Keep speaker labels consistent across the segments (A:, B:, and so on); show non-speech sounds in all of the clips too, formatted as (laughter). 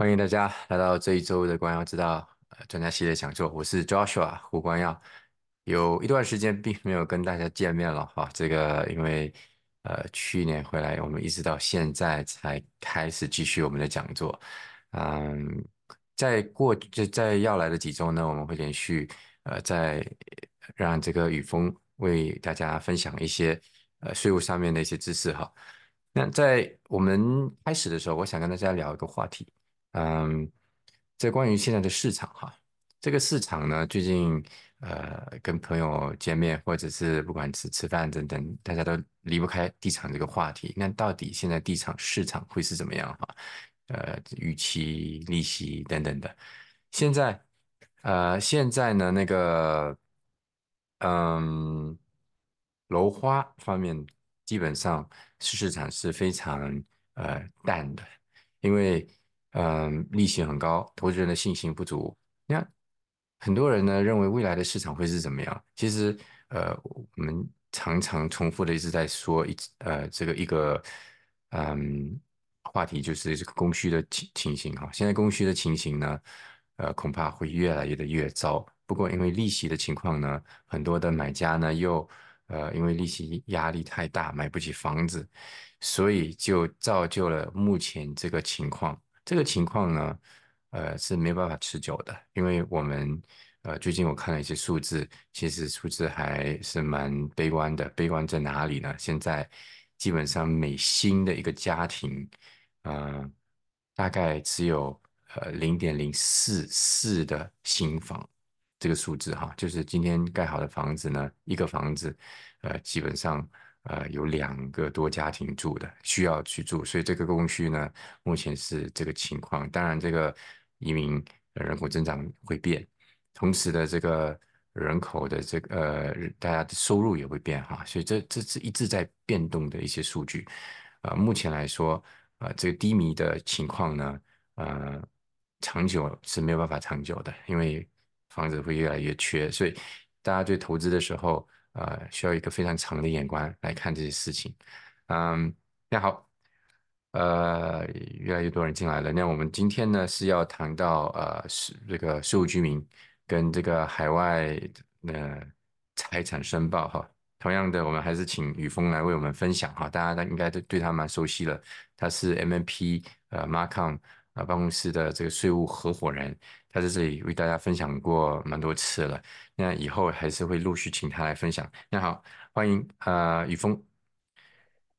A: 欢迎大家来到这一周的光耀之道呃专家系列讲座，我是 Joshua 胡光耀。有一段时间并没有跟大家见面了哈，这个因为呃去年回来，我们一直到现在才开始继续我们的讲座。嗯，在过就在要来的几周呢，我们会连续呃在让这个雨峰为大家分享一些呃税务上面的一些知识哈。那在我们开始的时候，我想跟大家聊一个话题。嗯，这关于现在的市场哈，这个市场呢，最近呃跟朋友见面，或者是不管是吃饭等等，大家都离不开地产这个话题。那到底现在地产市场会是怎么样哈？呃，预期、利息等等的。现在呃现在呢，那个嗯，楼花方面基本上市场是非常呃淡的，因为。嗯，利息很高，投资人的信心不足。你看，很多人呢认为未来的市场会是怎么样？其实，呃，我们常常重复的一直在说一呃这个一个嗯话题，就是这个供需的情情形哈。现在供需的情形呢，呃，恐怕会越来越的越糟。不过，因为利息的情况呢，很多的买家呢又呃因为利息压力太大，买不起房子，所以就造就了目前这个情况。这个情况呢，呃是没办法持久的，因为我们呃最近我看了一些数字，其实数字还是蛮悲观的。悲观在哪里呢？现在基本上每新的一个家庭，呃，大概只有呃零点零四四的新房，这个数字哈，就是今天盖好的房子呢，一个房子，呃，基本上。呃，有两个多家庭住的需要去住，所以这个供需呢，目前是这个情况。当然，这个移民人口增长会变，同时的这个人口的这个呃，大家的收入也会变哈，所以这这是一直在变动的一些数据。呃，目前来说，呃，这个低迷的情况呢，呃，长久是没有办法长久的，因为房子会越来越缺，所以大家对投资的时候。呃，需要一个非常长的眼光来看这些事情。嗯，那好，呃，越来越多人进来了。那我们今天呢是要谈到呃，是这个税务居民跟这个海外的财产申报哈。同样的，我们还是请雨峰来为我们分享哈。大家应该都对他蛮熟悉了，他是 MNP 呃 Marcom 呃办公室的这个税务合伙人。他在这里为大家分享过蛮多次了，那以后还是会陆续请他来分享。那好，欢迎啊，雨峰。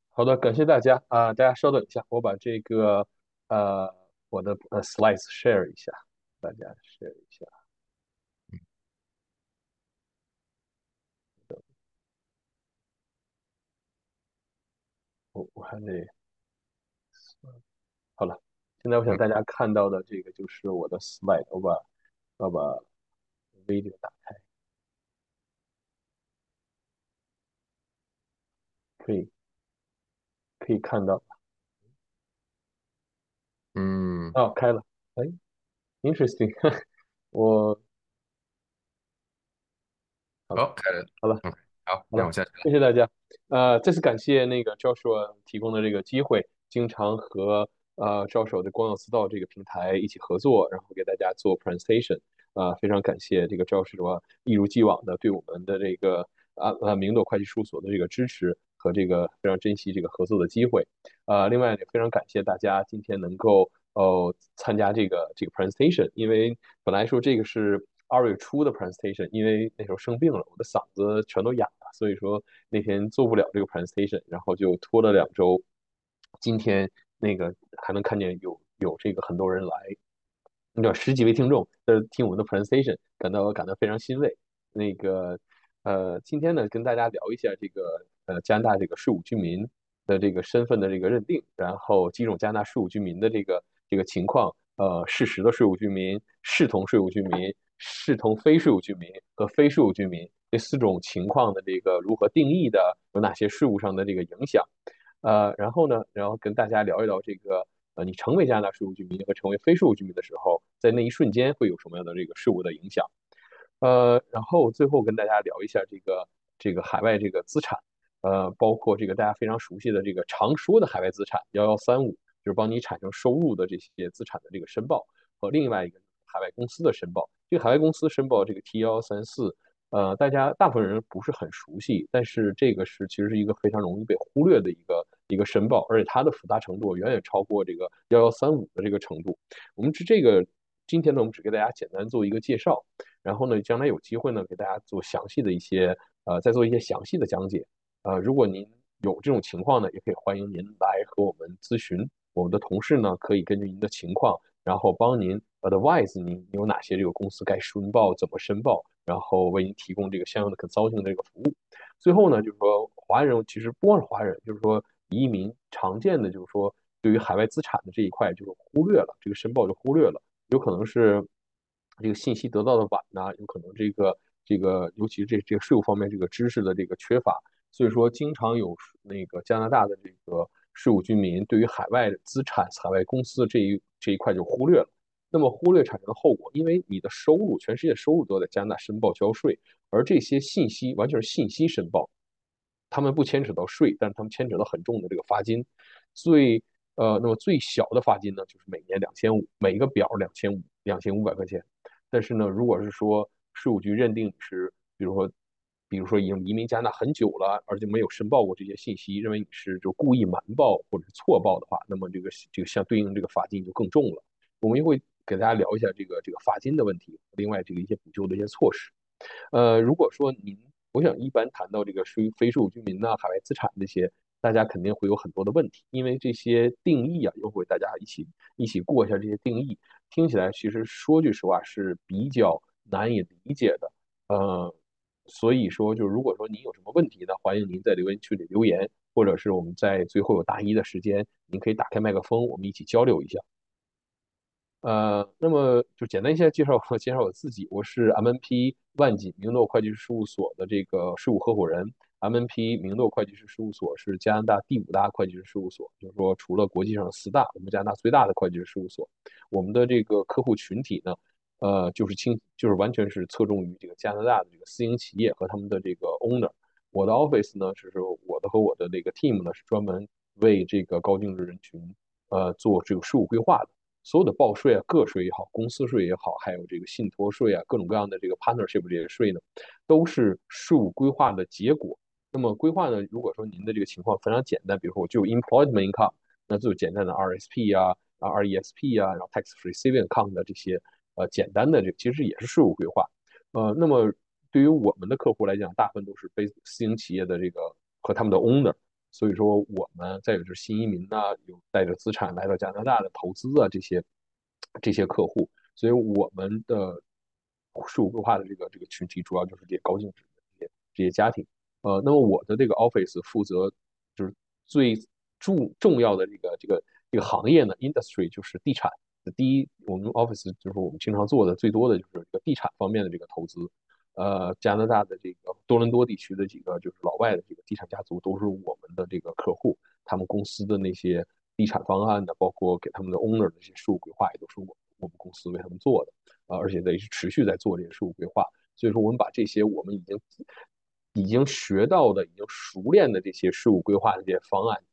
B: 好的，感谢大家啊，大家稍等一下，我把这个呃我的呃 slides share 一下，大家 share 一下。我我还得，现在我想大家看到的这个就是我的 slide，我把我把 video 打开，可以可以看到，
A: 嗯，
B: 哦，开了，哎，interesting，(laughs) 我
A: 好，开了，
B: 好了，
A: 好，那我下去了
B: 谢谢大家，呃，再次感谢那个 Joshua 提供的这个机会，经常和。呃，招手的光耀思道这个平台一起合作，然后给大家做 presentation，呃，非常感谢这个赵师傅一如既往的对我们的这个啊啊明朵会计事务所的这个支持和这个非常珍惜这个合作的机会，呃，另外也非常感谢大家今天能够哦参加这个这个 presentation，因为本来说这个是二月初的 presentation，因为那时候生病了，我的嗓子全都哑了，所以说那天做不了这个 presentation，然后就拖了两周，今天。那个还能看见有有这个很多人来，那十几位听众在听我们的 presentation，感到感到非常欣慰。那个呃，今天呢跟大家聊一下这个呃加拿大这个税务居民的这个身份的这个认定，然后几种加拿大税务居民的这个这个情况，呃，事实的税务居民、视同税务居民、视同非税务居民和非税务居民这四种情况的这个如何定义的，有哪些税务上的这个影响。呃，然后呢，然后跟大家聊一聊这个，呃，你成为加拿大税务居民和成为非税务居民的时候，在那一瞬间会有什么样的这个税务的影响？呃，然后最后跟大家聊一下这个这个海外这个资产，呃，包括这个大家非常熟悉的这个常说的海外资产幺幺三五就是帮你产生收入的这些资产的这个申报，和另外一个海外公司的申报。这个海外公司申报这个 T 幺三四，呃，大家大部分人不是很熟悉，但是这个是其实是一个非常容易被忽略的一个一个申报，而且它的复杂程度远远超过这个幺幺三五的这个程度。我们只这个今天呢，我们只给大家简单做一个介绍，然后呢，将来有机会呢，给大家做详细的一些呃，再做一些详细的讲解。呃，如果您有这种情况呢，也可以欢迎您来和我们咨询。我们的同事呢，可以根据您的情况，然后帮您 advise 您有哪些这个公司该申报，怎么申报，然后为您提供这个相应的 consulting 的这个服务。最后呢，就是说华人其实不光是华人，就是说移民常见的就是说对于海外资产的这一块就是忽略了这个申报就忽略了，有可能是这个信息得到的晚呐，有可能这个这个尤其是这这个税务方面这个知识的这个缺乏。所以说，经常有那个加拿大的这个税务居民对于海外资产、海外公司这一这一块就忽略了。那么忽略产生的后果，因为你的收入，全世界收入都在加拿大申报交税，而这些信息完全是信息申报，他们不牵扯到税，但是他们牵扯到很重的这个罚金。最呃，那么最小的罚金呢，就是每年两千五，每个表两千五，两千五百块钱。但是呢，如果是说税务局认定是，比如说。比如说已经移民加拿大很久了，而且没有申报过这些信息，认为你是就故意瞒报或者是错报的话，那么这个这个相对应这个罚金就更重了。我们也会给大家聊一下这个这个罚金的问题，另外这个一些补救的一些措施。呃，如果说您，我想一般谈到这个非非税务居民呐、海外资产这些，大家肯定会有很多的问题，因为这些定义啊，又会大家一起一起过一下这些定义，听起来其实说句实话是比较难以理解的。呃。所以说，就如果说您有什么问题呢，欢迎您在留言区里留言，或者是我们在最后有答疑的时间，您可以打开麦克风，我们一起交流一下。呃，那么就简单一些介绍介绍我自己，我是 MNP 万锦明诺会计师事务所的这个税务合伙人。MNP 明诺会计师事务所是加拿大第五大会计师事务所，就是说除了国际上四大，我们加拿大最大的会计师事务所。我们的这个客户群体呢？呃，就是倾，就是完全是侧重于这个加拿大的这个私营企业和他们的这个 owner。我的 office 呢，是说我的和我的那个 team 呢，是专门为这个高净值人群，呃，做这个税务规划的。所有的报税啊，个税也好，公司税也好，还有这个信托税啊，各种各样的这个 partnership 这些税呢，都是税务规划的结果。那么规划呢，如果说您的这个情况非常简单，比如说我就 employment income，那就简单的 RSP 啊、RESP 啊，然后 tax free saving account 的这些。呃，简单的这其实也是税务规划，呃，那么对于我们的客户来讲，大部分都是非私营企业的这个和他们的 owner，所以说我们再有就是新移民呐，有带着资产来到加拿大的投资啊这些这些客户，所以我们的税务规划的这个这个群体主要就是这些高净值的这些这些家庭，呃，那么我的这个 office 负责就是最重重要的这个这个这个行业呢，industry 就是地产。第一，我们 office 就是我们经常做的最多的就是这个地产方面的这个投资。呃，加拿大的这个多伦多地区的几个就是老外的这个地产家族都是我们的这个客户，他们公司的那些地产方案的，包括给他们的 owner 的这些税务规划，也都是我我们公司为他们做的。呃，而且在持续在做这些税务规划。所以说，我们把这些我们已经已经学到的、已经熟练的这些税务规划的这些方案，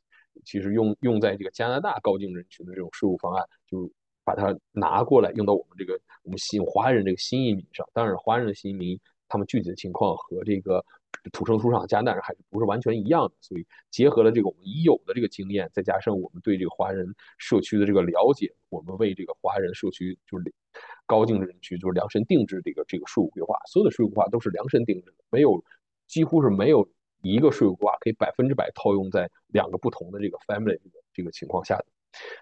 B: 其实用用在这个加拿大高净值人群的这种税务方案就。把它拿过来用到我们这个我们新华人这个新移民上，当然华人的新移民他们具体的情况和这个土生土长加拿大人还是不是完全一样的，所以结合了这个我们已有的这个经验，再加上我们对这个华人社区的这个了解，我们为这个华人社区就是高净值人群就是量身定制这个这个税务规划，所有的税务规划都是量身定制的，没有几乎是没有一个税务规划可以百分之百套用在两个不同的这个 family 这个这个情况下的。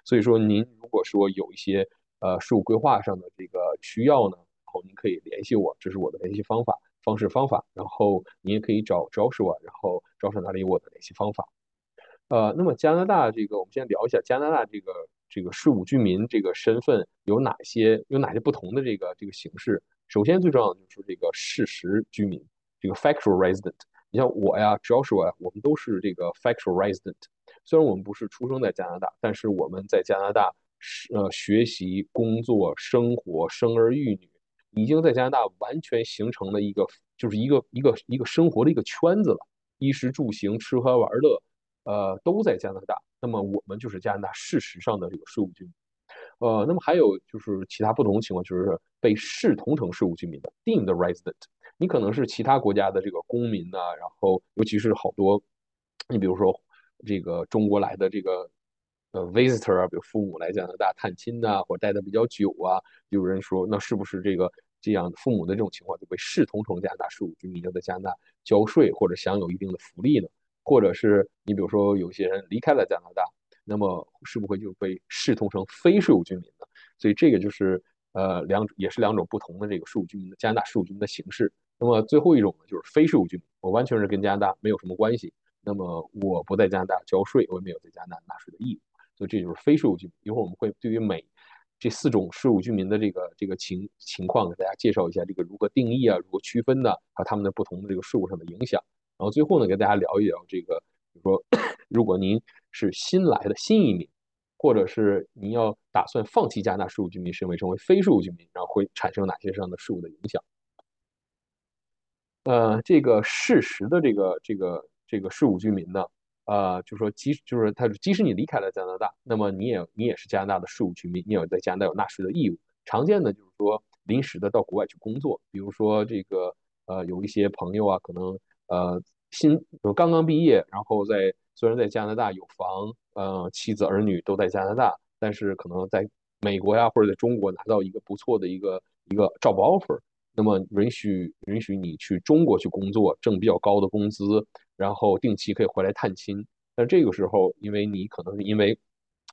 B: 所以说，您如果说有一些呃税务规划上的这个需要呢，然后您可以联系我，这是我的联系方法方式方法。然后您也可以找 Joshua，然后 Joshua 那里有我的联系方法。呃，那么加拿大这个，我们先聊一下加拿大这个这个税务居民这个身份有哪些有哪些不同的这个这个形式。首先最重要的就是这个事实居民，这个 factual resident。你像我呀，Joshua，我们都是这个 factual resident。虽然我们不是出生在加拿大，但是我们在加拿大是呃学习、工作、生活、生儿育女，已经在加拿大完全形成了一个就是一个一个一个生活的一个圈子了。衣食住行、吃喝玩乐，呃都在加拿大，那么我们就是加拿大事实上的这个税务居民。呃，那么还有就是其他不同的情况，就是被视同城税务居民的 deemed resident，你可能是其他国家的这个公民呐、然后尤其是好多，你比如说这个中国来的这个呃 visitor 啊，比如父母来加拿大探亲呐、或者待的比较久啊，有人说那是不是这个这样父母的这种情况就被视同成加拿大税务居民，要在加拿大交税或者享有一定的福利呢？或者是你比如说有些人离开了加拿大。那么是不会就被视同成非税务居民呢？所以这个就是呃两也是两种不同的这个税务居民的加拿大税务居民的形式。那么最后一种呢，就是非税务居民，我完全是跟加拿大没有什么关系。那么我不在加拿大交税，我也没有在加拿大纳税的义务，所以这就是非税务居民。一会儿我们会对于每这四种税务居民的这个这个情情况，给大家介绍一下这个如何定义啊，如何区分呢？和他们的不同的这个税务上的影响。然后最后呢，给大家聊一聊这个，比如说 (coughs) 如果您是新来的新移民，或者是您要打算放弃加拿大税务居民身份，成为非税务居民，然后会产生哪些上的税务的影响？呃，这个事实的这个这个这个税务居民呢，呃，就说即就是他即使你离开了加拿大，那么你也你也是加拿大的税务居民，你也在加拿大有纳税的义务。常见的就是说临时的到国外去工作，比如说这个呃有一些朋友啊，可能呃新就刚刚毕业，然后在虽然在加拿大有房，呃，妻子儿女都在加拿大，但是可能在美国呀或者在中国拿到一个不错的一个一个 job offer，那么允许允许你去中国去工作，挣比较高的工资，然后定期可以回来探亲。但这个时候，因为你可能是因为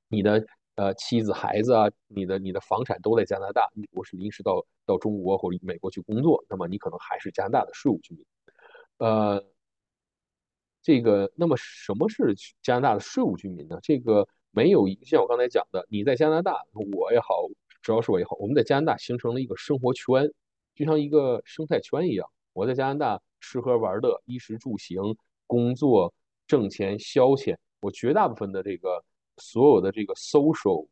B: 你的呃妻子、孩子啊，你的你的房产都在加拿大，你如果是临时到到中国或者美国去工作，那么你可能还是加拿大的税务居民。呃，这个，那么什么是加拿大的税务居民呢？这个没有，像我刚才讲的，你在加拿大，我也好，只要是我也好，我们在加拿大形成了一个生活圈，就像一个生态圈一样。我在加拿大吃喝玩乐、衣食住行、工作、挣钱、消遣，我绝大部分的这个所有的这个 social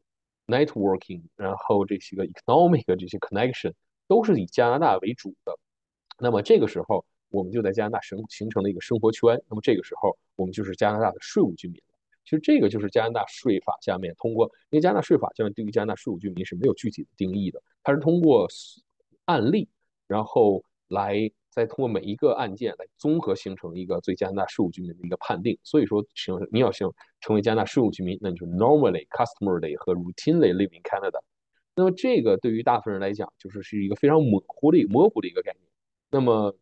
B: networking，然后这些个 economic 这些 connection 都是以加拿大为主的。那么这个时候，我们就在加拿大生形成了一个生活圈。那么这个时候，我们就是加拿大的税务居民。其实这个就是加拿大税法下面通过，因为加拿大税法下面对于加拿大税务居民是没有具体的定义的，它是通过案例，然后来再通过每一个案件来综合形成一个对加拿大税务居民的一个判定。所以说，请你要想成为加拿大税务居民，那你就 normally、customarily 和 routinely live in Canada。那么这个对于大部分人来讲，就是是一个非常模糊的模糊的一个概念。那么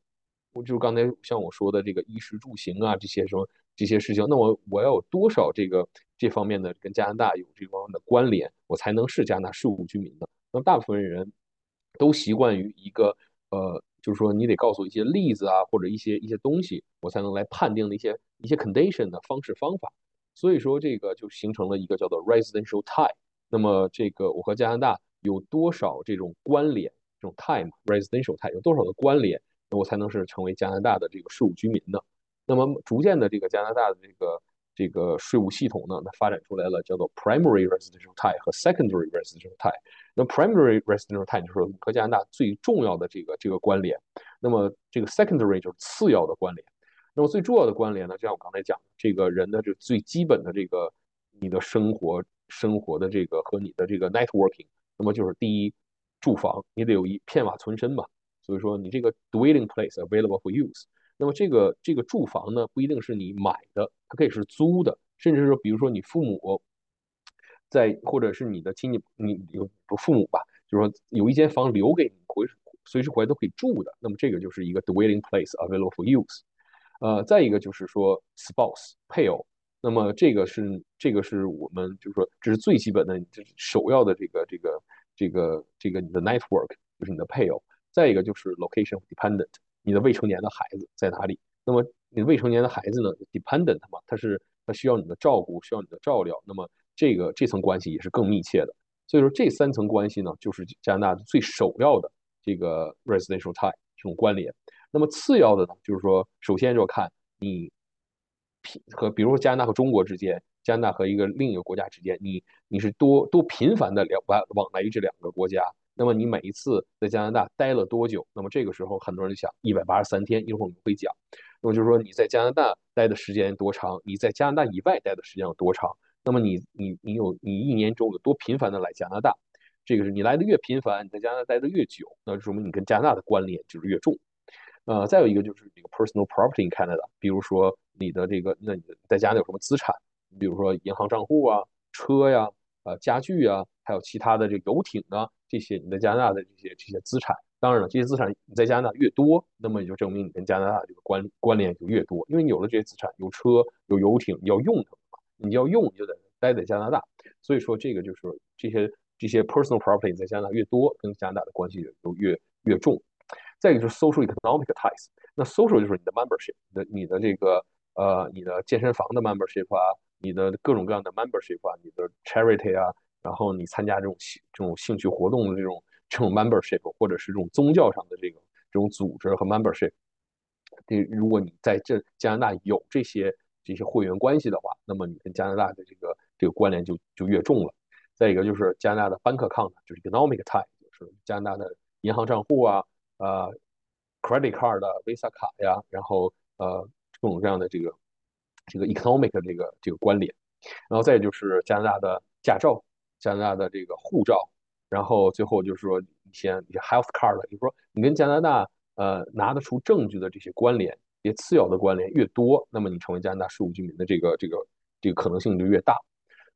B: 我就刚才像我说的这个衣食住行啊，这些什么这些事情，那我我要有多少这个这方面的跟加拿大有这方面的关联，我才能是加拿大税务居民呢？那么大部分人都习惯于一个呃，就是说你得告诉我一些例子啊，或者一些一些东西，我才能来判定的一些一些 condition 的方式方法。所以说这个就形成了一个叫做 residential tie。那么这个我和加拿大有多少这种关联？这种 time residential tie 有多少的关联？那我才能是成为加拿大的这个税务居民呢？那么逐渐的，这个加拿大的这个这个税务系统呢，它发展出来了叫做 primary residential tie 和 secondary residential tie。那 primary residential tie 就是和加拿大最重要的这个这个关联。那么这个 secondary 就是次要的关联。那么最重要的关联呢，就像我刚才讲，这个人的这最基本的这个你的生活生活的这个和你的这个 networking，那么就是第一，住房你得有一片瓦存身嘛。所以说你这个 dwelling place available for use，那么这个这个住房呢不一定是你买的，它可以是租的，甚至说比如说你父母在或者是你的亲戚，你有父母吧，就是说有一间房留给你回随时回来都可以住的，那么这个就是一个 dwelling place available for use。呃，再一个就是说 spouse 配偶，那么这个是这个是我们就是说这是最基本的，就是首要的这个这个这个这个你的 network 就是你的配偶。再一个就是 location dependent，你的未成年的孩子在哪里？那么你未成年的孩子呢？dependent 嘛，他是他需要你的照顾，需要你的照料。那么这个这层关系也是更密切的。所以说这三层关系呢，就是加拿大最首要的这个 residential tie 这种关联。那么次要的呢，就是说首先就看你和比如说加拿大和中国之间，加拿大和一个另一个国家之间，你你是多多频繁的两往往来于这两个国家。那么你每一次在加拿大待了多久？那么这个时候很多人就想一百八十三天，一会儿我们会讲。那么就是说你在加拿大待的时间多长，你在加拿大以外待的时间有多长，那么你你你有你一年中有多频繁的来加拿大，这个是你来的越频繁，你在加拿大待的越久，那就说明你跟加拿大的关联就是越重。呃，再有一个就是这个 personal property in Canada，比如说你的这个，那你在加拿大有什么资产？比如说银行账户啊、车呀、呃家具啊，还有其他的这游艇啊，这些你在加拿大的这些这些资产。当然了，这些资产你在加拿大越多，那么也就证明你跟加拿大这个关关联就越多，因为你有了这些资产，有车有游艇，你要用它嘛，你要用你就得待在加拿大。所以说这个就是这些这些 personal property 在加拿大越多，跟加拿大的关系就越越重。再一个就是 social economic ties，那 social 就是你的 membership，你的你的这个呃你的健身房的 membership 啊，你的各种各样的 membership 啊，你的 charity 啊，然后你参加这种这种兴趣活动的这种这种 membership，或者是这种宗教上的这个这种组织和 membership，这如果你在这加拿大有这些这些会员关系的话，那么你跟加拿大的这个这个关联就就越重了。再一个就是加拿大的 bank account，就是 economic tie，就是加拿大的银行账户啊。呃，credit card 的 Visa 卡呀，然后呃各种各样的这个这个 economic 的这个这个关联，然后再就是加拿大的驾照、加拿大的这个护照，然后最后就是说一些一些 health card，就是说你跟加拿大呃拿得出证据的这些关联，这些次要的关联越多，那么你成为加拿大税务居民的这个这个这个可能性就越大。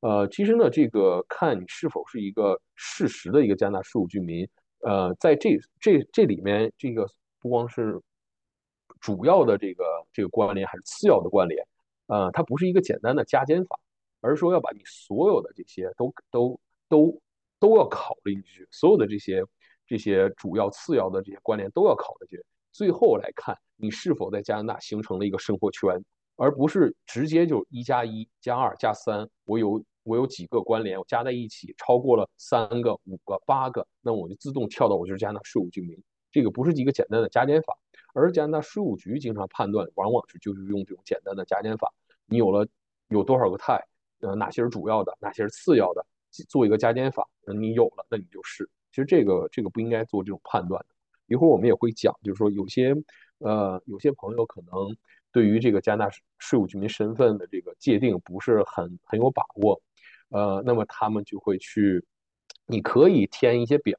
B: 呃，其实呢，这个看你是否是一个事实的一个加拿大税务居民。呃，在这这这里面，这个不光是主要的这个这个关联，还是次要的关联。呃，它不是一个简单的加减法，而是说要把你所有的这些都都都都要考虑进去，所有的这些这些主要次要的这些关联都要考虑进去，最后来看你是否在加拿大形成了一个生活圈，而不是直接就一加一加二加三，我有。我有几个关联，我加在一起超过了三个、五个、八个，那我就自动跳到我就是加拿大税务居民。这个不是一个简单的加减法，而加拿大税务局经常判断，往往是就是用这种简单的加减法。你有了有多少个 tie，呃，哪些是主要的，哪些是次要的，做一个加减法，那你有了，那你就是。其实这个这个不应该做这种判断的。一会儿我们也会讲，就是说有些呃有些朋友可能对于这个加拿大税务居民身份的这个界定不是很很有把握。呃，那么他们就会去，你可以填一些表，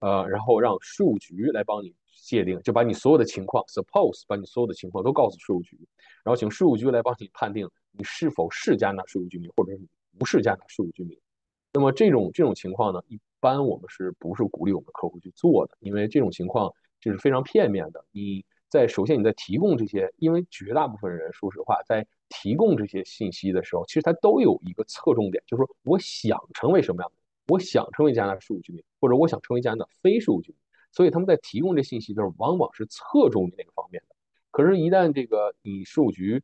B: 呃，然后让税务局来帮你界定，就把你所有的情况，suppose 把你所有的情况都告诉税务局，然后请税务局来帮你判定你是否是加拿大税务居民，或者是你不是加拿大税务居民。那么这种这种情况呢，一般我们是不是鼓励我们客户去做的？因为这种情况就是非常片面的。你在首先你在提供这些，因为绝大部分人说实话在。提供这些信息的时候，其实它都有一个侧重点，就是说我想成为什么样的人，我想成为加拿大税务居民，或者我想成为加拿大非税务居民，所以他们在提供这信息的时候，往往是侧重于那个方面的。可是，一旦这个你税务局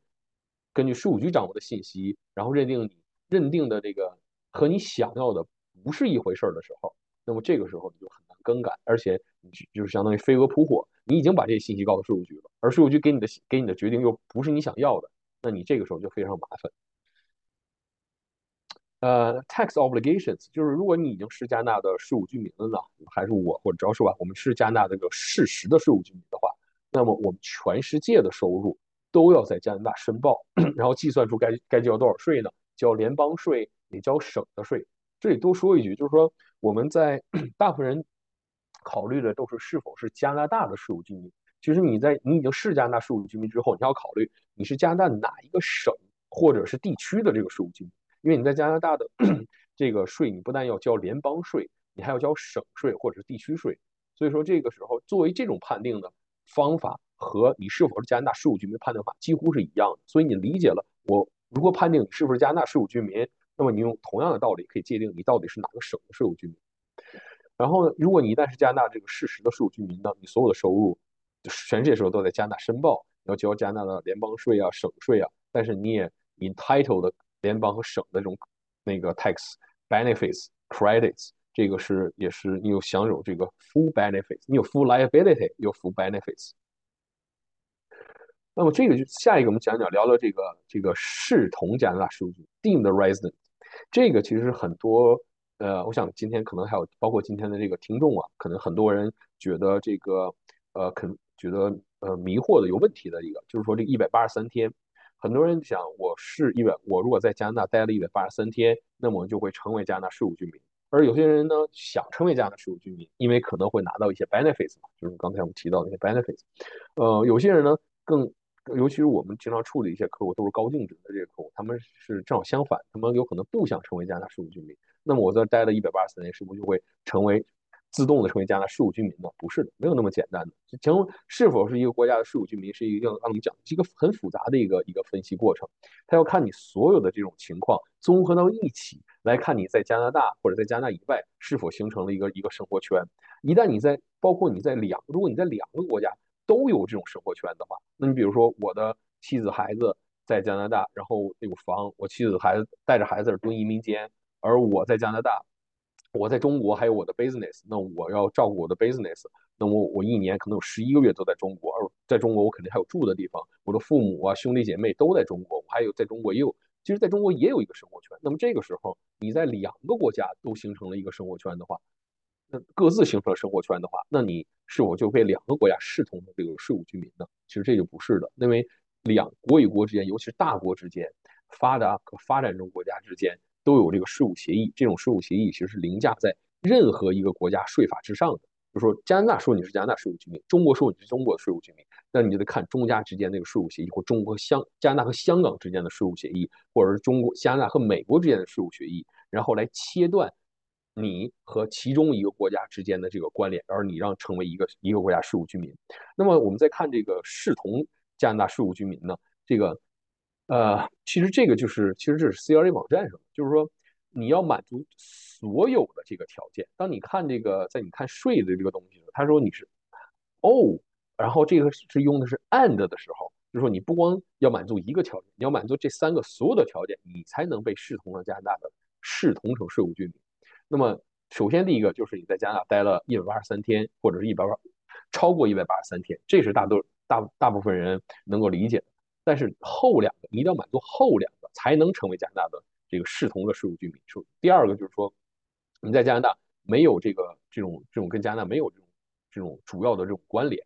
B: 根据税务局掌握的信息，然后认定你认定的这个和你想要的不是一回事儿的时候，那么这个时候你就很难更改，而且你就是相当于飞蛾扑火，你已经把这些信息告诉税务局了，而税务局给你的给你的决定又不是你想要的。那你这个时候就非常麻烦。呃，tax obligations 就是如果你已经是加拿大的税务居民了呢，还是我或者要是吧，我们是加拿大这个事实的税务居民的话，那么我们全世界的收入都要在加拿大申报，然后计算出该该交多少税呢？交联邦税，也交省的税。这里多说一句，就是说我们在 (clears throat) 大部分人考虑的都是是否是加拿大的税务居民。其实你在你已经是加拿大税务居民之后，你要考虑你是加拿大哪一个省或者是地区的这个税务居民，因为你在加拿大的 (clears throat) 这个税，你不但要交联邦税，你还要交省税或者是地区税。所以说这个时候作为这种判定的方法和你是否是加拿大税务居民判定法几乎是一样的。所以你理解了我如果判定你是不是加拿大税务居民，那么你用同样的道理可以界定你到底是哪个省的税务居民。然后呢，如果你一旦是加拿大这个事实的税务居民呢，你所有的收入。全世界时候都在加拿大申报，要交加拿大的联邦税啊、省税啊，但是你也 entitled 的联邦和省的这种那个 tax benefits credits，这个是也是你有享有这个 full benefits，你有 full liability，有 full benefits。那么这个就下一个我们讲讲聊聊这个这个视同加拿大数据 deemed resident，这个其实很多呃，我想今天可能还有包括今天的这个听众啊，可能很多人觉得这个呃肯。觉得呃迷惑的、有问题的一个，就是说这一百八十三天，很多人想我是一百，我如果在加拿大待了一百八十三天，那么我就会成为加拿大税务居民。而有些人呢想成为加拿大税务居民，因为可能会拿到一些 benefits 嘛，就是刚才我们提到的那些 benefits。呃，有些人呢更，尤其是我们经常处理一些客户都是高净值的这些客户，他们是正好相反，他们有可能不想成为加拿大税务居民。那么我在待了一百八十三天，是不是就会成为？自动的成为加拿大税务居民呢？不是的，没有那么简单的。成是否是一个国家的税务居民，是一个按我们讲是一个很复杂的一个一个分析过程。他要看你所有的这种情况综合到一起来看，你在加拿大或者在加拿大以外是否形成了一个一个生活圈。一旦你在包括你在两，如果你在两个国家都有这种生活圈的话，那你比如说我的妻子孩子在加拿大，然后有房，我妻子孩子带着孩子蹲移民监，而我在加拿大。我在中国还有我的 business，那我要照顾我的 business，那么我一年可能有十一个月都在中国，而在中国我肯定还有住的地方，我的父母啊兄弟姐妹都在中国，我还有在中国也有，其实在中国也有一个生活圈。那么这个时候你在两个国家都形成了一个生活圈的话，那各自形成了生活圈的话，那你是否就被两个国家视同的这个税务居民呢？其实这就不是的，因为两国与国之间，尤其是大国之间，发达和发展中国家之间。都有这个税务协议，这种税务协议其实是凌驾在任何一个国家税法之上的。就说加拿大说你是加拿大税务居民，中国说你是中国的税务居民，那你就得看中加之间那个税务协议，或中国香加拿大和香港之间的税务协议，或者是中国加拿大和美国之间的税务协议，然后来切断你和其中一个国家之间的这个关联，而你让成为一个一个国家税务居民。那么我们再看这个视同加拿大税务居民呢，这个。呃，其实这个就是，其实这是 CRA 网站上，就是说你要满足所有的这个条件。当你看这个，在你看税的这个东西的时候，他说你是哦，然后这个是用的是 and 的时候，就说你不光要满足一个条件，你要满足这三个所有的条件，你才能被视同了加拿大的视同成税务居民。那么，首先第一个就是你在加拿大待了一百八十三天，或者是一百八超过一百八十三天，这是大多大大部分人能够理解的。但是后两个你一定要满足后两个，才能成为加拿大的这个视同的税务居民。说第二个就是说，你在加拿大没有这个这种这种跟加拿大没有这种这种主要的这种关联，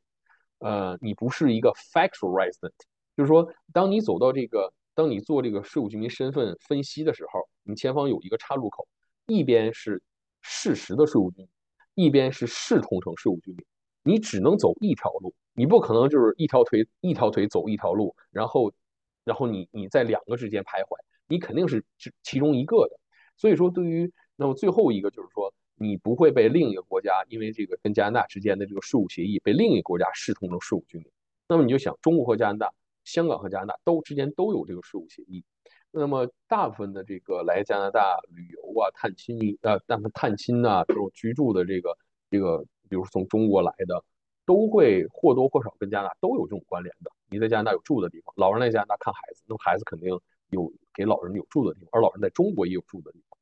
B: 呃，你不是一个 factual resident，就是说，当你走到这个，当你做这个税务居民身份分析的时候，你前方有一个岔路口，一边是事实的税务居民，一边是视同成税务居民，你只能走一条路。你不可能就是一条腿一条腿走一条路，然后，然后你你在两个之间徘徊，你肯定是其其中一个的。所以说，对于那么最后一个就是说，你不会被另一个国家因为这个跟加拿大之间的这个税务协议被另一个国家视同成税务居民。那么你就想，中国和加拿大、香港和加拿大都之间都有这个税务协议。那么大部分的这个来加拿大旅游啊、探亲啊、咱们探亲呐这种居住的这个这个，比如说从中国来的。都会或多或少跟加拿大都有这种关联的。你在加拿大有住的地方，老人来加拿大看孩子，那么孩子肯定有给老人有住的地方，而老人在中国也有住的地方。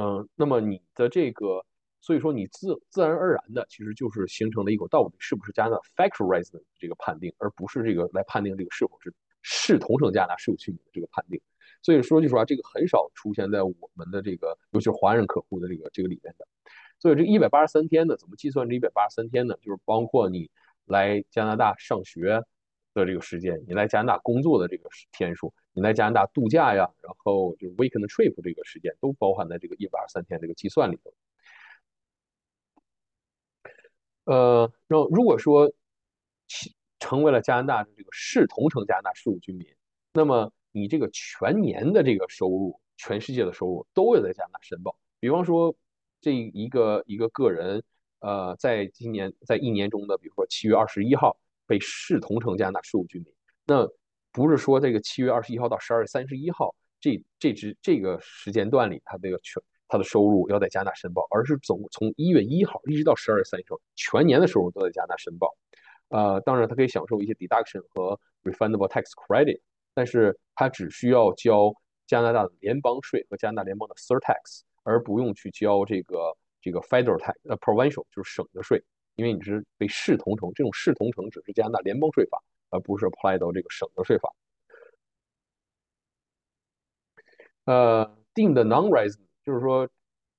B: 嗯，那么你的这个，所以说你自自然而然的，其实就是形成了一个到底是不是加拿大 factual resident 这个判定，而不是这个来判定这个是否是是同城加拿大税务居民的这个判定。所以说句实话，这个很少出现在我们的这个，尤其是华人客户的这个这个里面的。所以这一百八十三天呢，怎么计算这一百八十三天呢？就是包括你来加拿大上学的这个时间，你来加拿大工作的这个天数，你来加拿大度假呀，然后就是 weekend trip 这个时间都包含在这个一百二十三天这个计算里头。呃，然后如果说成为了加拿大的这个视同城加拿大税务居民，那么你这个全年的这个收入，全世界的收入都要在加拿大申报。比方说。这一个一个个人，呃，在今年在一年中的，比如说七月二十一号被视同成加拿大税务居民，那不是说这个七月二十一号到十二月三十一号这这支这个时间段里，他这个全他的收入要在加拿大申报，而是总从一月一号一直到十二月三十号全年的收入都在加拿大申报。呃，当然他可以享受一些 deduction 和 refundable tax credit，但是他只需要交加拿大的联邦税和加拿大联邦的 surtax。而不用去交这个这个 federal tax，呃，provincial 就是省的税，因为你是被视同城，这种视同城只是加拿大联邦税法，而不是 apply 到这个省的税法。呃，deemed non-resident 就是说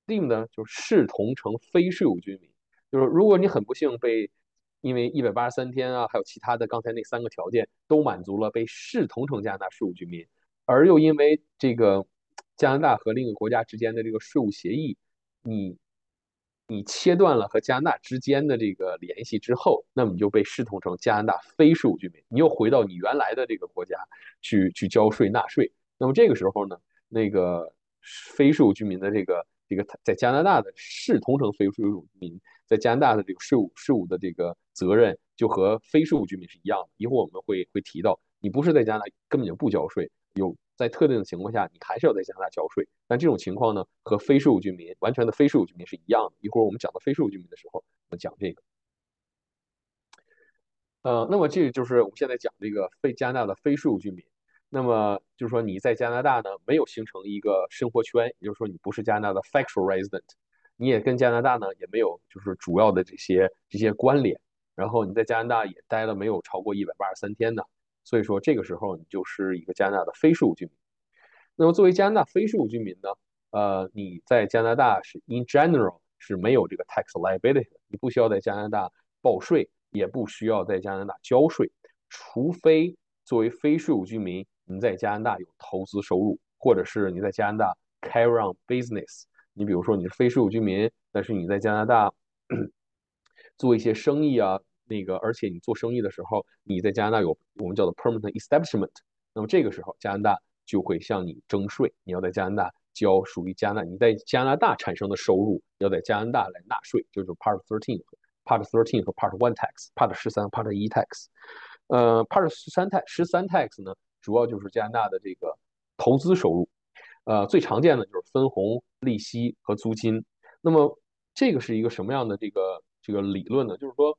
B: ，deemed 就是视同城非税务居民，就是如果你很不幸被因为一百八十三天啊，还有其他的刚才那三个条件都满足了，被视同成加拿大税务居民，而又因为这个加拿大和另一个国家之间的这个税务协议，你你切断了和加拿大之间的这个联系之后，那么你就被视同成加拿大非税务居民，你又回到你原来的这个国家去去交税纳税。那么这个时候呢，那个非税务居民的这个这个在加拿大的视同成非税务居民，在加拿大的这个税务税务的这个责任就和非税务居民是一样的。一会儿我们会会提到，你不是在加拿大根本就不交税，有。在特定的情况下，你还是要在加拿大交税。但这种情况呢，和非税务居民完全的非税务居民是一样的。一会儿我们讲到非税务居民的时候，我们讲这个。呃，那么这就是我们现在讲这个非加拿大的非税务居民。那么就是说你在加拿大呢没有形成一个生活圈，也就是说你不是加拿大的 factual resident，你也跟加拿大呢也没有就是主要的这些这些关联。然后你在加拿大也待了没有超过一百八十三天的。所以说，这个时候你就是一个加拿大的非税务居民。那么，作为加拿大非税务居民呢，呃，你在加拿大是 in general 是没有这个 tax liability 的，你不需要在加拿大报税，也不需要在加拿大交税，除非作为非税务居民，你在加拿大有投资收入，或者是你在加拿大 carry on business。你比如说你是非税务居民，但是你在加拿大 (clears throat) 做一些生意啊。那个，而且你做生意的时候，你在加拿大有我们叫做 permanent establishment，那么这个时候加拿大就会向你征税，你要在加拿大交属于加拿大你在加拿大产生的收入要在加拿大来纳税，就是 Part Thirteen、Part Thirteen 和 Part One Tax、Part 十三、Part 一 Tax。呃，Part 十三 tax 十三 tax 呢，主要就是加拿大的这个投资收入，呃，最常见的就是分红、利息和租金。那么这个是一个什么样的这个这个理论呢？就是说。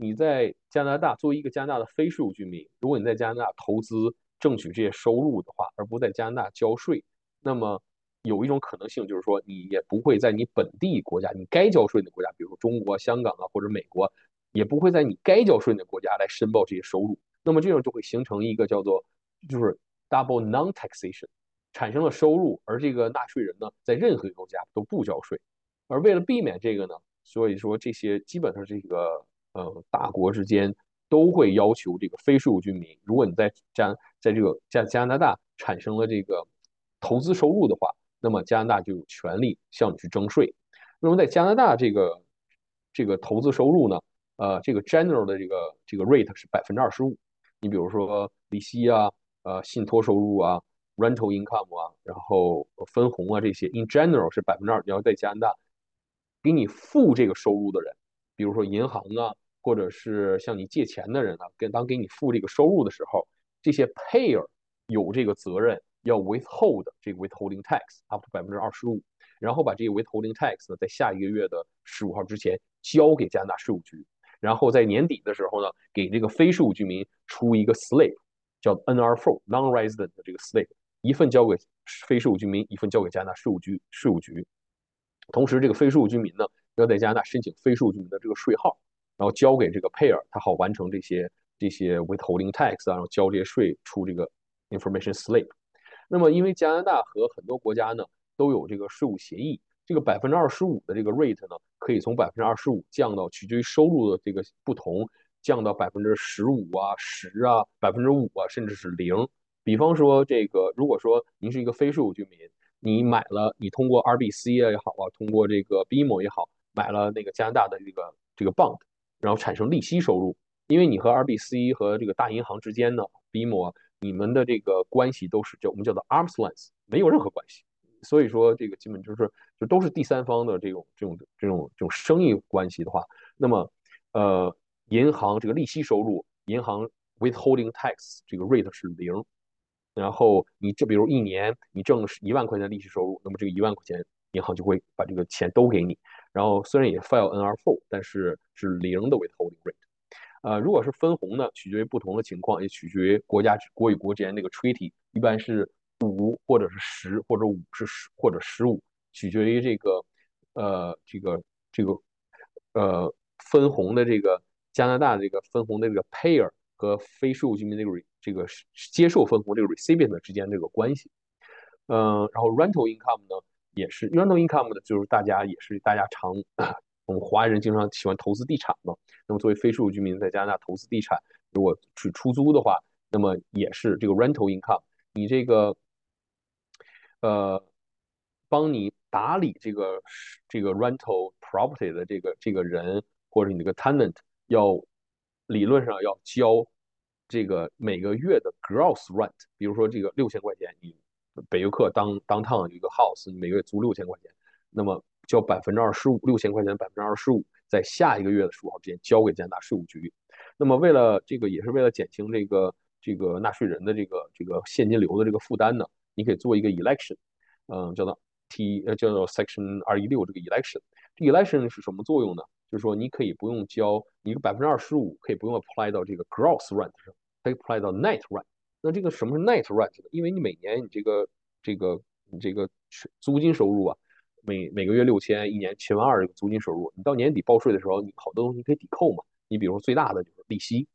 B: 你在加拿大作为一个加拿大的非税务居民，如果你在加拿大投资挣取这些收入的话，而不在加拿大交税，那么有一种可能性就是说，你也不会在你本地国家，你该交税的国家，比如说中国、香港啊或者美国，也不会在你该交税的国家来申报这些收入。那么这样就会形成一个叫做就是 double non-taxation，产生了收入，而这个纳税人呢，在任何一个国家都不交税。而为了避免这个呢，所以说这些基本上这个。呃，大国之间都会要求这个非税务居民，如果你在加在这个加加拿大产生了这个投资收入的话，那么加拿大就有权利向你去征税。那么在加拿大这个这个投资收入呢，呃，这个 general 的这个这个 rate 是百分之二十五。你比如说利息啊，呃，信托收入啊，rental income 啊，然后分红啊这些，in general 是百分之二。你要在加拿大给你付这个收入的人，比如说银行啊。或者是向你借钱的人呢，跟当给你付这个收入的时候，这些 payer 有这个责任要 withhold 这个 withholding tax up to 百分之二十五，然后把这个 withholding tax 呢，在下一个月的十五号之前交给加拿大税务局，然后在年底的时候呢，给这个非税务居民出一个 slip，叫 NR4 non-resident 的这个 slip，一份交给非税务居民，一份交给加拿大税务局税务局。同时，这个非税务居民呢，要在加拿大申请非税务居民的这个税号。然后交给这个 payer，他好完成这些这些 withholding tax，然后交这些税，出这个 information slip。那么，因为加拿大和很多国家呢都有这个税务协议，这个百分之二十五的这个 rate 呢，可以从百分之二十五降到取决于收入的这个不同，降到百分之十五啊、十啊、百分之五啊，甚至是零。比方说，这个如果说您是一个非税务居民，你买了，你通过 RBC 也好啊，通过这个 BMO 也好，买了那个加拿大的这个这个 bond。然后产生利息收入，因为你和 RBC 和这个大银行之间呢，BMO 你们的这个关系都是叫我们叫做 arms length，没有任何关系，所以说这个基本就是就都是第三方的这种这种这种这种生意关系的话，那么呃银行这个利息收入，银行 withholding tax 这个 rate 是零，然后你这比如一年你挣一万块钱利息收入，那么这个一万块钱银行就会把这个钱都给你。然后虽然也 file NR4，但是是零的 withholding rate。呃，如果是分红呢，取决于不同的情况，也取决于国家国与国之间那个 treaty，一般是五或者是十或者五是十或者十五，取决于这个呃这个这个呃分红的这个加拿大这个分红的这个 payer 和非税务居民这个这个接受分红这个 recipient 之间这个关系。嗯，然后 rental income 呢？也是 rental income 的，就是大家也是大家常我们华人经常喜欢投资地产嘛，那么作为非税务居民在加拿大投资地产，如果去出租的话，那么也是这个 rental income，你这个呃帮你打理这个这个 rental property 的这个这个人或者你这个 tenant 要理论上要交这个每个月的 gross rent，比如说这个六千块钱，你北约克当当趟一个 house，你每月租六千块钱，那么交百分之二十五，六千块钱百分之二十五，在下一个月的十五号之前交给加拿大税务局。那么为了这个也是为了减轻这个这个纳税人的这个这个现金流的这个负担呢，你可以做一个 election，嗯，叫做 T 呃叫做 Section 二一六这个 election。这 election 是什么作用呢？就是说你可以不用交一个百分之二十五，可以不用 apply 到这个 gross rent 上，可以 apply 到 net rent。那这个什么是 net rent 呢？因为你每年你这个这个你这个租金收入啊，每每个月六千，一年七万二这个租金收入，你到年底报税的时候，你好多东西可以抵扣嘛。你比如说最大的就是利息，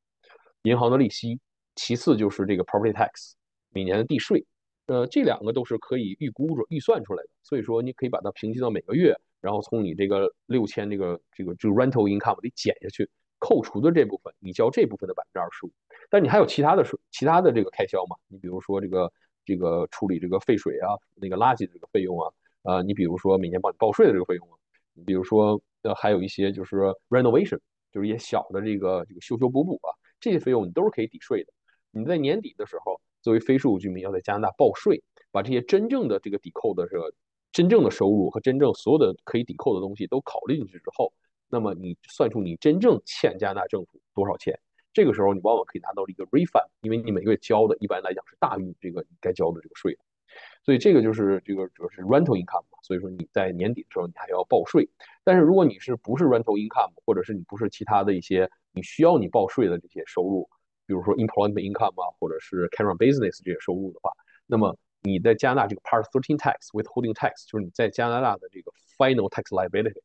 B: 银行的利息，其次就是这个 property tax，每年的地税，呃，这两个都是可以预估着预算出来的，所以说你可以把它平均到每个月，然后从你这个六千这个这个这个 rental income 里减下去，扣除的这部分，你交这部分的百分之二十五，但你还有其他的税，其他的这个开销嘛？你比如说这个这个处理这个废水啊，那个垃圾的这个费用啊，啊，你比如说每年帮你报税的这个费用啊，你比如说呃还有一些就是 renovation。就是一些小的这个这个修修补补啊，这些费用你都是可以抵税的。你在年底的时候，作为非税务居民要在加拿大报税，把这些真正的这个抵扣的这个真正的收入和真正所有的可以抵扣的东西都考虑进去之后，那么你算出你真正欠加拿大政府多少钱，这个时候你往往可以拿到一个 refund，因为你每个月交的一般来讲是大于这个你该交的这个税。所以这个就是这个主要是 rental income 嘛，所以说你在年底的时候你还要报税。但是如果你是不是 rental income，或者是你不是其他的一些你需要你报税的这些收入，比如说 employment income 啊，或者是 carry business 这些收入的话，那么你在加拿大这个 Part Thirteen tax withholding tax 就是你在加拿大的这个 final tax liability。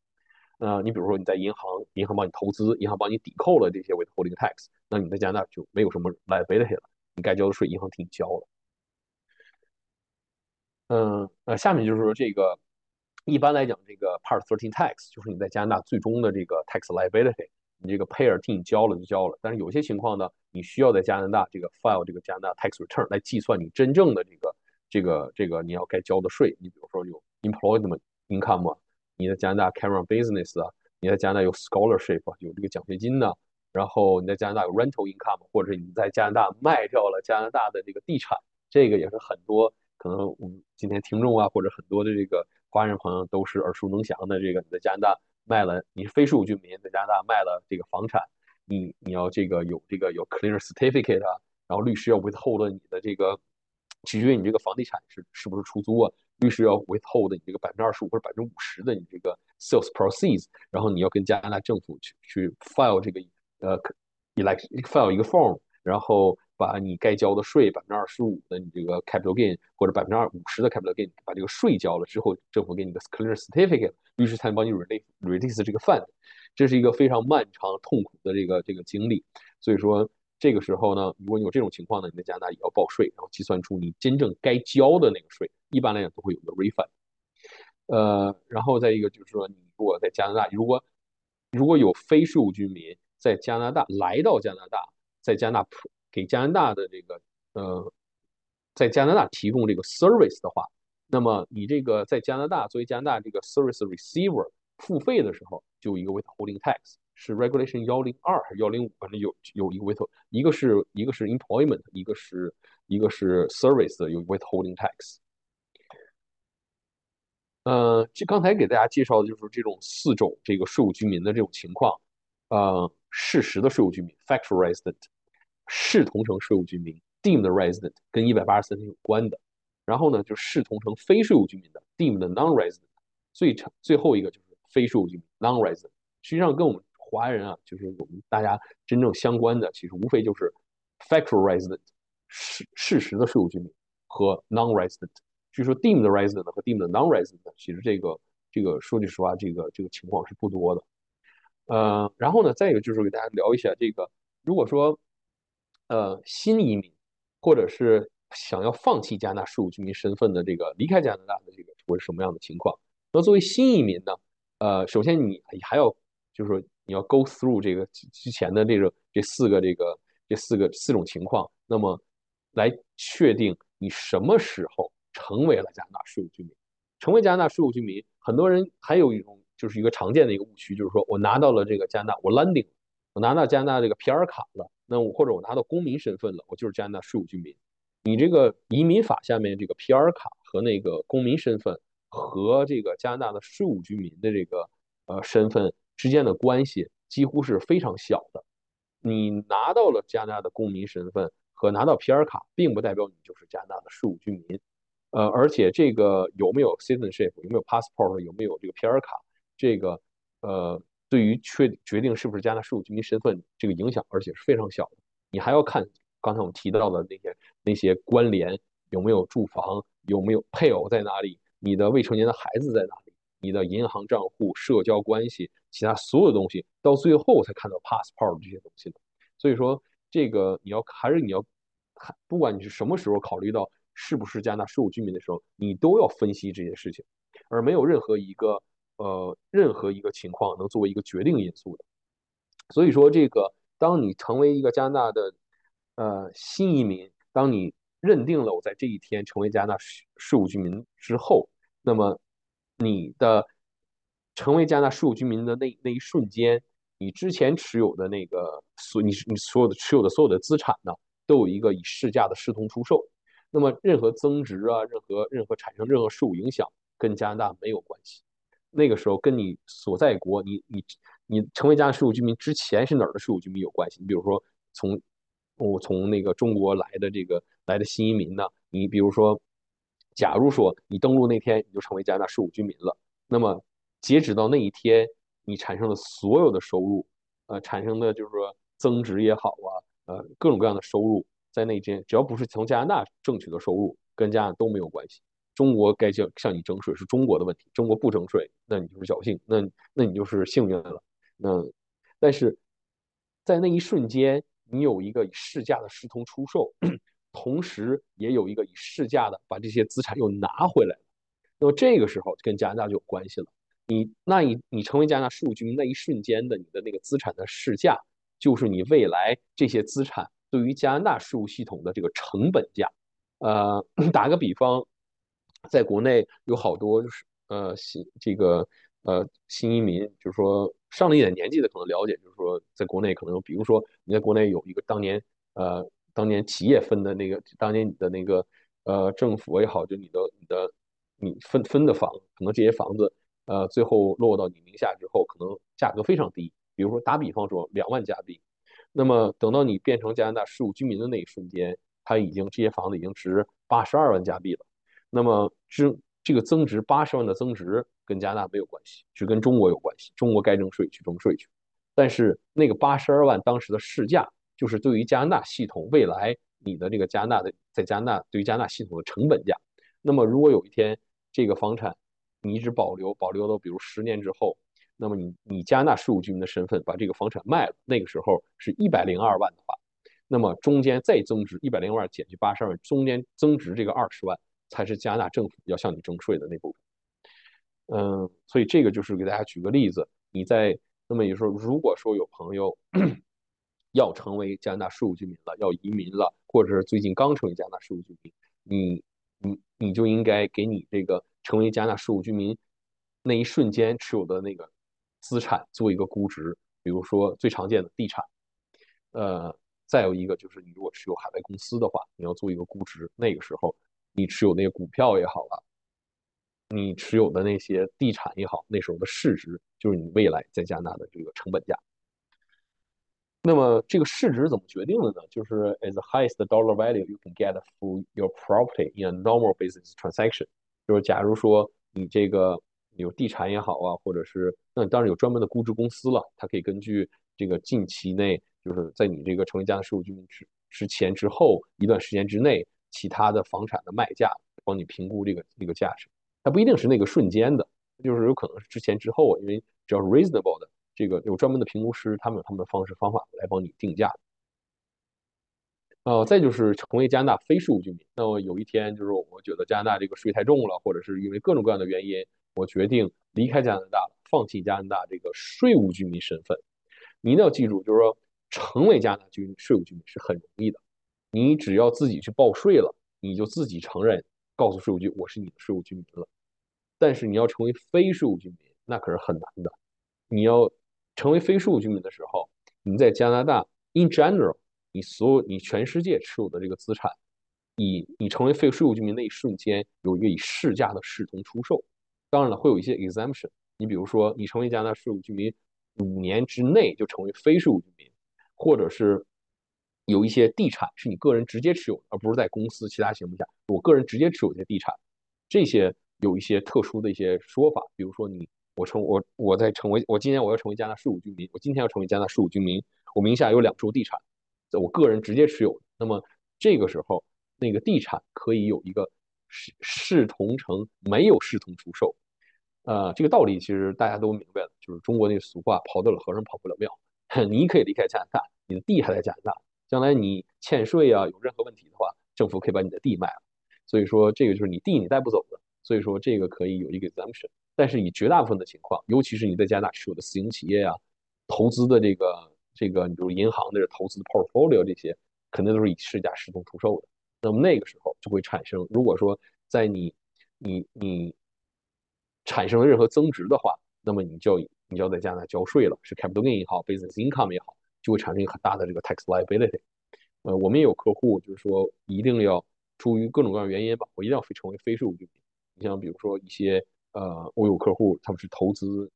B: 呃，你比如说你在银行，银行帮你投资，银行帮你抵扣了这些 withholding tax，那你在加拿大就没有什么 liability 了，你该交的税银行替你交了。嗯呃，下面就是说这个，一般来讲，这个 Part Thirteen Tax 就是你在加拿大最终的这个 tax liability，你这个 payer 替你交了就交了。但是有些情况呢，你需要在加拿大这个 file 这个加拿大 tax return 来计算你真正的这个这个这个你要该交的税。你比如说有 employment income，你在加拿大 carry on business 啊，你在加拿大有 scholarship 有这个奖学金呢，然后你在加拿大有 rental income，或者你在加拿大卖掉了加拿大的这个地产，这个也是很多。可能我们今天听众啊，或者很多的这个华人朋友都是耳熟能详的。这个你在加拿大卖了，你是非税务居民，在加拿大卖了这个房产，你你要这个有这个有 clear certificate 啊，然后律师要 withhold 你的这个，取决于你这个房地产是是不是出租啊，律师要 withhold 你这个百分之二十五或者百分之五十的你这个 sales proceeds，然后你要跟加拿大政府去去 file 这个呃 elect file 一个 form，然后。把你该交的税百分之二十五的你这个 capital gain 或者百分之二五十的 capital gain，把这个税交了之后，政府给你个 clear certificate，律师才能帮你 release release 这个 fund，这是一个非常漫长痛苦的这个这个经历。所以说这个时候呢，如果你有这种情况呢，你在加拿大也要报税，然后计算出你真正该交的那个税，一般来讲都会有个 refund。呃，然后再一个就是说，你如果在加拿大，如果如果有非税务居民在加拿大来到加拿大，在加拿大。给加拿大的这个呃，在加拿大提供这个 service 的话，那么你这个在加拿大作为加拿大这个 service receiver 付费的时候，就有一个 withholding tax，是 regulation 幺零二还是幺零五，反正有有一个 with，一个是一个是 employment，一个是一个是 service 的有 withholding tax。呃，就刚才给大家介绍的就是这种四种这个税务居民的这种情况，呃，事实的税务居民 factual resident。视同城税务居民 （deemed resident） 跟一百八十三有关的，然后呢，就视同城非税务居民的 （deemed non-resident）。最长最后一个就是非税务居民 （non-resident）。实际上跟我们华人啊，就是我们大家真正相关的，其实无非就是 factual resident 事事实的税务居民和 non-resident。据说 deemed resident 和 deemed non-resident，其实这个这个说句实话，这个这个情况是不多的。呃，然后呢，再一个就是给大家聊一下这个，如果说呃，新移民，或者是想要放弃加拿大税务居民身份的这个离开加拿大的这个会是什么样的情况？那作为新移民呢？呃，首先你还要就是说你要 go through 这个之前的这个这四个这个这四个四种情况，那么来确定你什么时候成为了加拿大税务居民。成为加拿大税务居民，很多人还有一种就是一个常见的一个误区，就是说我拿到了这个加拿大，我 landing，我拿到加拿大这个 PR 卡了，那我或者我拿到公民身份了，我就是加拿大税务居民。你这个移民法下面这个 PR 卡和那个公民身份和这个加拿大的税务居民的这个呃身份之间的关系几乎是非常小的。你拿到了加拿大的公民身份和拿到 PR 卡，并不代表你就是加拿大的税务居民。呃，而且这个有没有 citizenship，有没有 passport，有没有这个 PR 卡，这个呃，对于确决定是不是加拿大税务居民身份这个影响，而且是非常小的。你还要看刚才我们提到的那些那些关联，有没有住房，有没有配偶在哪里，你的未成年的孩子在哪里，你的银行账户、社交关系，其他所有东西，到最后才看到 passport 这些东西的。所以说，这个你要还是你要，不管你是什么时候考虑到。是不是加拿大税务居民的时候，你都要分析这些事情，而没有任何一个呃任何一个情况能作为一个决定因素的。所以说，这个当你成为一个加拿大的呃新移民，当你认定了我在这一天成为加拿大税务居民之后，那么你的成为加拿大税务居民的那那一瞬间，你之前持有的那个所你你所有的持有的所有的资产呢，都有一个以市价的视同出售。那么任何增值啊，任何任何产生任何税务影响，跟加拿大没有关系。那个时候跟你所在国，你你你成为加拿大税务居民之前是哪儿的税务居民有关系。你比如说从我从那个中国来的这个来的新移民呢，你比如说，假如说你登陆那天你就成为加拿大税务居民了，那么截止到那一天，你产生的所有的收入，呃，产生的就是说增值也好啊，呃，各种各样的收入。在那间，只要不是从加拿大挣取的收入，跟加拿大都没有关系。中国该向向你征税是中国的问题，中国不征税，那你就是侥幸，那那你就是幸运了。那但是在那一瞬间，你有一个以市价的视同出售，同时也有一个以市价的把这些资产又拿回来。那么这个时候跟加拿大就有关系了。你那你你成为加拿大税务居民那一瞬间的你的那个资产的市价，就是你未来这些资产。对于加拿大税务系统的这个成本价，呃，打个比方，在国内有好多就是呃新这个呃新移民，就是说上了一点年纪的可能了解，就是说在国内可能比如说你在国内有一个当年呃当年企业分的那个当年你的那个呃政府也好，就你的你的你分分的房，可能这些房子呃最后落到你名下之后，可能价格非常低，比如说打比方说两万加币。那么等到你变成加拿大税务居民的那一瞬间，它已经这些房子已经值八十二万加币了。那么这这个增值八十万的增值跟加拿大没有关系，只跟中国有关系。中国该征税去征税去。但是那个八十二万当时的市价，就是对于加拿大系统未来你的这个加拿大的在加拿大对于加拿大系统的成本价。那么如果有一天这个房产你一直保留，保留到比如十年之后。那么你你加拿大税务居民的身份把这个房产卖了，那个时候是一百零二万的话，那么中间再增值一百零二万减去八十二万，中间增值这个二十万才是加拿大政府要向你征税的那部分。嗯，所以这个就是给大家举个例子，你在那么也说，如果说有朋友 (clears throat) 要成为加拿大税务居民了，要移民了，或者是最近刚成为加拿大税务居民，你你你就应该给你这个成为加拿大税务居民那一瞬间持有的那个。资产做一个估值，比如说最常见的地产，呃，再有一个就是你如果持有海外公司的话，你要做一个估值。那个时候你持有那些股票也好了，你持有的那些地产也好，那时候的市值就是你未来在加拿大的这个成本价。那么这个市值怎么决定的呢？就是 as the highest dollar value you can get for your property in a normal business transaction，就是假如说你这个。有地产也好啊，或者是那当然有专门的估值公司了，它可以根据这个近期内，就是在你这个成为加拿大税务居民之之前之后一段时间之内，其他的房产的卖价，帮你评估这个这个价值。它不一定是那个瞬间的，就是有可能是之前之后，因为只要是 reasonable 的，这个有专门的评估师，他们有他们的方式方法来帮你定价。呃，再就是成为加拿大非税务居民。那么有一天就是我觉得加拿大这个税太重了，或者是因为各种各样的原因。我决定离开加拿大，放弃加拿大这个税务居民身份。你一定要记住，就是说成为加拿大居民税务居民是很容易的，你只要自己去报税了，你就自己承认，告诉税务局我是你的税务居民了。但是你要成为非税务居民，那可是很难的。你要成为非税务居民的时候，你在加拿大 in general，你所有你全世界持有的这个资产，以你成为非税务居民那一瞬间，有一个以市价的视同出售。当然了，会有一些 exemption。你比如说，你成为加拿大税务居民五年之内就成为非税务居民，或者是有一些地产是你个人直接持有，而不是在公司其他情况下，我个人直接持有一些地产，这些有一些特殊的一些说法。比如说，你我成我我在成为我今年我要成为加拿大税务居民，我今天要成为加拿大税务居民，我名下有两处地产，我个人直接持有。那么这个时候，那个地产可以有一个视视同成没有视同出售。呃，这个道理其实大家都明白了，就是中国那俗话“跑得了和尚跑不了庙”。(laughs) 你可以离开加拿大，你的地还在加拿大，将来你欠税啊，有任何问题的话，政府可以把你的地卖了。所以说，这个就是你地你带不走的。所以说，这个可以有一个 exemption。但是以绝大部分的情况，尤其是你在加拿大持有的私营企业啊，投资的这个这个，你比如银行的投资的 portfolio 这些，肯定都是以市价视同出售的。那么那个时候就会产生，如果说在你你你。产生了任何增值的话，那么你就你就要在加拿大交税了，是 capital gain 也好，business income 也好，就会产生一个很大的这个 tax liability。呃，我们也有客户就是说一定要出于各种各样原因吧，我一定要成为非税务居民。你像比如说一些呃，我有客户他们是投资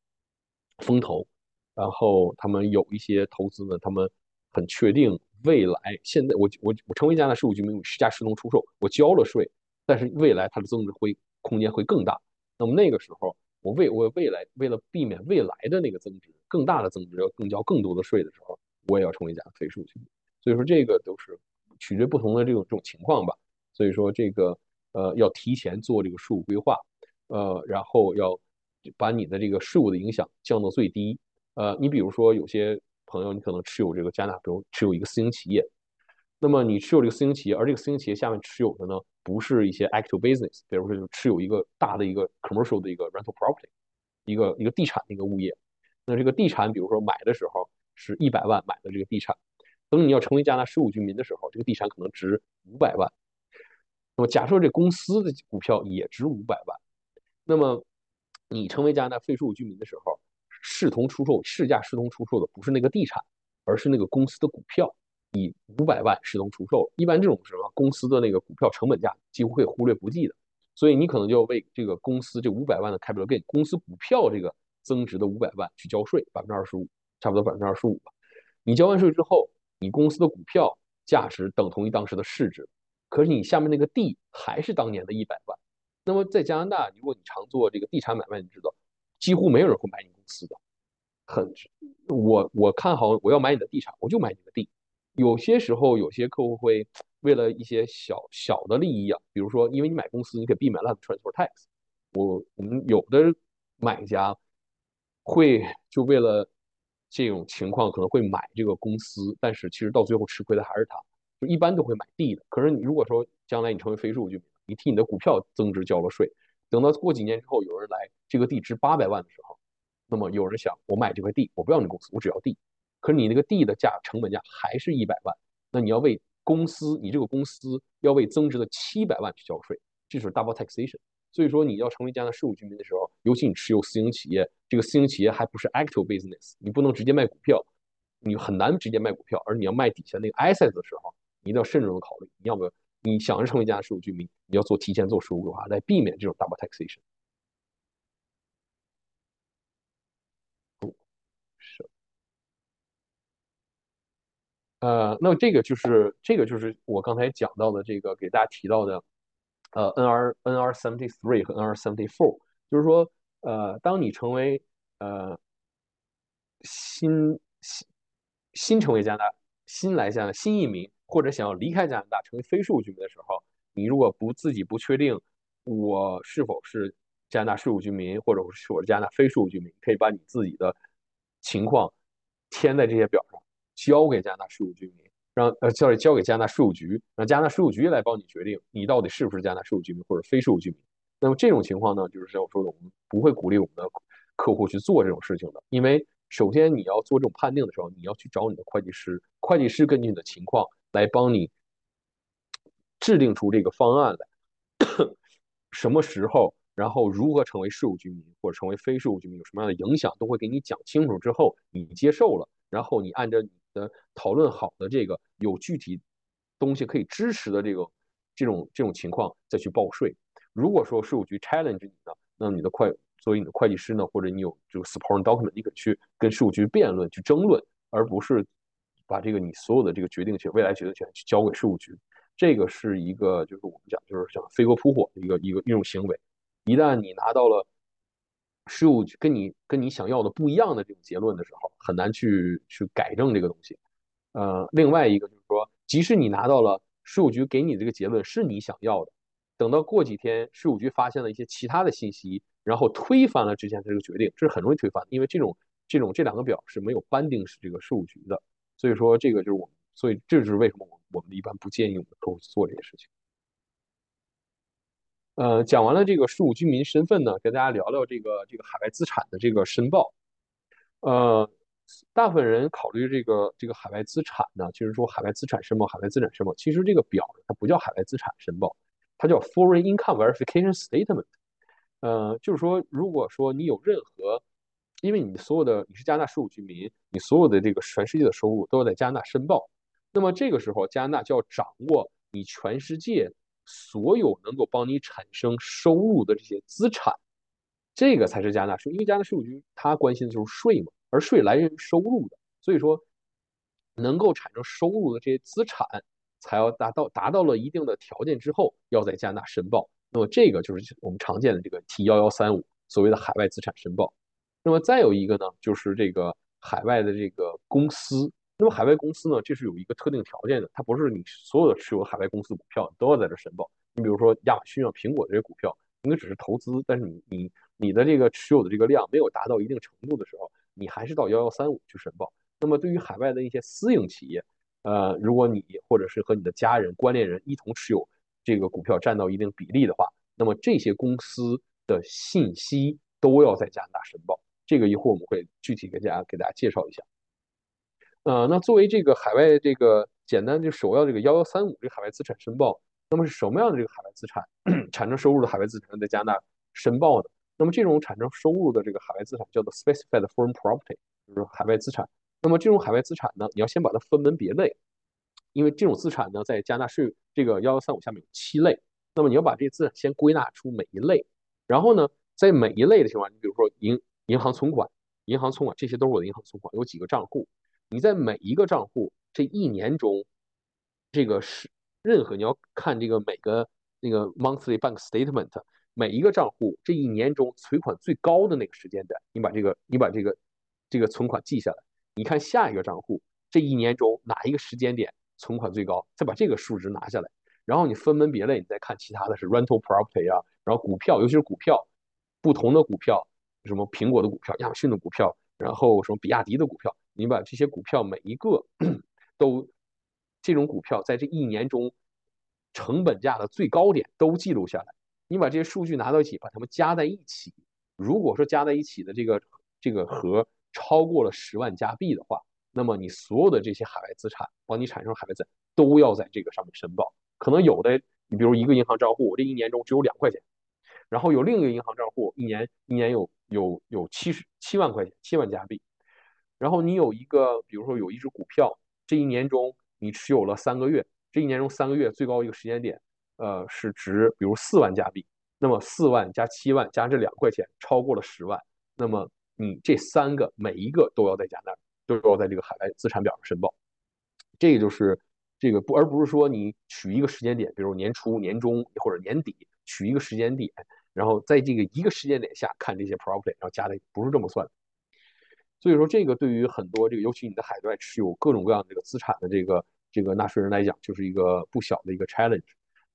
B: 风投，然后他们有一些投资呢，他们很确定未来现在我我我成为加拿大税务居民，市价视同出售，我交了税，但是未来它的增值会空间会更大。那么那个时候，我为我未来为了避免未来的那个增值更大的增值要更交更多的税的时候，我也要成为加非税务居民。所以说这个都是取决不同的这种这种情况吧。所以说这个呃要提前做这个税务规划，呃，然后要把你的这个税务的影响降到最低。呃，你比如说有些朋友你可能持有这个加拿大，比如持有一个私营企业，那么你持有这个私营企业，而这个私营企业下面持有的呢？不是一些 active business，比如说就持有一个大的一个 commercial 的一个 rental property，一个一个地产的一个物业。那这个地产，比如说买的时候是一百万买的这个地产，等你要成为加拿大税务居民的时候，这个地产可能值五百万。那么假设这公司的股票也值五百万，那么你成为加拿大非税务居民的时候，视同出售市价视同出售的不是那个地产，而是那个公司的股票。以五百万视同出售，一般这种什么公司的那个股票成本价几乎可以忽略不计的，所以你可能就要为这个公司这五百万的 capital gain 公司股票这个增值的五百万去交税，百分之二十五，差不多百分之二十五吧。你交完税之后，你公司的股票价值等同于当时的市值，可是你下面那个地还是当年的一百万。那么在加拿大，如果你常做这个地产买卖，你知道几乎没有人会买你公司的。很，我我看好我要买你的地产，我就买你的地。有些时候，有些客户会为了一些小小的利益啊，比如说，因为你买公司，你可以避免 land transfer tax。我我们有的买家会就为了这种情况，可能会买这个公司，但是其实到最后吃亏的还是他。就一般都会买地的。可是你如果说将来你成为非税务居民，你替你的股票增值交了税，等到过几年之后有人来，这个地值八百万的时候，那么有人想，我买这块地，我不要你公司，我只要地。可是你那个地的价成本价还是一百万，那你要为公司，你这个公司要为增值的七百万去交税，这就是 double taxation。所以说你要成为加拿大税务居民的时候，尤其你持有私营企业，这个私营企业还不是 active business，你不能直接卖股票，你很难直接卖股票，而你要卖底下那个 assets 的时候，你一定要慎重的考虑，你要不要，你想着成为加拿大税务居民，你要做提前做税务规划，来避免这种 double taxation。是呃，那么这个就是这个就是我刚才讲到的这个给大家提到的，呃，NR NR seventy three 和 NR seventy four，就是说，呃，当你成为呃新新新成为加拿大新来加拿大新移民，或者想要离开加拿大成为非税务居民的时候，你如果不自己不确定我是否是加拿大税务居民，或者是我是加拿大非税务居民，可以把你自己的情况填在这些表上。交给加拿大税务居民，让呃交交给加拿大税务局，让加拿大税务局来帮你决定你到底是不是加拿大税务居民或者非税务居民。那么这种情况呢，就是像我说的，我们不会鼓励我们的客户去做这种事情的，因为首先你要做这种判定的时候，你要去找你的会计师，会计师根据你的情况来帮你制定出这个方案来，什么时候，然后如何成为税务居民或者成为非税务居民有什么样的影响，都会给你讲清楚之后，你接受了，然后你按照你的讨论好的这个有具体东西可以支持的这个这种这种情况再去报税。如果说税务局 challenge 你呢，那你的会作为你的会计师呢，或者你有这个 support document，你可以去跟税务局辩论、去争论，而不是把这个你所有的这个决定权、未来决定权去交给税务局。这个是一个就是我们讲就是像飞蛾扑火的一个一个一种行为。一旦你拿到了税务局跟你跟你想要的不一样的这种结论的时候，很难去去改正这个东西。呃，另外一个就是说，即使你拿到了税务局给你这个结论是你想要的。等到过几天，税务局发现了一些其他的信息，然后推翻了之前的这个决定，这是很容易推翻，因为这种这种这两个表是没有颁定是这个税务局的，所以说这个就是我们，所以这就是为什么我我们一般不建议我们的客户去做这些事情。呃，讲完了这个税务居民身份呢，跟大家聊聊这个这个海外资产的这个申报。呃，大部分人考虑这个这个海外资产呢，就是说海外资产申报，海外资产申报，其实这个表它不叫海外资产申报。它叫 Foreign Income Verification Statement，呃，就是说，如果说你有任何，因为你所有的你是加拿大税务居民，你所有的这个全世界的收入都要在加拿大申报，那么这个时候加拿大就要掌握你全世界所有能够帮你产生收入的这些资产，这个才是加拿大税，因为加拿大税务局它关心的就是税嘛，而税来源于收入的，所以说能够产生收入的这些资产。才要达到达到了一定的条件之后，要在加拿大申报。那么这个就是我们常见的这个 T 幺幺三五所谓的海外资产申报。那么再有一个呢，就是这个海外的这个公司。那么海外公司呢，这是有一个特定条件的，它不是你所有的持有海外公司股票都要在这申报。你比如说亚马逊啊、苹果这些股票，应该只是投资，但是你你你的这个持有的这个量没有达到一定程度的时候，你还是到幺幺三五去申报。那么对于海外的一些私营企业，呃，如果你或者是和你的家人、关联人一同持有这个股票，占到一定比例的话，那么这些公司的信息都要在加拿大申报。这个一会儿我们会具体给大家给大家介绍一下。呃，那作为这个海外这个简单就首要这个幺幺三五这个海外资产申报，那么是什么样的这个海外资产 (coughs) 产生收入的海外资产在加拿大申报呢？那么这种产生收入的这个海外资产叫做 specified foreign property，就是海外资产。那么这种海外资产呢，你要先把它分门别类，因为这种资产呢，在加拿大税这个幺幺三五下面有七类。那么你要把这资产先归纳出每一类，然后呢，在每一类的情况，你比如说银银行存款、银行存款，这些都是我的银行存款，有几个账户。你在每一个账户这一年中，这个是任何你要看这个每个那个 monthly bank statement，每一个账户这一年中存款最高的那个时间点，你把这个你把这个这个存款记下来。你看下一个账户，这一年中哪一个时间点存款最高？再把这个数值拿下来，然后你分门别类，你再看其他的是 rental property 啊，然后股票，尤其是股票，不同的股票，什么苹果的股票、亚马逊的股票，然后什么比亚迪的股票，你把这些股票每一个 (clears throat) 都，这种股票在这一年中成本价的最高点都记录下来，你把这些数据拿到一起，把它们加在一起，如果说加在一起的这个这个 (laughs) 和。超过了十万加币的话，那么你所有的这些海外资产帮你产生海外资产都要在这个上面申报。可能有的，你比如一个银行账户，我这一年中只有两块钱，然后有另一个银行账户，一年一年有有有七十七万块钱，七万加币。然后你有一个，比如说有一只股票，这一年中你持有了三个月，这一年中三个月最高一个时间点，呃，是值比如四万加币。那么四万加七万加这两块钱，超过了十万，那么。你这三个每一个都要在加拿大，都要在这个海外资产表上申报。这个就是这个不，而不是说你取一个时间点，比如年初、年中或者年底取一个时间点，然后在这个一个时间点下看这些 property，然后加的不是这么算的。所以说，这个对于很多这个，尤其你的海外持有各种各样的这个资产的这个这个纳税人来讲，就是一个不小的一个 challenge。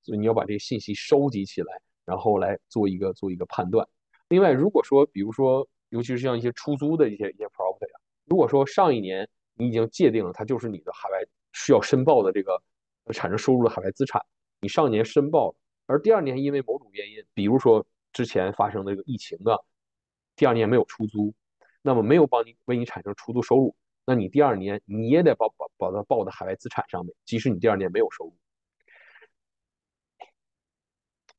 B: 所以你要把这些信息收集起来，然后来做一个做一个判断。另外，如果说比如说，尤其是像一些出租的一些一些 property 啊，如果说上一年你已经界定了它就是你的海外需要申报的这个产生收入的海外资产，你上一年申报，而第二年因为某种原因，比如说之前发生的这个疫情啊，第二年没有出租，那么没有帮你为你产生出租收入，那你第二年你也得报报把它报到海外资产上面，即使你第二年没有收入。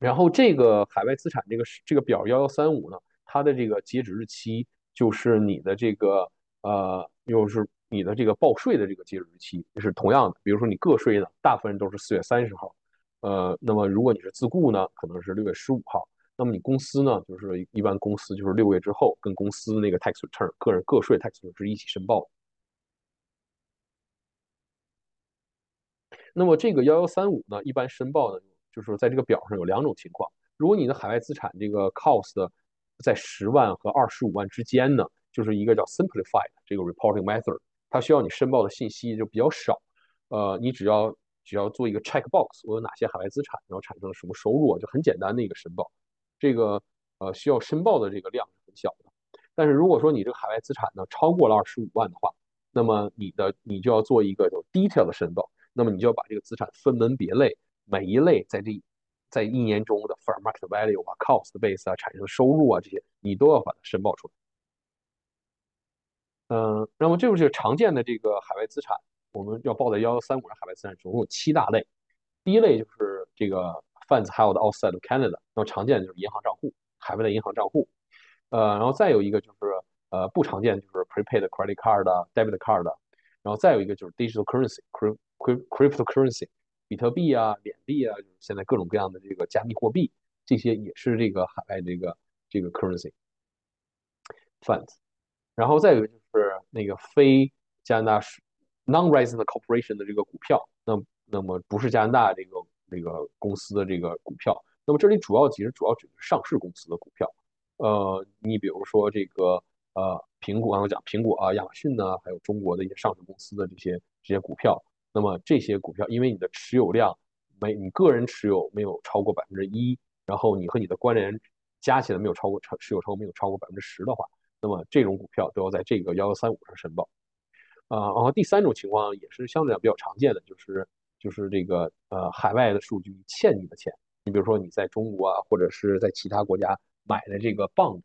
B: 然后这个海外资产这个这个表幺幺三五呢，它的这个截止日期就是你的这个呃，又是你的这个报税的这个截止日期是同样的。比如说你个税呢，大部分人都是四月三十号，呃，那么如果你是自雇呢，可能是六月十五号。那么你公司呢，就是一般公司就是六月之后跟公司那个 tax return 个人个税 tax return 是一起申报。那么这个幺幺三五呢，一般申报呢。就是在这个表上有两种情况，如果你的海外资产这个 cost 在十万和二十五万之间呢，就是一个叫 simplified 这个 reporting method，它需要你申报的信息就比较少，呃，你只要只要做一个 check box，我有哪些海外资产，然后产生了什么收入啊，就很简单的一个申报，这个呃需要申报的这个量是很小的。但是如果说你这个海外资产呢超过了二十五万的话，那么你的你就要做一个就 detail 的申报，那么你就要把这个资产分门别类。每一类在这在一年中的 fair market value 啊、cost base 啊、产生收入啊这些，你都要把它申报出来。嗯，那么这就是常见的这个海外资产，我们要报的幺幺三五的海外资产总共有七大类。第一类就是这个 funds held outside of Canada，那么常见的就是银行账户，海外的银行账户。呃，然后再有一个就是呃不常见就是 prepaid credit card、debit card，然后再有一个就是 digital currency，cryptocurrency。比特币啊，脸币啊，就是现在各种各样的这个加密货币，这些也是这个海外这个这个 currency funds。然后再有一个就是那个非加拿大 non-resident corporation 的这个股票，那那么不是加拿大这个这个公司的这个股票。那么这里主要其实主要指的是上市公司的股票。呃，你比如说这个呃苹果，刚刚讲苹果啊，亚马逊呢，还有中国的一些上市公司的这些这些股票。那么这些股票，因为你的持有量没你个人持有没有超过百分之一，然后你和你的关联加起来没有超过持持有超过没有超过百分之十的话，那么这种股票都要在这个幺幺三五上申报。啊，然后第三种情况也是相对来比较常见的，就是就是这个呃海外的数据欠你的钱，你比如说你在中国啊，或者是在其他国家买的这个 bond，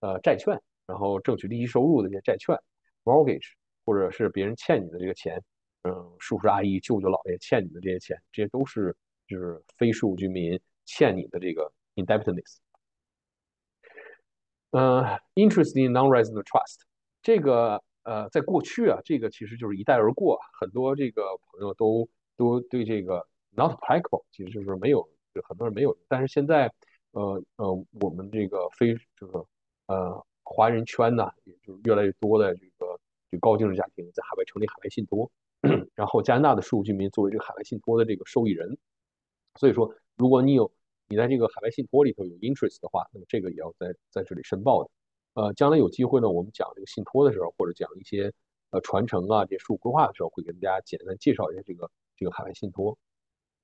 B: 呃债券，然后挣取利息收入的这些债券，mortgage，或者是别人欠你的这个钱。嗯，叔叔阿姨、舅舅姥爷欠你的这些钱，这些都是就是非税务居民欠你的这个 indebtedness。呃，interest in non-resident trust，这个呃，在过去啊，这个其实就是一带而过，很多这个朋友都都对这个 not applicable，其实就是没有，就很多人没有。但是现在，呃呃，我们这个非这个呃华人圈呢，也就越来越多的这个就高净值家庭在海外成立海外信托。(clears throat) 然后加拿大的税务居民作为这个海外信托的这个受益人，所以说如果你有你在这个海外信托里头有 interest 的话，那么这个也要在在这里申报的。呃，将来有机会呢，我们讲这个信托的时候，或者讲一些呃传承啊这些税务规划的时候，会给大家简单介绍一下这个这个海外信托。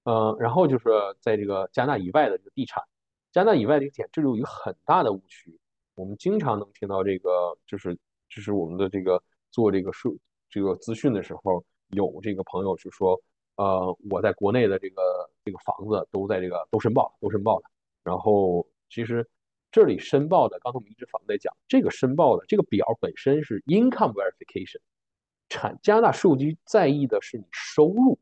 B: 呃，然后就是在这个加拿大以外的这个地产，加拿大以外这个点，这有一个很大的误区，我们经常能听到这个，就是就是我们的这个做这个税这个资讯的时候。有这个朋友就说，呃，我在国内的这个这个房子都在这个都申报都申报了。然后其实这里申报的，刚才我们一直反复在讲，这个申报的这个表本身是 income verification，产加拿大税务局在意的是你收入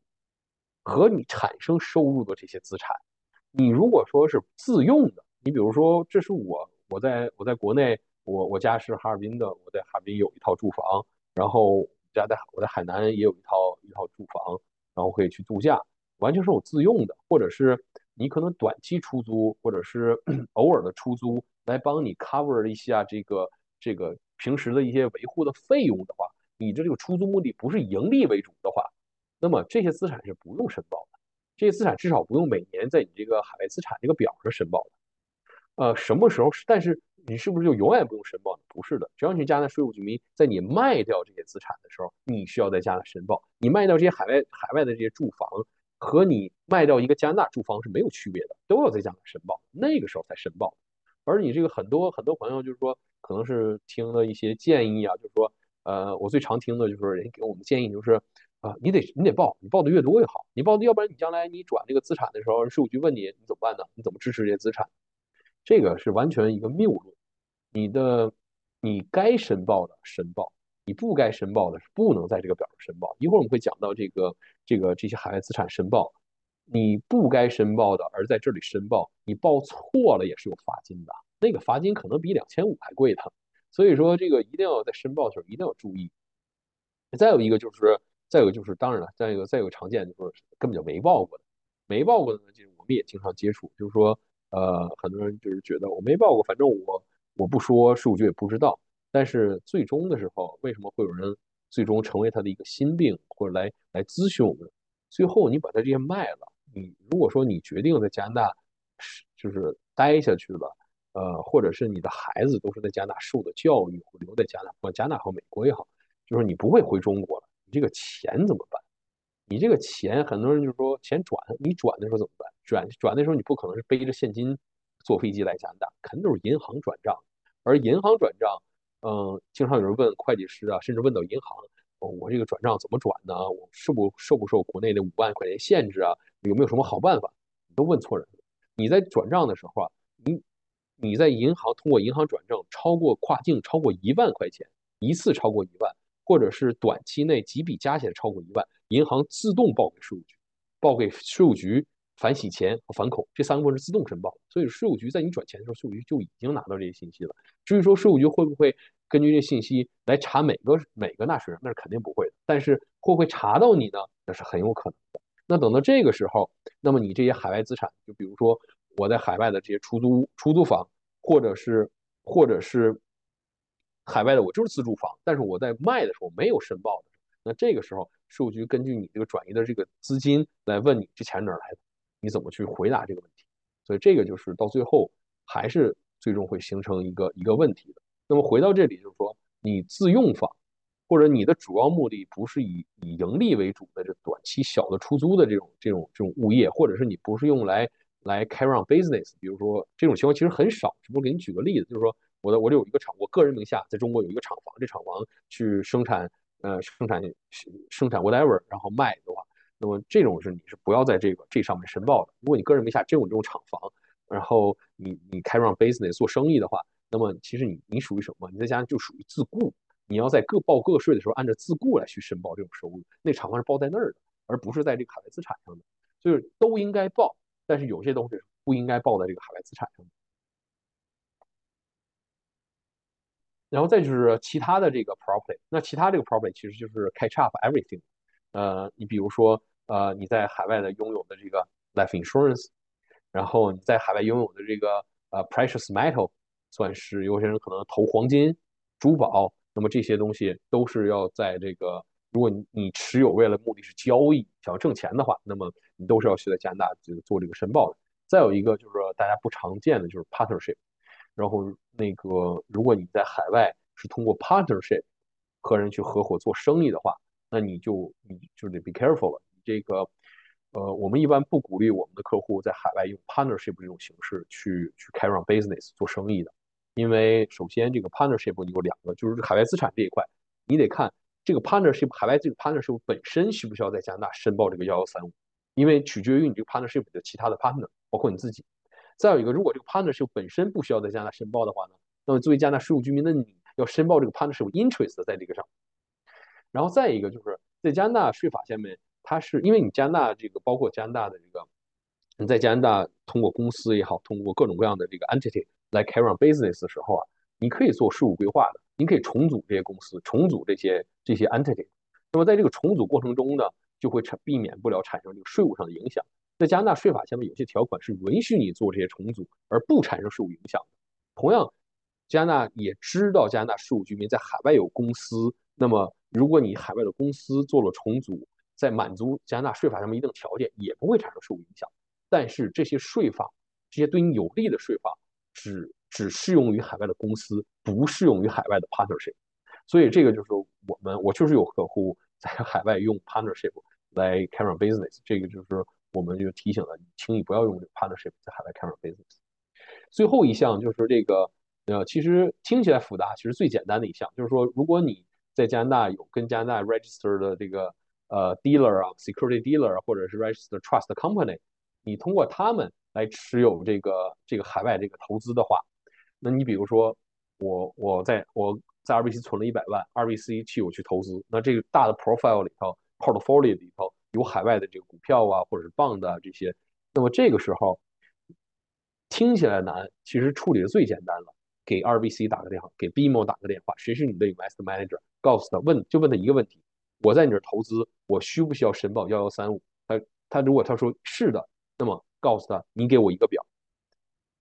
B: 和你产生收入的这些资产。你如果说是自用的，你比如说这是我我在我在国内，我我家是哈尔滨的，我在哈尔滨有一套住房，然后。家在我在海南也有一套一套住房，然后可以去度假，完全是我自用的，或者是你可能短期出租，或者是 (clears throat) 偶尔的出租来帮你 cover 一下这个这个平时的一些维护的费用的话，你的这个出租目的不是盈利为主的话，那么这些资产是不用申报的，这些资产至少不用每年在你这个海外资产这个表上申报的。呃，什么时候？但是。你是不是就永远不用申报呢？不是的，只要你加拿大税务居民，在你卖掉这些资产的时候，你需要在加拿大申报。你卖掉这些海外海外的这些住房，和你卖掉一个加拿大住房是没有区别的，都要在加拿大申报，那个时候才申报。而你这个很多很多朋友就是说，可能是听了一些建议啊，就是说，呃，我最常听的就是人给我们建议就是，啊，你得你得报，你报的越多越好，你报的，要不然你将来你转这个资产的时候，税务局问你，你怎么办呢？你怎么支持这些资产？这个是完全一个谬论。你的你该申报的申报，你不该申报的是不能在这个表上申报。一会儿我们会讲到这个这个这些海外资产申报，你不该申报的，而在这里申报，你报错了也是有罚金的，那个罚金可能比两千五还贵的。所以说这个一定要在申报的时候一定要注意。再有一个就是，再有就是，当然了，再一个再有常见就是根本就没报过的，没报过的呢，就是我们也经常接触，就是说，呃，很多人就是觉得我没报过，反正我我不说，税务局也不知道。但是最终的时候，为什么会有人最终成为他的一个心病，或者来来咨询我们？最后你把他这些卖了，你如果说你决定在加拿大是就是待下去了，呃，或者是你的孩子都是在加拿大受的教育，或留在加拿大，不管加拿大好，美国也好。就是你不会回中国了，你这个钱怎么办？你这个钱，很多人就是说钱转，你转的时候怎么办？转转的时候你不可能是背着现金坐飞机来加拿大，肯定都是银行转账。而银行转账，嗯，经常有人问会计师啊，甚至问到银行，我这个转账怎么转呢？我受不受不受国内的五万块钱限制啊？有没有什么好办法？你都问错人了。你在转账的时候啊，你你在银行通过银行转账超过跨境超过一万块钱，一次超过一万。或者是短期内几笔加起来超过一万，银行自动报给税务局，报给税务局反洗钱和反恐这三个过程自动申报。所以税务局在你转钱的时候，税务局就已经拿到这些信息了。至于说税务局会不会根据这信息来查每个每个纳税人，那是肯定不会的。但是会不会查到你呢？那是很有可能的。那等到这个时候，那么你这些海外资产，就比如说我在海外的这些出租出租房，或者是或者是。海外的我就是自住房，但是我在卖的时候没有申报的，那这个时候税务局根据你这个转移的这个资金来问你这钱哪来的，你怎么去回答这个问题？所以这个就是到最后还是最终会形成一个一个问题的。那么回到这里就是说，你自用房或者你的主要目的不是以以盈利为主的这短期小的出租的这种这种这种物业，或者是你不是用来来 carry on business，比如说这种情况其实很少，只不过给你举个例子，就是说。我的我有一个厂，我个人名下在中国有一个厂房，这厂房去生产，呃，生产生产 whatever，然后卖的话，那么这种是你是不要在这个这上面申报的。如果你个人名下真有这种厂房，然后你你开 run business 做生意的话，那么其实你你属于什么？你在家就属于自雇，你要在各报个税的时候按照自雇来去申报这种收入，那厂房是报在那儿的，而不是在这个海外资产上的，就是都应该报，但是有些东西不应该报在这个海外资产上的。然后再就是其他的这个 property，那其他这个 property 其实就是 catch up everything。呃，你比如说，呃，你在海外的拥有的这个 life insurance，然后你在海外拥有的这个呃 precious metal，算是有些人可能投黄金、珠宝，那么这些东西都是要在这个，如果你你持有为了目的是交易，想要挣钱的话，那么你都是要去在加拿大这个做这个申报的。再有一个就是大家不常见的就是 partnership。然后那个，如果你在海外是通过 partnership 和人去合伙做生意的话，那你就你就得 be careful 了。这个，呃，我们一般不鼓励我们的客户在海外用 partnership 这种形式去去开 run business 做生意的，因为首先这个 partnership 有两个，就是海外资产这一块，你得看这个 partnership 海外这个 partnership 本身需不需要在加拿大申报这个幺幺三五，因为取决于你这个 partnership 的其他的 partner，包括你自己。再有一个，如果这个 partnership 本身不需要在加拿大申报的话呢，那么作为加拿大税务居民的你要申报这个 partnership interest 在这个上。然后再一个就是在加拿大税法下面，它是因为你加拿大这个包括加拿大的这个你在加拿大通过公司也好，通过各种各样的这个 entity 来 carry on business 的时候啊，你可以做税务规划的，你可以重组这些公司，重组这些这些 entity。那么在这个重组过程中呢，就会产避免不了产生这个税务上的影响。在加拿大税法下面有些条款是允许你做这些重组而不产生税务影响的。同样，加拿大也知道加拿大税务居民在海外有公司，那么如果你海外的公司做了重组，在满足加拿大税法上面一定条件，也不会产生税务影响。但是这些税法，这些对你有利的税法，只只适用于海外的公司，不适用于海外的 partnership。所以这个就是我们，我确实有客户在海外用 partnership 来 carry business，这个就是。我们就提醒了你，轻易不要用这个 partnership 在海外开 business。最后一项就是这个，呃，其实听起来复杂，其实最简单的一项就是说，如果你在加拿大有跟加拿大 register 的这个呃 dealer 啊，security dealer 或者是 register trust company，你通过他们来持有这个这个海外这个投资的话，那你比如说我我在我在 RBC 存了一百万，RBC 去我去投资，那这个大的 profile 里头 portfolio 里头有海外的这个股票啊，或者是 bond 啊这些，那么这个时候听起来难，其实处理的最简单了。给 RBC 打个电话，给 BMO 打个电话，谁是你的 Invest Manager？告诉他问，就问他一个问题：我在你这投资，我需不需要申报幺幺三五？他他如果他说是的，那么告诉他，你给我一个表。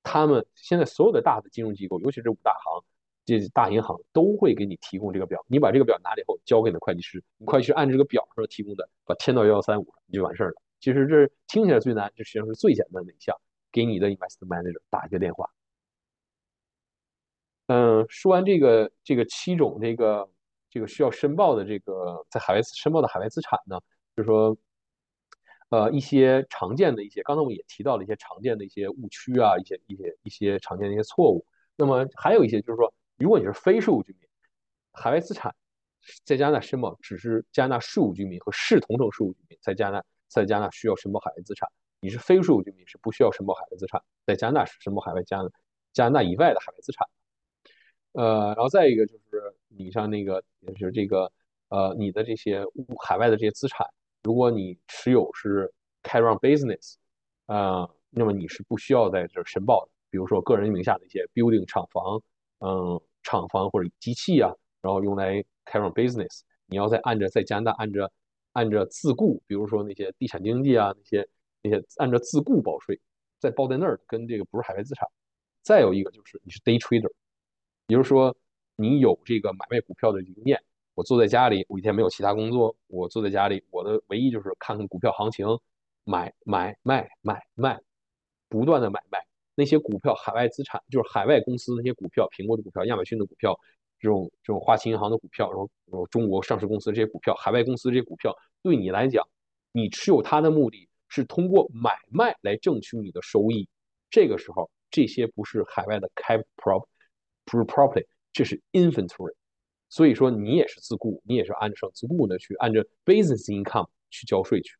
B: 他们现在所有的大的金融机构，尤其是五大行、这大银行，都会给你提供这个表。你把这个表拿了以后，交给你的会计师，你会计师按这个表上提供的，把填到幺幺三五，你就完事儿了。其实这听起来最难，这实际上是最简单的一项，给你的 Invest Manager 打一个电话。嗯，说完这个这个七种这个这个需要申报的这个在海外申报的海外资产呢，就是说，呃，一些常见的一些，刚才我们也提到了一些常见的一些误区啊，一些一些一些常见的一些错误。那么还有一些就是说，如果你是非税务居民，海外资产在加拿大申报只是加拿大税务居民和视同等税务居民在加拿大在加拿大需要申报海外资产，你是非税务居民是不需要申报海外资产，在加拿大是申报海外加加拿大以外的海外资产。呃，然后再一个就是你像那个，就是这个，呃，你的这些海外的这些资产，如果你持有是 carry on business，啊，那么你是不需要在这申报的。比如说个人名下的一些 building 厂房，嗯，厂房或者机器啊，然后用来 carry on business，你要在按着在加拿大按着按着自雇，比如说那些地产经济啊，那些那些按照自雇报税，在报在那儿，跟这个不是海外资产。再有一个就是你是 day trader。也就是说，你有这个买卖股票的经验。我坐在家里，我一天没有其他工作，我坐在家里，我的唯一就是看看股票行情，买买卖买卖，不断的买卖那些股票，海外资产就是海外公司那些股票，苹果的股票、亚马逊的股票，这种这种花旗银行的股票，然后然后中国上市公司这些股票，海外公司这些股票，对你来讲，你持有它的目的是通过买卖来挣取你的收益。这个时候，这些不是海外的 cap prop。不是 property，这是 inventory，所以说你也是自雇，你也是按照自雇的去按照 business income 去交税去。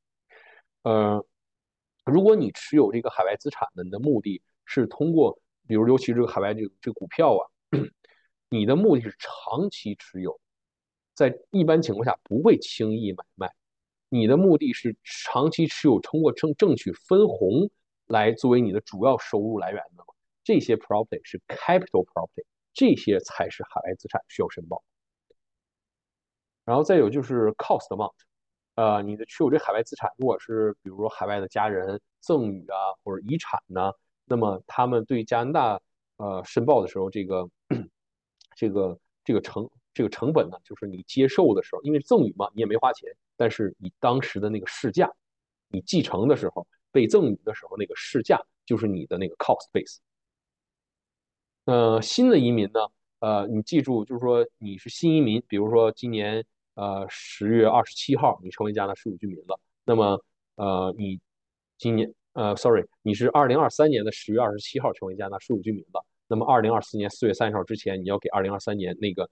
B: 呃，如果你持有这个海外资产的，你的目的是通过，比如尤其这个海外这个这个股票啊，(clears throat) 你的目的是长期持有，在一般情况下不会轻易买卖。你的目的是长期持有，通过挣挣取分红来作为你的主要收入来源的嘛？这些 property 是 capital property。这些才是海外资产需要申报，然后再有就是 cost amount，呃，你的持有这海外资产，如果是比如说海外的家人赠与啊或者遗产呢，那么他们对加拿大呃申报的时候，这个这个这个成这个成本呢，就是你接受的时候，因为赠与嘛，你也没花钱，但是你当时的那个市价，你继承的时候被赠与的时候那个市价就是你的那个 cost base。呃，新的移民呢，呃，你记住，就是说你是新移民，比如说今年呃十月二十七号你成为加拿大税务居民了，那么呃你今年呃，sorry，你是二零二三年的十月二十七号成为加拿大税务居民了，那么二零二四年四月三十号之前，你要给二零二三年那个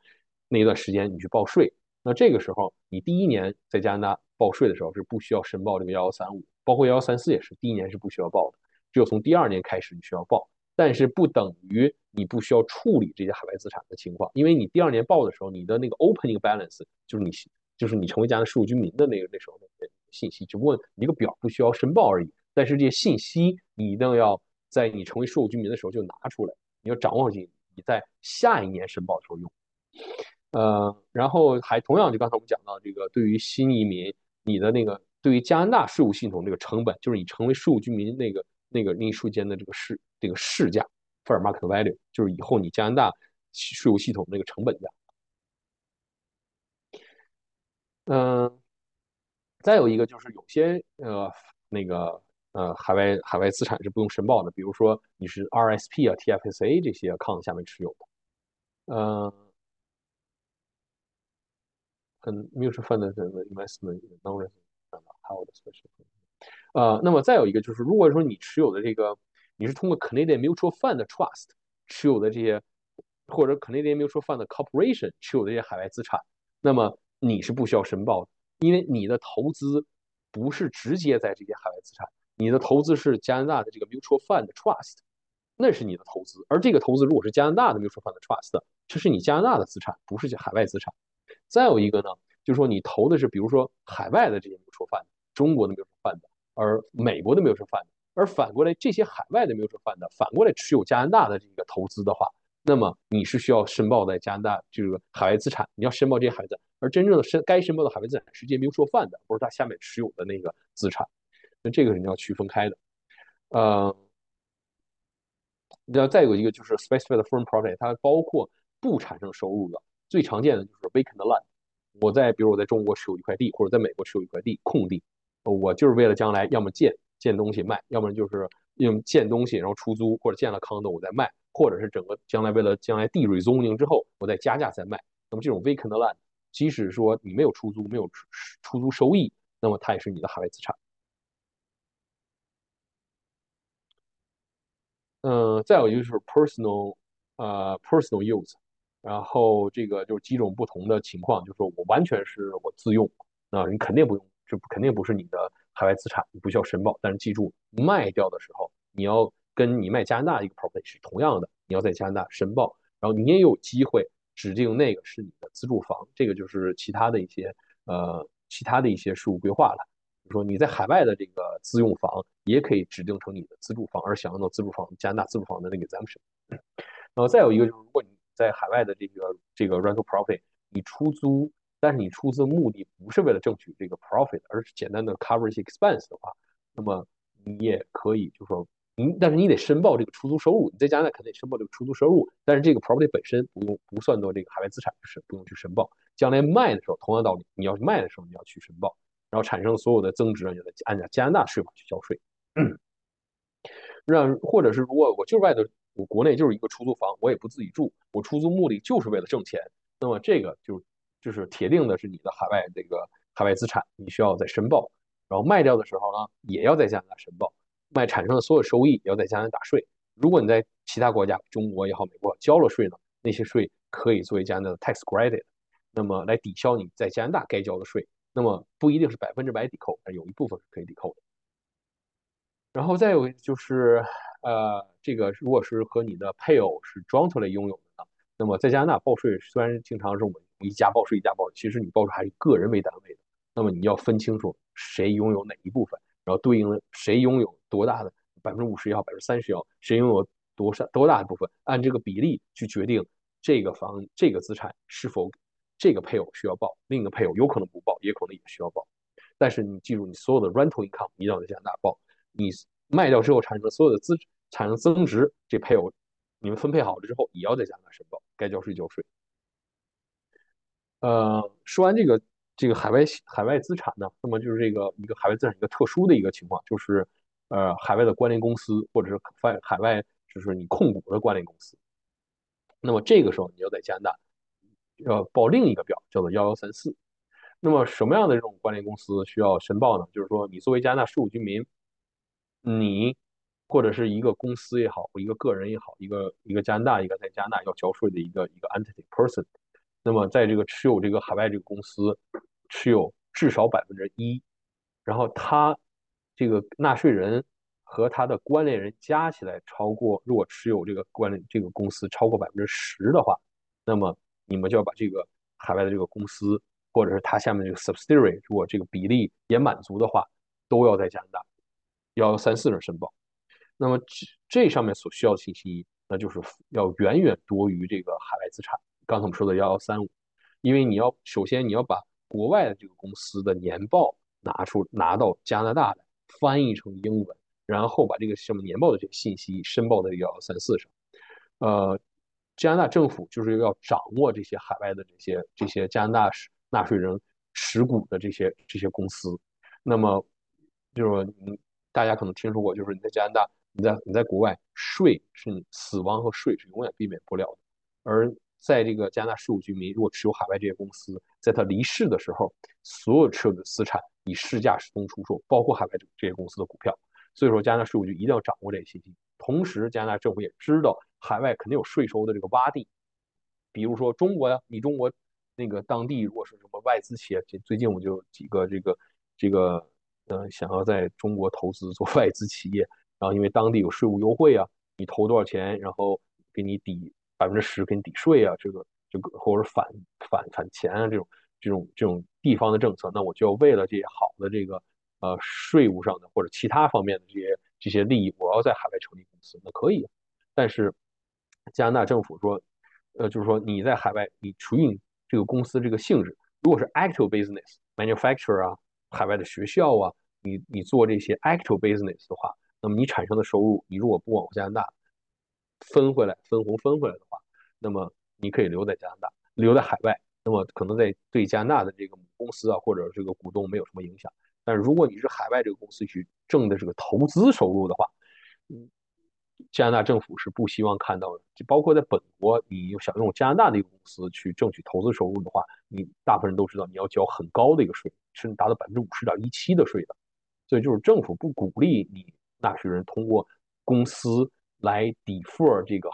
B: 那一段时间你去报税，那这个时候你第一年在加拿大报税的时候是不需要申报这个幺幺三五，包括幺幺三四也是，第一年是不需要报的，只有从第二年开始你需要报。但是不等于你不需要处理这些海外资产的情况，因为你第二年报的时候，你的那个 opening balance 就是你就是你成为加拿大税务居民的那个那时候的信息，只不过你这个表不需要申报而已。但是这些信息你一定要在你成为税务居民的时候就拿出来，你要掌握进，你在下一年申报的时候用。呃，然后还同样就刚才我们讲到这个，对于新移民，你的那个对于加拿大税务系统这个成本，就是你成为税务居民那个。那个那一瞬间的这个市这个市价，fair market value，就是以后你加拿大税务系统那个成本价。嗯，再有一个就是有些呃那个呃海外海外资产是不用申报的，比如说你是 RSP 啊 TFSA 这些 account 下面持有的，嗯，跟 mutual fund 的 investment non-resident 还有的 special。呃，那么再有一个就是，如果说你持有的这个，你是通过 Canadian Mutual Fund Trust 持有的这些，或者 Canadian Mutual Fund Corporation 持有的这些海外资产，那么你是不需要申报的。因为你的投资不是直接在这些海外资产，你的投资是加拿大的这个 mutual fund trust，那是你的投资。而这个投资如果是加拿大的 mutual fund trust，这是你加拿大的资产，不是海外资产。再有一个呢，就是说你投的是比如说海外的这些 mutual fund，中国的 mutual fund，而美国的 mutual fund，而反过来这些海外的 mutual fund，反过来持有加拿大的这个投资的话。那么你是需要申报在加拿大这个海外资产，你要申报这些海外资产，而真正的申该申报的海外资产是这些 mutual fund，不是它下面持有的那个资产，那这个是你要区分开的。呃，那再有一个就是 specified foreign property，它包括不产生收入的，最常见的就是 vacant land。我在比如我在中国持有一块地，或者在美国持有一块地空地，我就是为了将来要么建建东西卖，要不然就是用建东西然后出租，或者建了 condo 我再卖。或者是整个将来为了将来地 rezoning 之后，我再加价再卖。那么这种 vacant land，即使说你没有出租，没有出租收益，那么它也是你的海外资产。嗯，再有一个就是 personal，呃，personal use，然后这个就是几种不同的情况，就是我完全是我自用，那你肯定不用，这肯定不是你的海外资产，你不需要申报。但是记住，卖掉的时候你要。跟你卖加拿大一个 property 是同样的，你要在加拿大申报，然后你也有机会指定那个是你的自住房，这个就是其他的一些呃其他的一些事务规划了。比如说你在海外的这个自用房也可以指定成你的自住房，而享用到自住房加拿大自住房的那个 exemption。然后再有一个就是，如果你在海外的这个这个 rental property 你出租，但是你出资目的不是为了挣取这个 profit，而是简单的 cover 一些 expense 的话，那么你也可以就说。你但是你得申报这个出租收入，你在加拿大肯定申报这个出租收入，但是这个 property 本身不用不算作这个海外资产，就是不用去申报。将来卖的时候，同样道理，你要是卖的时候你要去申报，然后产生所有的增值，你就得按照加拿大税法去交税。让或者是如果我就是外头，我国内就是一个出租房，我也不自己住，我出租目的就是为了挣钱，那么这个就就是铁定的是你的海外这个海外资产，你需要再申报，然后卖掉的时候呢，也要在加拿大申报。卖产生的所有收益要在加拿大打税。如果你在其他国家，中国也好，美国交了税呢，那些税可以作为加拿大的 tax credit，那么来抵消你在加拿大该交的税。那么不一定是百分之百抵扣，但有一部分是可以抵扣的。然后再有就是，呃，这个如果是和你的配偶是 jointly 拥有的呢，那么在加拿大报税虽然经常是我们一家报税一家报，其实你报税还是个人为单位的。那么你要分清楚谁拥有哪一部分。然后对应的谁拥有多大的百分之五十也好，百分之三十也好，谁拥有多少多大的部分，按这个比例去决定这个房这个资产是否这个配偶需要报，另一个配偶有可能不报，也可能也需要报。但是你记住，你所有的 rental income 一定要在加拿大报，你卖掉之后产生的所有的资产生增值，这配偶你们分配好了之后，也要在加拿大申报，该交税交税。呃，说完这个。这个海外海外资产呢，那么就是这个一个海外资产一个特殊的一个情况，就是呃海外的关联公司或者是海海外就是你控股的关联公司。那么这个时候你要在加拿大要报另一个表，叫做幺幺三四。那么什么样的这种关联公司需要申报呢？就是说你作为加拿大税务居民，你或者是一个公司也好，或一个个人也好，一个一个加拿大一个在加拿大要交税的一个一个 entity person。那么，在这个持有这个海外这个公司持有至少百分之一，然后他这个纳税人和他的关联人加起来超过，如果持有这个关联这个公司超过百分之十的话，那么你们就要把这个海外的这个公司或者是他下面这个 subsidiary，如果这个比例也满足的话，都要在加拿大幺幺三四上申报。那么这这上面所需要的信息，那就是要远远多于这个海外资产。刚才我们说的幺幺三五，因为你要首先你要把国外的这个公司的年报拿出拿到加拿大来，翻译成英文，然后把这个什么年报的这个信息申报在幺幺三四上。呃，加拿大政府就是要掌握这些海外的这些这些加拿大纳税人持股的这些这些公司。那么就是说，大家可能听说过，就是你在加拿大，你在你在国外税是你死亡和税是永远避免不了的，而在这个加拿大税务居民如果持有海外这些公司，在他离世的时候，所有持有的资产以市价实通出售，包括海外这些公司的股票。所以说，加拿大税务局一定要掌握这些信息。同时，加拿大政府也知道海外肯定有税收的这个洼地，比如说中国呀，你中国那个当地如果是什么外资企业，最近我就几个这个这个呃想要在中国投资做 (laughs) 外资企业，然后因为当地有税务优惠啊，你投多少钱，然后给你抵百分之十给你抵税啊，这个这个或者返返返钱啊这种这种这种地方的政策，那我就要为了这些好的这个呃税务上的或者其他方面的这些这些利益，我要在海外成立公司，那可以，但是加拿大政府说，呃，就是说你在海外你处于这个公司这个性质，如果是 actual business manufacturer 啊，海外的学校啊，你你做这些 actual business 的话，那么你产生的收入，你如果不往加拿大分回来，分红分回来的话，那么你可以留在加拿大，留在海外，那么可能在对加拿大的这个母公司啊或者这个股东没有什么影响。但是如果你是海外这个公司去挣的这个投资收入的话，嗯，加拿大政府是不希望看到。就包括在本国，你想用加拿大的一个公司去挣取投资收入的话，你大部分人都知道你要交很高的一个税，甚至达到百分之五十点一七的税的。所以就是政府不鼓励你纳税人通过公司来抵付这个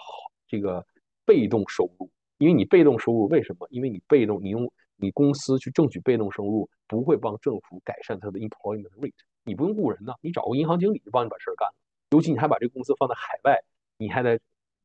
B: 这个被动收入，因为你被动收入为什么？因为你被动你用你公司去挣取被动收入，不会帮政府改善它的 employment rate，你不用雇人呢，你找个银行经理就帮你把事儿干了。尤其你还把这个公司放在海外，你还得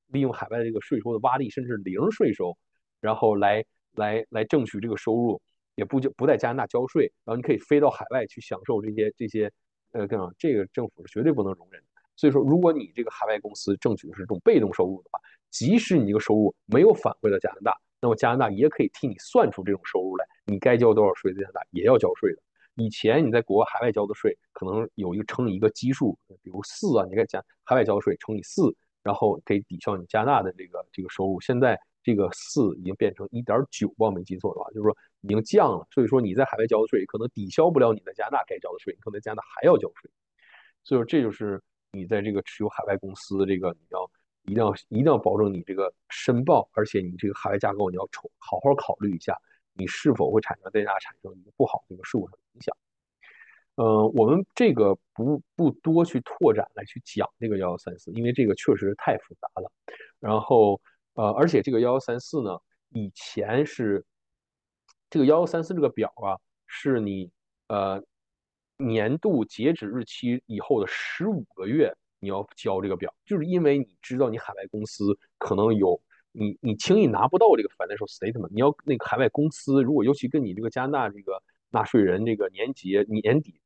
B: 利用海外这个税收的洼地，甚至零税收，然后来来来挣取这个收入，也不就不在加拿大交税，然后你可以飞到海外去享受这些这些呃，更这个政府是绝对不能容忍的。所以说，如果你这个海外公司挣取的是这种被动收入的话，即使你这个收入没有返回到加拿大，那么加拿大也可以替你算出这种收入来，你该交多少税，在加拿大也要交税的。以前你在国外海外交的税，可能有一个乘以一个基数，比如四啊，你该加海外交税乘以四，然后可以抵消你加拿大的这个这个收入。现在这个四已经变成一点九，我没记错的话，就是说已经降了。所以说你在海外交的税可能抵消不了你在加拿大该交的税，你可能在加拿大还要交税。所以说这就是你在这个持有海外公司这个你要一定要一定要保证你这个申报，而且你这个海外架构你要重好好考虑一下。你是否会产生对它产生一个不好的一个税务上的影响？呃，我们这个不不多去拓展来去讲这个幺幺三四，因为这个确实太复杂了。然后呃，而且这个幺幺三四呢，以前是这个幺幺三四这个表啊，是你呃年度截止日期以后的十五个月你要交这个表，就是因为你知道你海外公司可能有。你你轻易拿不到这个 financial statement，你要那个海外公司，如果尤其跟你这个加拿大这个纳税人这个年节年底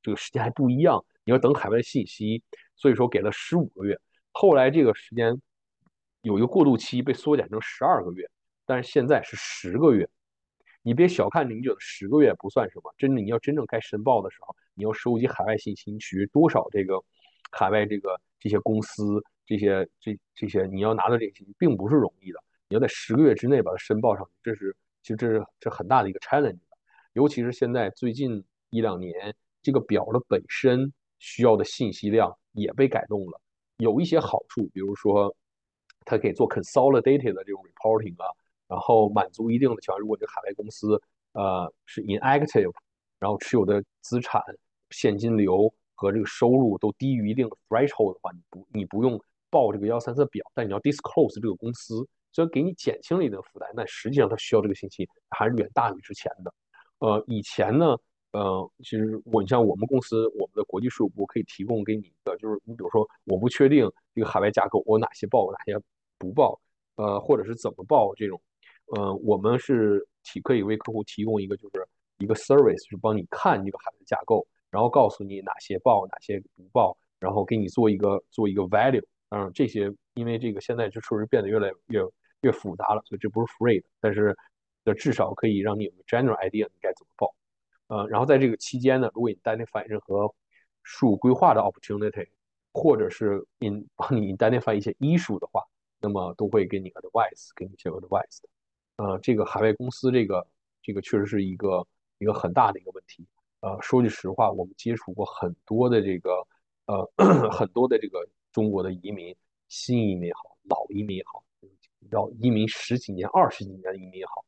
B: 这个时间还不一样，你要等海外信息，所以说给了十五个月，后来这个时间有一个过渡期被缩减成十二个月，但是现在是十个月，你别小看你觉得十个月不算什么，真的你要真正该申报的时候，你要收集海外信息，取多少这个海外这个这些公司。这些这这些你要拿到这些信息并不是容易的，你要在十个月之内把它申报上去，这是其实这是这很大的一个 challenge，尤其是现在最近一两年，这个表的本身需要的信息量也被改动了，有一些好处，比如说它可以做 consolidated 的这种 reporting 啊，然后满足一定的条件，如果这个海外公司呃是 inactive，然后持有的资产现金流和这个收入都低于一定的 threshold 的话，你不你不用。报这个幺三四表，但你要 disclose 这个公司，虽然给你减轻了一定的负担，但实际上它需要这个信息还是远大于之前的。呃，以前呢，呃，其实我你像我们公司，我们的国际税务部可以提供给你一个，就是你比如说，我不确定这个海外架构，我哪些报，哪些不报，呃，或者是怎么报这种，呃，我们是提可以为客户提供一个，就是一个 service，是帮你看这个海外架构，然后告诉你哪些报，哪些不报，然后给你做一个做一个 value。嗯，这些因为这个现在就确实变得越来越越复杂了，所以这不是 free 的，但是这至少可以让你有个 general idea 你该怎么报。呃，然后在这个期间呢，如果你 identify 任何数规划的 opportunity，或者是 in 帮你 identify 一些医术的话，那么都会给你 advice，给你一些 advice 的。呃，这个海外公司这个这个确实是一个一个很大的一个问题。呃，说句实话，我们接触过很多的这个呃 (coughs) 很多的这个。中国的移民，新移民也好，老移民也好，要移民十几年、二十几年的移民也好，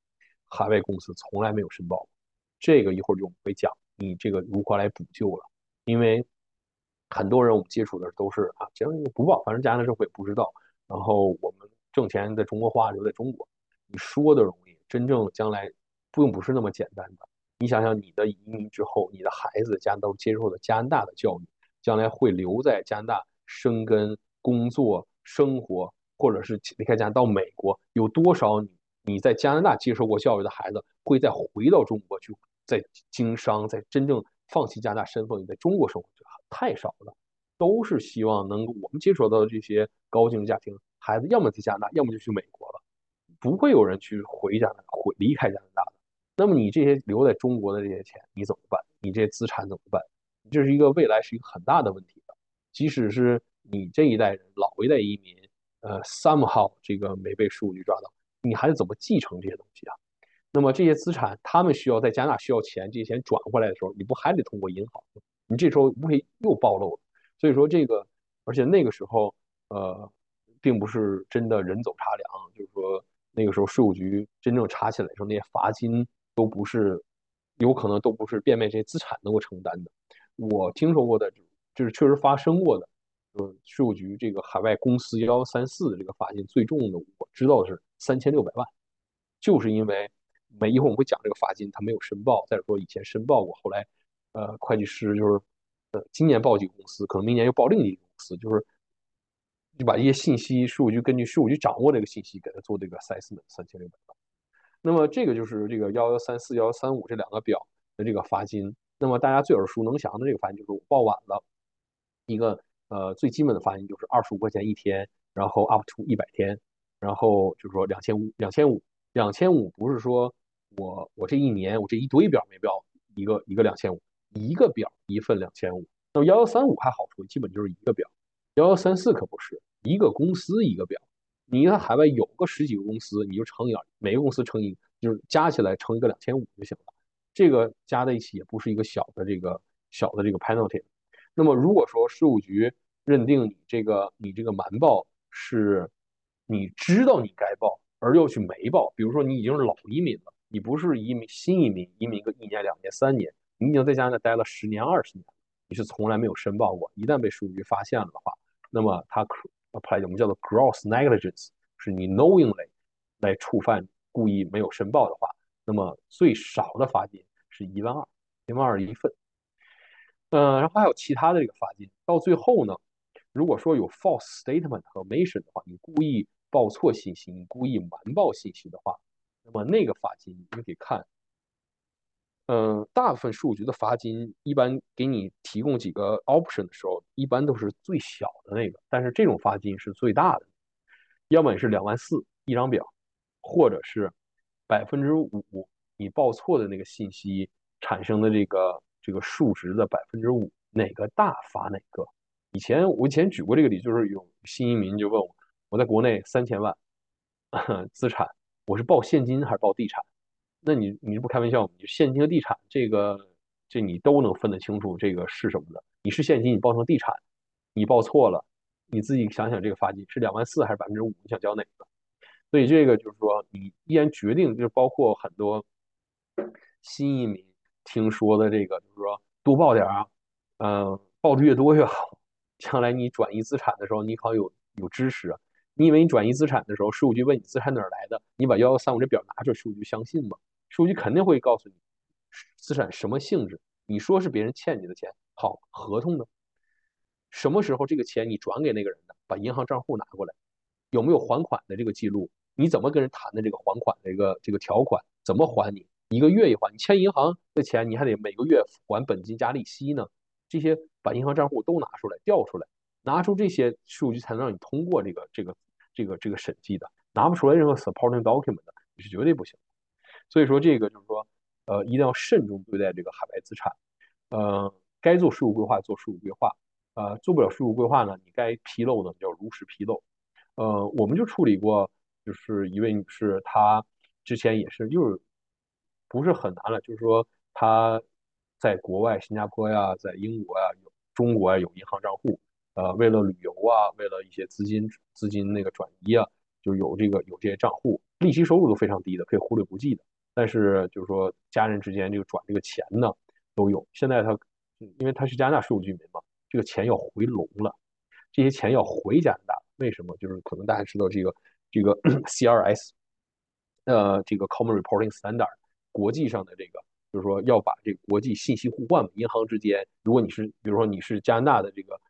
B: 海外公司从来没有申报过。这个一会儿就会讲，你这个如何来补救了。因为很多人我们接触的都是啊，这样不报，反正加拿大政府也不知道。然后我们挣钱在中国花，留在中国。你说的容易，真正将来并不是那么简单的。你想想，你的移民之后，你的孩子加拿大接受的加拿大的教育，将来会留在加拿大生根、工作、生活，或者是离开加拿大到美国，有多少你你在加拿大接受过教育的孩子会再回到中国去，在经商，在真正放弃加拿大身份，你在中国生活？太少了，都是希望能够我们接触到的这些高净值家庭孩子，要么在加拿大，要么就去美国了，不会有人去回加拿大，回离开加拿大。那么你这些留在中国的这些钱，你怎么办？你这些资产怎么办？这是一个未来是一个很大的问题的。即使是你这一代人老一代移民，呃，somehow 这个没被税务局抓到，你还是怎么继承这些东西啊？那么这些资产，他们需要在加拿大需要钱，这些钱转回来的时候，你不还得通过银行？你这时候不会又暴露了？所以说这个，而且那个时候，呃，并不是真的人走茶凉，就是说那个时候税务局真正查起来的时候，那些罚金。都不是，有可能都不是变卖这些资产能够承担的。我听说过的，就是确实发生过的，就是税务局这个海外公司幺幺三四的这个罚金最重的，我知道的是三千六百万，就是因为没一会儿我们会讲这个罚金，他没有申报，再说以前申报过，后来呃会计师就是呃今年报几个公司，可能明年又报另一个公司，就是就把一些信息税务局根据税务局掌握这个信息给他做这个 assessment 三千六百。那么这个就是这个幺幺三四幺三五这两个表的这个罚金。那么大家最耳熟能详的这个罚金就是我报晚了，一个呃最基本的罚金就是二十五块钱一天，然后 up to 一百天，然后就是说两千五两千五两千五不是说我我这一年我这一堆表没标一个一个两千五一个表一份两千五。那么幺幺三五还好说，基本就是一个表，幺幺三四可不是一个公司一个表。你在海外有个十几个公司，你就乘以二，每个公司乘以就是加起来乘一个两千五就行了。这个加在一起也不是一个小的这个小的这个 penalty。那么如果说税务局认定你这个你这个瞒报是你知道你该报而又去没报，比如说你已经是老移民了，你不是移民新移民，移民个一年两年三年，你已经在加拿大待了十年二十年，你是从来没有申报过，一旦被税务局发现了的话，那么他可。Apply 我们叫做 gross negligence，是你 knowingly 来触犯故意没有申报的话，那么最少的罚金是一万二，一万二一份。嗯，然后还有其他的这个罚金。到最后呢，如果说有 false statement 和 omission 的话，你故意报错信息，你故意瞒报信息的话，那么那个罚金你可以看。嗯，大部分数局的罚金一般给你提供几个 option 的时候，一般都是最小的那个，但是这种罚金是最大的，要么是两万四一张表，或者是百分之五你报错的那个信息产生的这个这个数值的百分之五，哪个大罚哪个。以前我以前举过这个例，就是有新移民就问我，我在国内三千万 (laughs) 资产，我是报现金还是报地产？那你你不开玩笑吗？你现金和地产这个，这你都能分得清楚，这个是什么的？你是现金，你报成地产，你报错了，你自己想想这个罚金是两万四还是百分之五？你想交哪个？所以这个就是说，你依然决定，就是包括很多新移民听说的这个，就是说多报点啊，嗯，报的越多越好，将来你转移资产的时候，你好有有知识。你以为你转移资产的时候，税务局问你资产哪儿来的，你把幺幺三五这表拿出来，税务局相信吗？数据肯定会告诉你资产什么性质。你说是别人欠你的钱，好，合同呢？什么时候这个钱你转给那个人的？把银行账户拿过来，有没有还款的这个记录？你怎么跟人谈的这个还款的这个这个条款？怎么还你？一个月一还？你欠银行的钱，你还得每个月还本金加利息呢？这些把银行账户都拿出来，调出来，拿出这些数据才能让你通过这个这个这个这个审计的。拿不出来任何 supporting document 的，你是绝对不行。所以说，这个就是说，呃，一定要慎重对待这个海外资产。呃，该做税务规划做税务规划，呃，做不了税务规划呢，你该披露呢，叫如实披露。呃，我们就处理过，就是一位女士，她之前也是，就是不是很难了，就是说她在国外，新加坡呀，在英国呀，有中国呀有银行账户，呃，为了旅游啊，为了一些资金资金那个转移啊，就有这个有这些账户，利息收入都非常低的，可以忽略不计的。但是就是说，家人之间这个转这个钱呢，都有。现在他，因为他是加拿大税务居民嘛，这个钱要回笼了，这些钱要回加拿大。为什么？就是可能大家知道这个这个 (clears throat) CRS，呃，这个 Common Reporting Standard，国际上的这个，就是说要把这个国际信息互换嘛，银行之间，如果你是比如说你是加拿大的这个，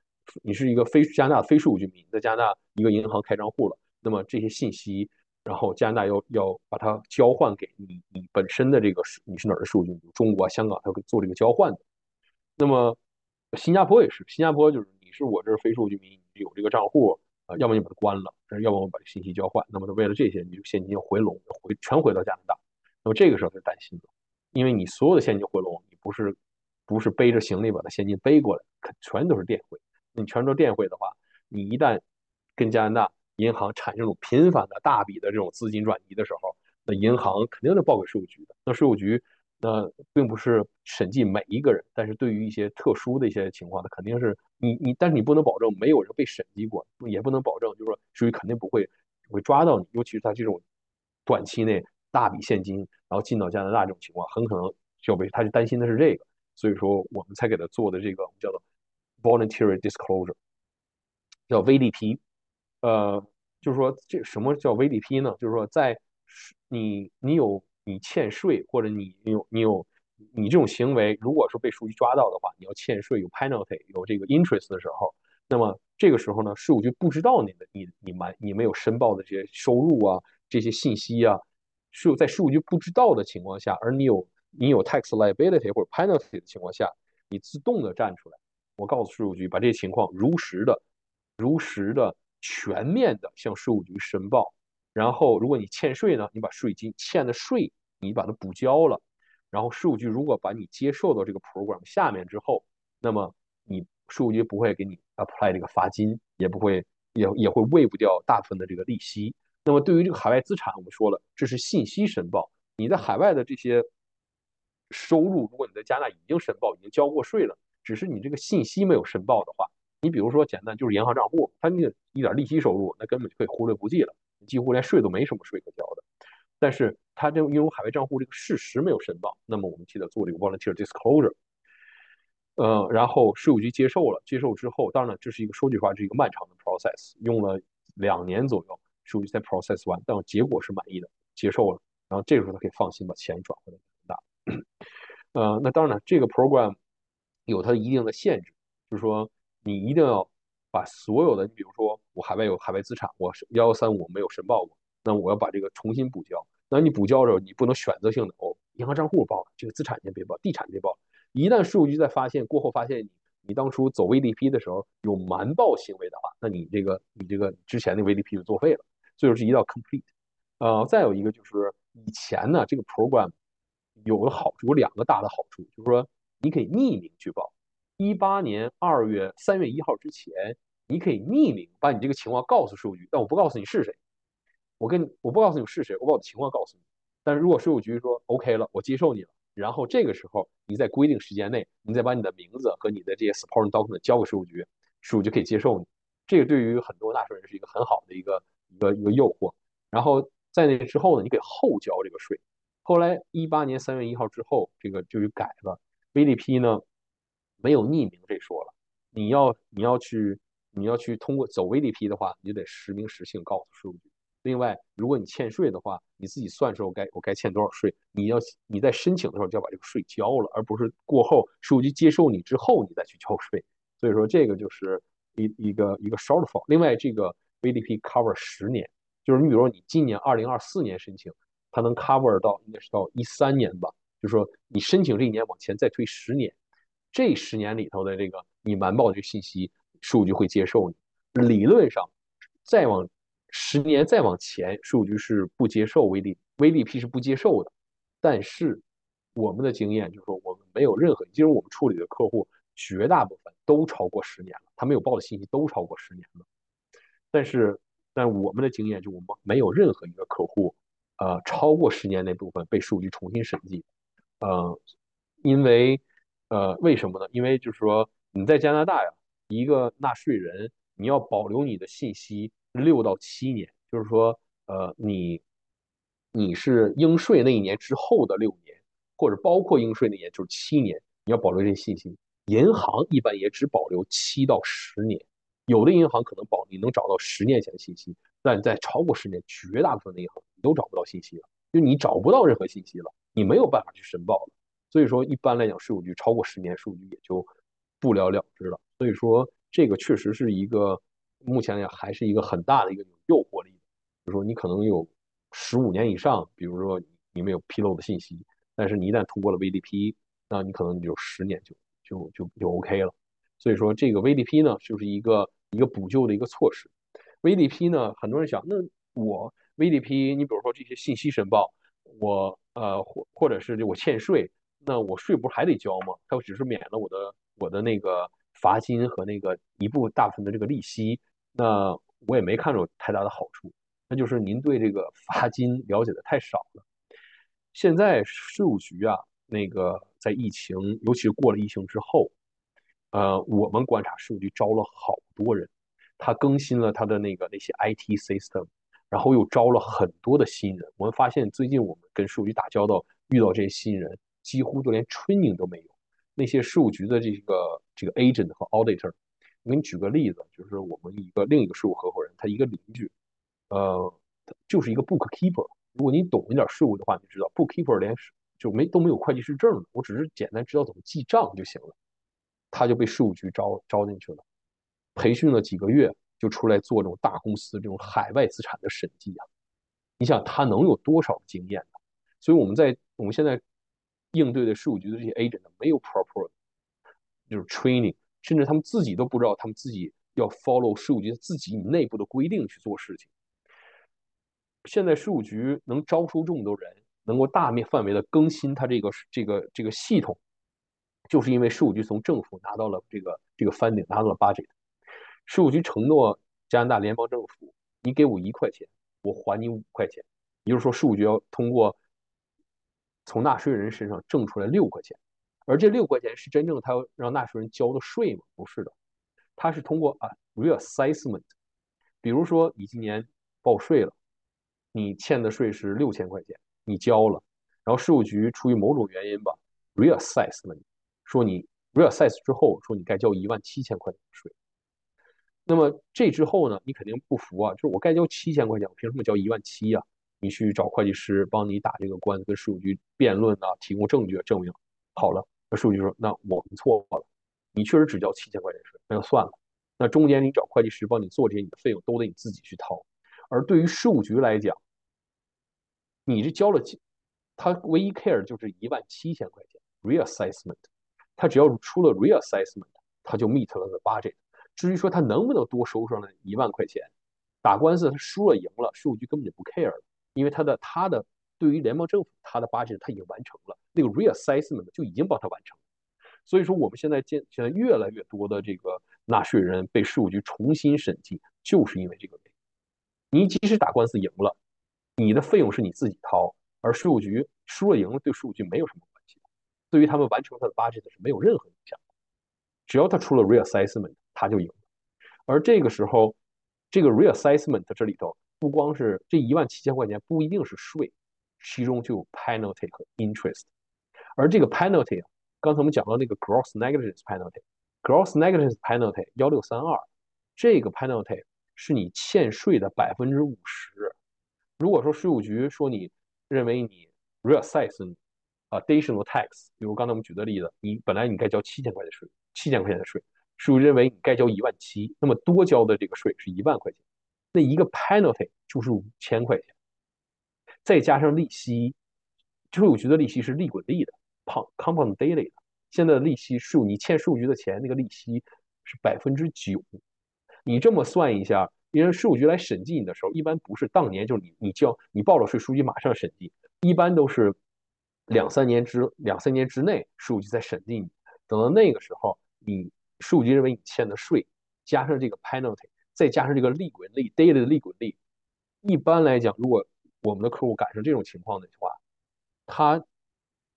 B: 你是一个非加拿大非税务居民，在加拿大一个银行开账户了，那么这些信息，然后加拿大要要把它交换给你你本身的这个你是哪儿的数据，中国啊、香港，它会做这个交换的。那么新加坡也是，新加坡就是你是我这儿非数据居民，有这个账户。啊，要么你把它关了，要么我把这信息交换。那么，他为了这些，你就现金回笼，回全回到加拿大。那么这个时候他担心了，因为你所有的现金回笼，你不是不是背着行李把它现金背过来，全都是电汇。你全都电汇的话，你一旦跟加拿大银行产生这种频繁的大笔的这种资金转移的时候，那银行肯定得报给税务局的。那税务局。那并不是审计每一个人，但是对于一些特殊的一些情况，它肯定是你你，但是你不能保证没有人被审计过，也不能保证就是说属于肯定不会会抓到你，尤其是他这种短期内大笔现金然后进到加拿大这种情况，很可能就被他就担心的是这个，所以说我们才给他做的这个我们叫做 voluntary disclosure，叫 VDP，呃，就是说这什么叫 VDP 呢？就是说在你你有。你欠税，或者你有你有你这种行为，如果说被数据抓到的话，你要欠税有 penalty 有这个 interest 的时候，那么这个时候呢，税务局不知道你的你你瞒你没有申报的这些收入啊这些信息啊，税在税务局不知道的情况下，而你有你有 tax liability 或者 penalty 的情况下，你自动的站出来，我告诉税务局把这些情况如实的、如实的、全面的向税务局申报。然后，如果你欠税呢，你把税金欠的税你把它补交了，然后税务局如果把你接受到这个 program 下面之后，那么你税务局不会给你 apply 这个罚金，也不会也也会 waive 掉大部分的这个利息。那么对于这个海外资产，我们说了，这是信息申报，你在海外的这些收入，如果你在加拿大已经申报，已经交过税了，只是你这个信息没有申报的话，你比如说简单就是银行账户，它那一点利息收入，那根本就可以忽略不计了。几乎连税都没什么税可交的，但是他这拥有海外账户这个事实没有申报，那么我们记得做这个 volunteer disclosure，呃，然后税务局接受了，接受之后，当然了这是一个数据化，是一个漫长的 process，用了两年左右，税务局才 process 完，但结果是满意的，接受了，然后这个时候他可以放心把钱转回来加拿大。(coughs) 呃，那当然了这个 program 有它一定的限制，就是说你一定要。把所有的，你比如说我海外有海外资产，我幺幺三五没有申报过，那我要把这个重新补交。那你补交的时候，你不能选择性的哦，银行账户报了，这个资产先别报，地产别报。一旦税务局在发现过后发现你你当初走 VDP 的时候有瞒报行为的话，那你这个你这个之前的 VDP 就作废了。所以说是一定要 complete。呃，再有一个就是以前呢，这个 program 有个好处，有两个大的好处，就是说你可以匿名去报。一八年二月三月一号之前，你可以匿名把你这个情况告诉税务局，但我不告诉你是谁。我跟我不告诉你是谁，我把我的情况告诉你。但是如果税务局说 OK 了，我接受你了，然后这个时候你在规定时间内，你再把你的名字和你的这些 support document 交给税务局，税务局可以接受你。这个对于很多纳税人是一个很好的一个一个一个诱惑。然后在那之后呢，你可以后交这个税。后来一八年三月一号之后，这个就改了 VDP 呢。没有匿名这说了，你要你要去你要去通过走 VDP 的话，你就得实名实姓告诉税务局。另外，如果你欠税的话，你自己算出我该我该欠多少税，你要你在申请的时候就要把这个税交了，而不是过后税务局接受你之后你再去交税。所以说这个就是一一个一个 shortfall。另外，这个 VDP cover 十年，就是你比如说你今年二零二四年申请，它能 cover 到应该是到一三年吧，就是说你申请这一年往前再推十年。这十年里头的这个你瞒报的这信息，税务局会接受你。理论上，再往十年再往前，税务局是不接受 VD，VDP 是不接受的。但是我们的经验就是说，我们没有任何，就是我们处理的客户绝大部分都超过十年了，他没有报的信息都超过十年了。但是，但我们的经验就我们没有任何一个客户，呃，超过十年那部分被税务局重新审计，呃，因为。呃，为什么呢？因为就是说你在加拿大呀，一个纳税人你要保留你的信息六到七年，就是说，呃，你你是应税那一年之后的六年，或者包括应税那年就是七年，你要保留这些信息。银行一般也只保留七到十年，有的银行可能保你能找到十年前的信息，但在超过十年，绝大部分的银行你都找不到信息了，就你找不到任何信息了。你没有办法去申报了。所以说，一般来讲，税务局超过十年，税务局也就不了了之了。所以说，这个确实是一个目前来讲还是一个很大的一个诱惑力。比如说，你可能有十五年以上，比如说你没有披露的信息，但是你一旦通过了 VDP，那你可能你就十年就就就就 OK 了。所以说，这个 VDP 呢，就是一个一个补救的一个措施。VDP 呢，很多人想，那我 VDP，你比如说这些信息申报，我呃或或者是我欠税。那我税不是还得交吗？他只是免了我的我的那个罚金和那个一部大部分的这个利息，那我也没看着太大的好处。那就是您对这个 (laughs) 罚金了解的太少了。现在税务局啊，那个在疫情，尤其是过了疫情之后，呃，我们观察税务局招了好多人，他更新了他的那个那些 IT system，然后又招了很多的新人。我们发现最近我们跟税务局打交道，遇到这些新人。几乎都连 training 都没有。那些税务局的这个这个 agent 和 auditor，我给你举个例子，就是我们一个另一个税务合伙人，他一个邻居，呃，就是一个 bookkeeper。如果你懂一点税务的话，你知道 bookkeeper 连就没都没有会计师证的，我只是简单知道怎么记账就行了。他就被税务局招招进去了，培训了几个月，就出来做这种大公司这种海外资产的审计啊。你想他能有多少经验呢？所以我们在我们现在。应对的税务局的这些 agent 没有 proper 就是 training，甚至他们自己都不知道他们自己要 follow 税务局自己内部的规定去做事情。现在税务局能招收这么多人，能够大面范围的更新它这个这个这个系统，就是因为税务局从政府拿到了这个这个 funding，拿到了 budget。税务局承诺加拿大联邦政府，你给我一块钱，我还你五块钱。也就是说，税务局要通过。从纳税人身上挣出来六块钱，而这六块钱是真正他要让纳税人交的税吗？不是的，他是通过啊 reassessment，比如说你今年报税了，你欠的税是六千块钱，你交了，然后税务局出于某种原因吧 reassessment，说你 reassess 之后说你该交一万七千块钱的税，那么这之后呢，你肯定不服啊，就是我该交七千块钱，我凭什么交一万七呀？你去找会计师帮你打这个官司，跟税务局辩论啊，提供证据证明好了。那税务局说：“那我们错了，你确实只交七千块钱税，那就算了。那中间你找会计师帮你做这些，你的费用都得你自己去掏。而对于税务局来讲，你这交了，他唯一 care 就是一万七千块钱 reassessment，他只要出了 reassessment，他就 meet 了 the budget。至于说他能不能多收上来一万块钱，打官司他输了赢了，税务局根本就不 care 了。”因为他的他的对于联邦政府他的 budget 他已经完成了，那个 reassessment 就已经帮他完成了。所以说我们现在见现在越来越多的这个纳税人被税务局重新审计，就是因为这个原因。你即使打官司赢了，你的费用是你自己掏，而税务局输了赢了对税务局没有什么关系，对于他们完成他的 budget 是没有任何影响的。只要他出了 reassessment，他就赢了。而这个时候，这个 reassessment 这里头。不光是这一万七千块钱，不一定是税，其中就有 penalty 和 interest。而这个 penalty，刚才我们讲到那个 gross negligence penalty，gross negligence penalty 幺六三二，这个 penalty 是你欠税的百分之五十。如果说税务局说你认为你 reassess additional tax，比如刚才我们举的例子，你本来你该交七千块的税，七千块钱的税，税务认为你该交一万七，那么多交的这个税是一万块钱。那一个 penalty 就是五千块钱，再加上利息，税务局的利息是利滚利的，compound daily 的。现在的利息税，你欠税务局的钱，那个利息是百分之九。你这么算一下，因为税务局来审计你的时候，一般不是当年就你你交你报了税，税务局马上审计，一般都是两三年之两三年之内，税务局在审计你。等到那个时候，你税务局认为你欠的税加上这个 penalty。再加上这个利滚利，daily 的利滚利，一般来讲，如果我们的客户赶上这种情况的话，他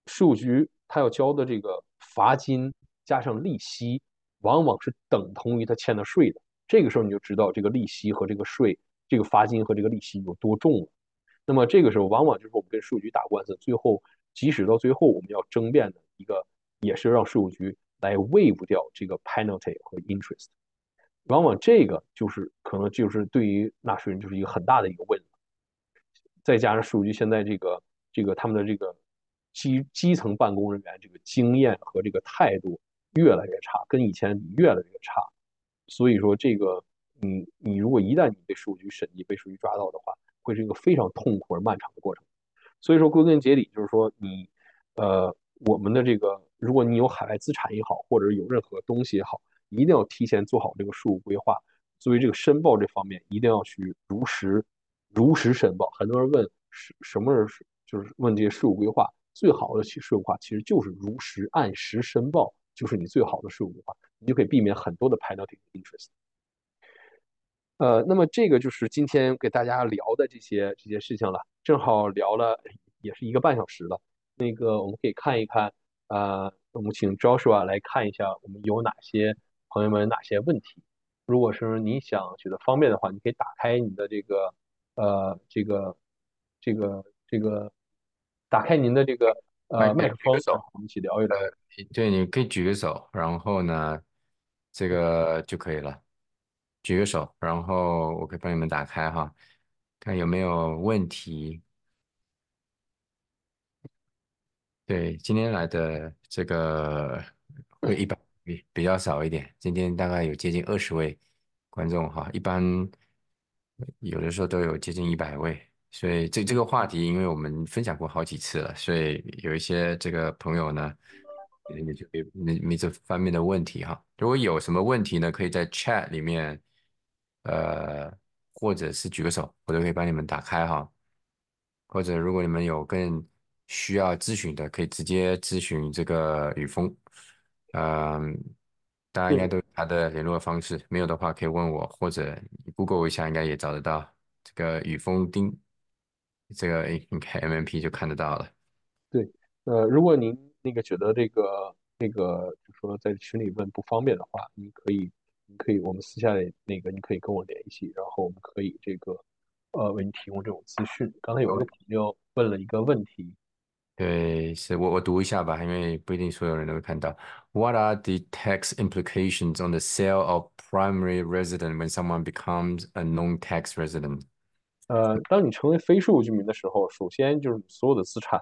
B: 税务局他要交的这个罚金加上利息，往往是等同于他欠的税的。这个时候你就知道这个利息和这个税，这个罚金和这个利息有多重了。那么这个时候，往往就是我们跟税务局打官司，最后即使到最后我们要争辩的一个，也是让税务局来 waive 掉这个 penalty 和 interest。往往这个就是可能就是对于纳税人就是一个很大的一个问题，再加上税务局现在这个这个他们的这个基基层办公人员这个经验和这个态度越来越差，跟以前越来越差。所以说这个，你你如果一旦你被数据审计、被数据抓到的话，会是一个非常痛苦而漫长的过程。所以说归根结底就是说你，呃，我们的这个，如果你有海外资产也好，或者有任何东西也好，一定要提前做好这个税务规划。作为这个申报这方面，一定要去如实如实申报。很多人问什什么是就是问这些税务规划，最好的去税务规划其实就是如实按时申报，就是你最好的税务规划，你就可以避免很多的 penalty interest。呃，那么这个就是今天给大家聊的这些这些事情了，正好聊了也是一个半小时了。那个我们可以看一看，呃，我们请 Joshua 来看一下我们有哪些朋友们有哪些问题。如果是你想觉得方便的话，你可以打开你的这个呃这个这个这个打开您的这个呃麦克风，我们一起聊一聊。
A: 对，你可以举个手，然后呢，这个就可以了。举个手，然后我可以帮你们打开哈，看有没有问题。对，今天来的这个会一般比比较少一点，今天大概有接近二十位观众哈，一般有的时候都有接近一百位，所以这这个话题，因为我们分享过好几次了，所以有一些这个朋友呢，也就没没没这方面的问题哈。如果有什么问题呢，可以在 chat 里面。呃，或者是举个手，我都可以帮你们打开哈。或者如果你们有更需要咨询的，可以直接咨询这个雨峰。嗯，大家应该都有他的联络方式，没有的话可以问我，或者你 Google 一下，应该也找得到这个雨峰丁，这个你看 MMP 就看得到了。
B: 对，呃，如果您那个觉得这个那个，就说在群里问不方便的话，您可以。您可以，我们私下里那个，你可以跟我联系，然后我们可以这个，呃，为您提供这种资讯。刚才有一个朋友问了一个问题，
A: 对，是我我读一下吧，因为不一定所有人都会看到。What are the tax implications on the sale of primary residence when someone becomes a non-tax resident？
B: 呃，当你成为非税务居民的时候，首先就是所有的资产，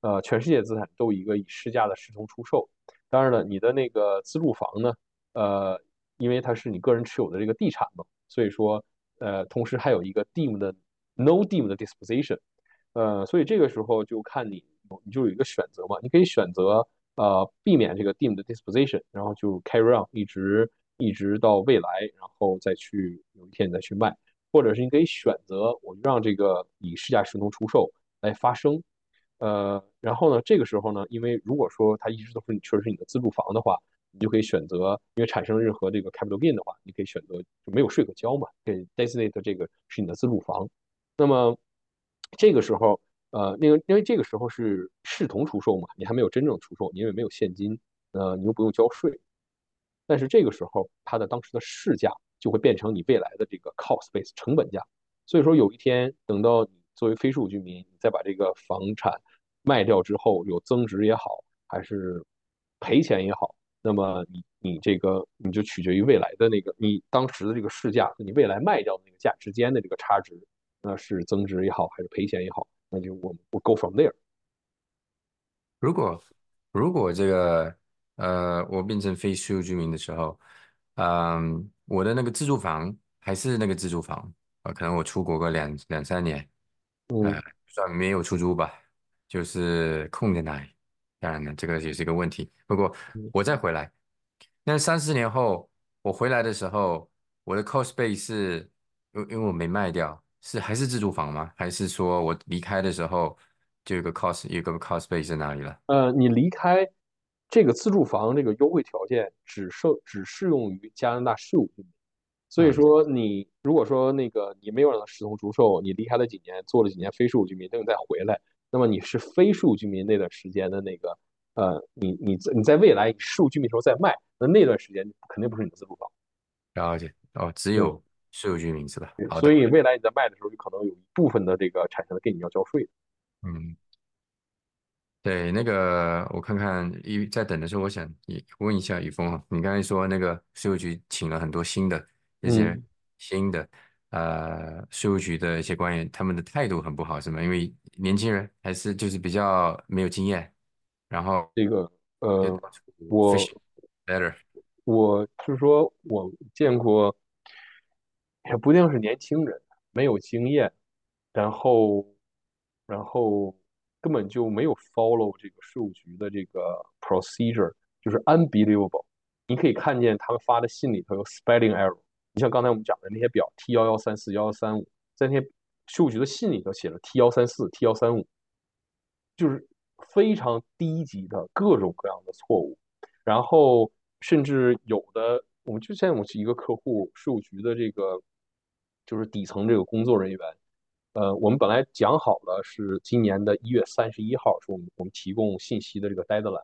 B: 呃，全世界资产都一个以市价的视同出售。当然了，你的那个自住房呢，呃。因为它是你个人持有的这个地产嘛，所以说，呃，同时还有一个 deemed no deemed disposition，呃，所以这个时候就看你，你就有一个选择嘛，你可以选择呃避免这个 deemed disposition，然后就 carry on 一直一直到未来，然后再去有一天你再去卖，或者是你可以选择我就让这个以市价视同出售来发生，呃，然后呢，这个时候呢，因为如果说它一直都是你确实是你的自住房的话。你就可以选择，因为产生任何这个 capital gain 的话，你可以选择就没有税可交嘛，给 designate 这个是你的自住房。那么这个时候，呃，那个因为这个时候是视同出售嘛，你还没有真正出售，因为没有现金，呃，你又不用交税。但是这个时候，它的当时的市价就会变成你未来的这个 cost base 成本价。所以说，有一天等到你作为非税务居民，你再把这个房产卖掉之后，有增值也好，还是赔钱也好。那么你你这个你就取决于未来的那个你当时的这个市价和你未来卖掉的那个价之间的这个差值，那是增值也好还是赔钱也好，那就我我 go from there。
A: 如果如果这个呃我变成非税务居民的时候，嗯，我的那个自住房还是那个自住房啊，可能我出国个两两三年，呃，算没有出租吧，就是空在那里。当然了，这个也是一个问题。不过我再回来，那三四年后我回来的时候，我的 cost base 是，因因为我没卖掉，是还是自住房吗？还是说我离开的时候就有个 cost 有个 cost base 在哪里了？
B: 呃，你离开这个自住房这个优惠条件只受只适用于加拿大税务居民，所以说你如果说那个你没有让它视同出售，你离开了几年，做了几年非税务居民，等你再回来。那么你是非税务居民那段时间的那个，呃，你你你在未来税务居民时候再卖，那那段时间肯定不是你的自住房。
A: 了解哦，只有税务居民是吧？
B: 所以未来你在卖的时候，就可能有一部分的这个产生的给你要交税。
A: 嗯，对，那个我看看，一在等的时候，我想也问一下雨峰啊，你刚才说那个税务局请了很多新的一些新的，呃税务局的一些官员他们的态度很不好，是吗？因为年轻人还是就是比较没有经验，然后
B: 这个呃，我
A: better。
B: 我是说，我见过，也不一定是年轻人，没有经验，然后，然后根本就没有 follow 这个税务局的这个 procedure，就是 unbelievable。你可以看见他们发的信里头有 spelling error。你像刚才我们讲的那些表 T 幺幺三四幺幺三五，在那些税务局的信里头写了 T 幺三四 T 幺三五，就是非常低级的各种各样的错误。然后甚至有的，我们之前我们一个客户税务局的这个就是底层这个工作人员，呃，我们本来讲好了是今年的一月三十一号是我们我们提供信息的这个 deadline，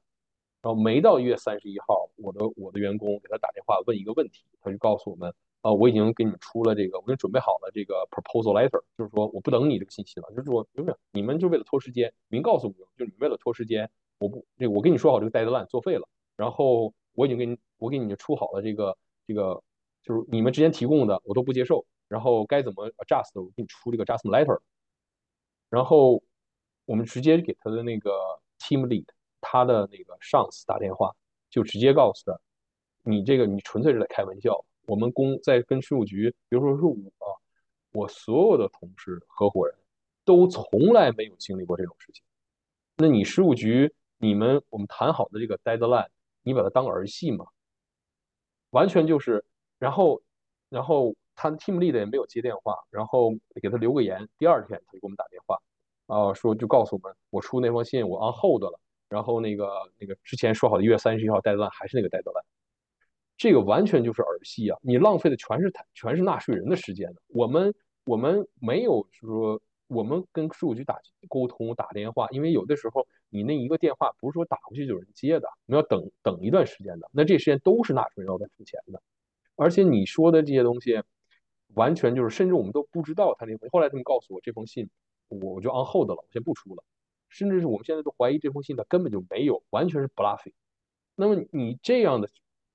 B: 然后没到一月三十一号，我的我的员工给他打电话问一个问题，他就告诉我们，啊、我已经给你们出了这个，我给你准备好了这个 proposal letter，就是说我不等你这个信息了，就是说没有你们就为了拖时间，明告诉我们，就是你们为了拖时间，我不这个我跟你说好这个 deadline 作废了。然后我已经给你，我给你出好了这个这个，就是你们之前提供的我都不接受，然后该怎么 adjust，我给你出这个 adjustment letter，然后我们直接给他的那个 team lead，他的那个上司打电话，就直接告诉他，你这个你纯粹是在开玩笑，我们公在跟税务局，比如说是我，我所有的同事合伙人都从来没有经历过这种事情，那你税务局你们我们谈好的这个 deadline。你把它当儿戏吗，完全就是，然后，然后他 team lead 也没有接电话，然后给他留个言，第二天他就给我们打电话，啊，说就告诉我们，我出那封信我 on hold 了，然后那个那个之前说好的一月三十一号 deadline 还是那个 deadline，这个完全就是儿戏啊，你浪费的全是全是纳税人的时间的，我们我们没有说我们跟税务局打沟通打电话，因为有的时候。你那一个电话不是说打过去就有人接的，我们要等等一段时间的。那这时间都是纳税人要在付钱的，而且你说的这些东西，完全就是，甚至我们都不知道他那封。后来他们告诉我这封信，我我就 on hold 了，我先不出了。甚至是我们现在都怀疑这封信它根本就没有，完全是 bluffing。那么你这样的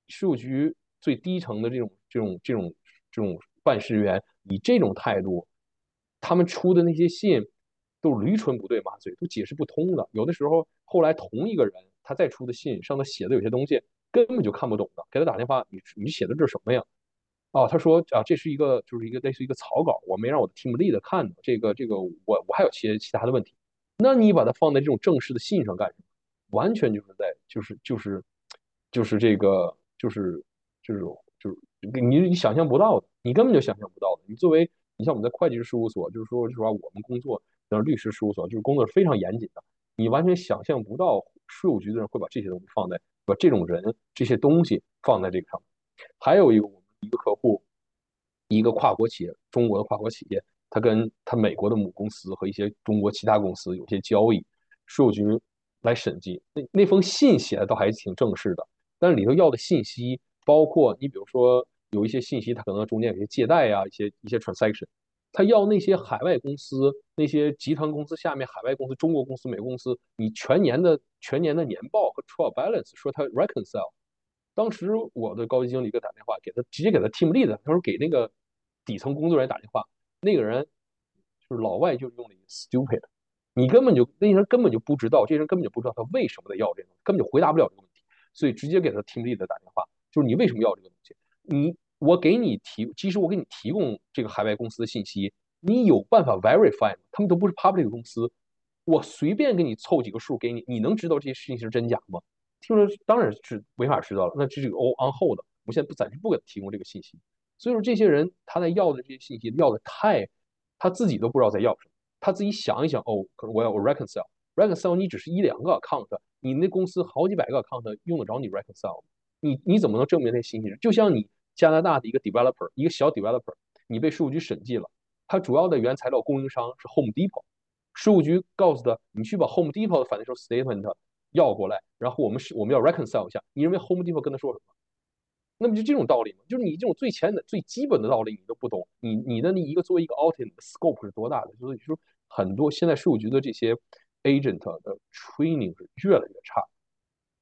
B: 税务局最低层的这种这种这种这种办事员，以这种态度，他们出的那些信。都驴唇不对马嘴，都解释不通的。有的时候，后来同一个人他再出的信上头写的有些东西根本就看不懂的。给他打电话，你你写的这是什么呀？哦，他说啊，这是一个就是一个类似一个草稿，我没让我的 team lead 看的。这个这个我我还有些其他的问题。那你把它放在这种正式的信上干什么？完全就是在就是就是就是这个就是就是就是你你想象不到的，你根本就想象不到的。你作为你像我们在会计师事务所，就是说就是说我们工作。像律师事务所就是工作是非常严谨的，你完全想象不到税务局的人会把这些东西放在，把这种人这些东西放在这个上面。还有一个一个客户，一个跨国企业，中国的跨国企业，他跟他美国的母公司和一些中国其他公司有些交易，税务局来审计。那那封信写的倒还挺正式的，但是里头要的信息包括你比如说有一些信息，它可能中间有些借贷呀，一些一些 transaction。他要那些海外公司、那些集团公司下面海外公司、中国公司、美国公司，你全年的全年的年报和 trial balance，说他 reconcile。当时我的高级经理给他打电话，给他直接给他 team lead，他说给那个底层工作人员打电话，那个人就是老外，就用了一个 stupid，你根本就那些人根本就不知道，这些人根本就不知道他为什么得要这个东西，根本就回答不了这个问题，所以直接给他 team lead 打电话，就是你为什么要这个东西？你。我给你提，即使我给你提供这个海外公司的信息，你有办法 verify 吗？他们都不是 public 公司，我随便给你凑几个数给你，你能知道这些信息是真假吗？听说当然是没法知道了，那这是个 on hold 的，我现在不暂时不给他提供这个信息。所以说，这些人他在要的这些信息要的太，他自己都不知道在要什么，他自己想一想，哦，可能我要 reconcile，reconcile 你只是一两个 account，你那公司好几百个 account 用得着你 reconcile？你你怎么能证明那信息？就像你。加拿大的一个 developer，一个小 developer，你被税务局审计了，他主要的原材料供应商是 Home Depot，税务局告诉他，你去把 Home Depot 的 financial statement 要过来，然后我们是我们要 reconcile 一下，你认为 Home Depot 跟他说什么？那么就这种道理嘛，就是你这种最浅的、最基本的道理你都不懂，你你的那一个作为一个 audit scope 是多大的？所以说很多现在税务局的这些 agent 的 training 是越来越差，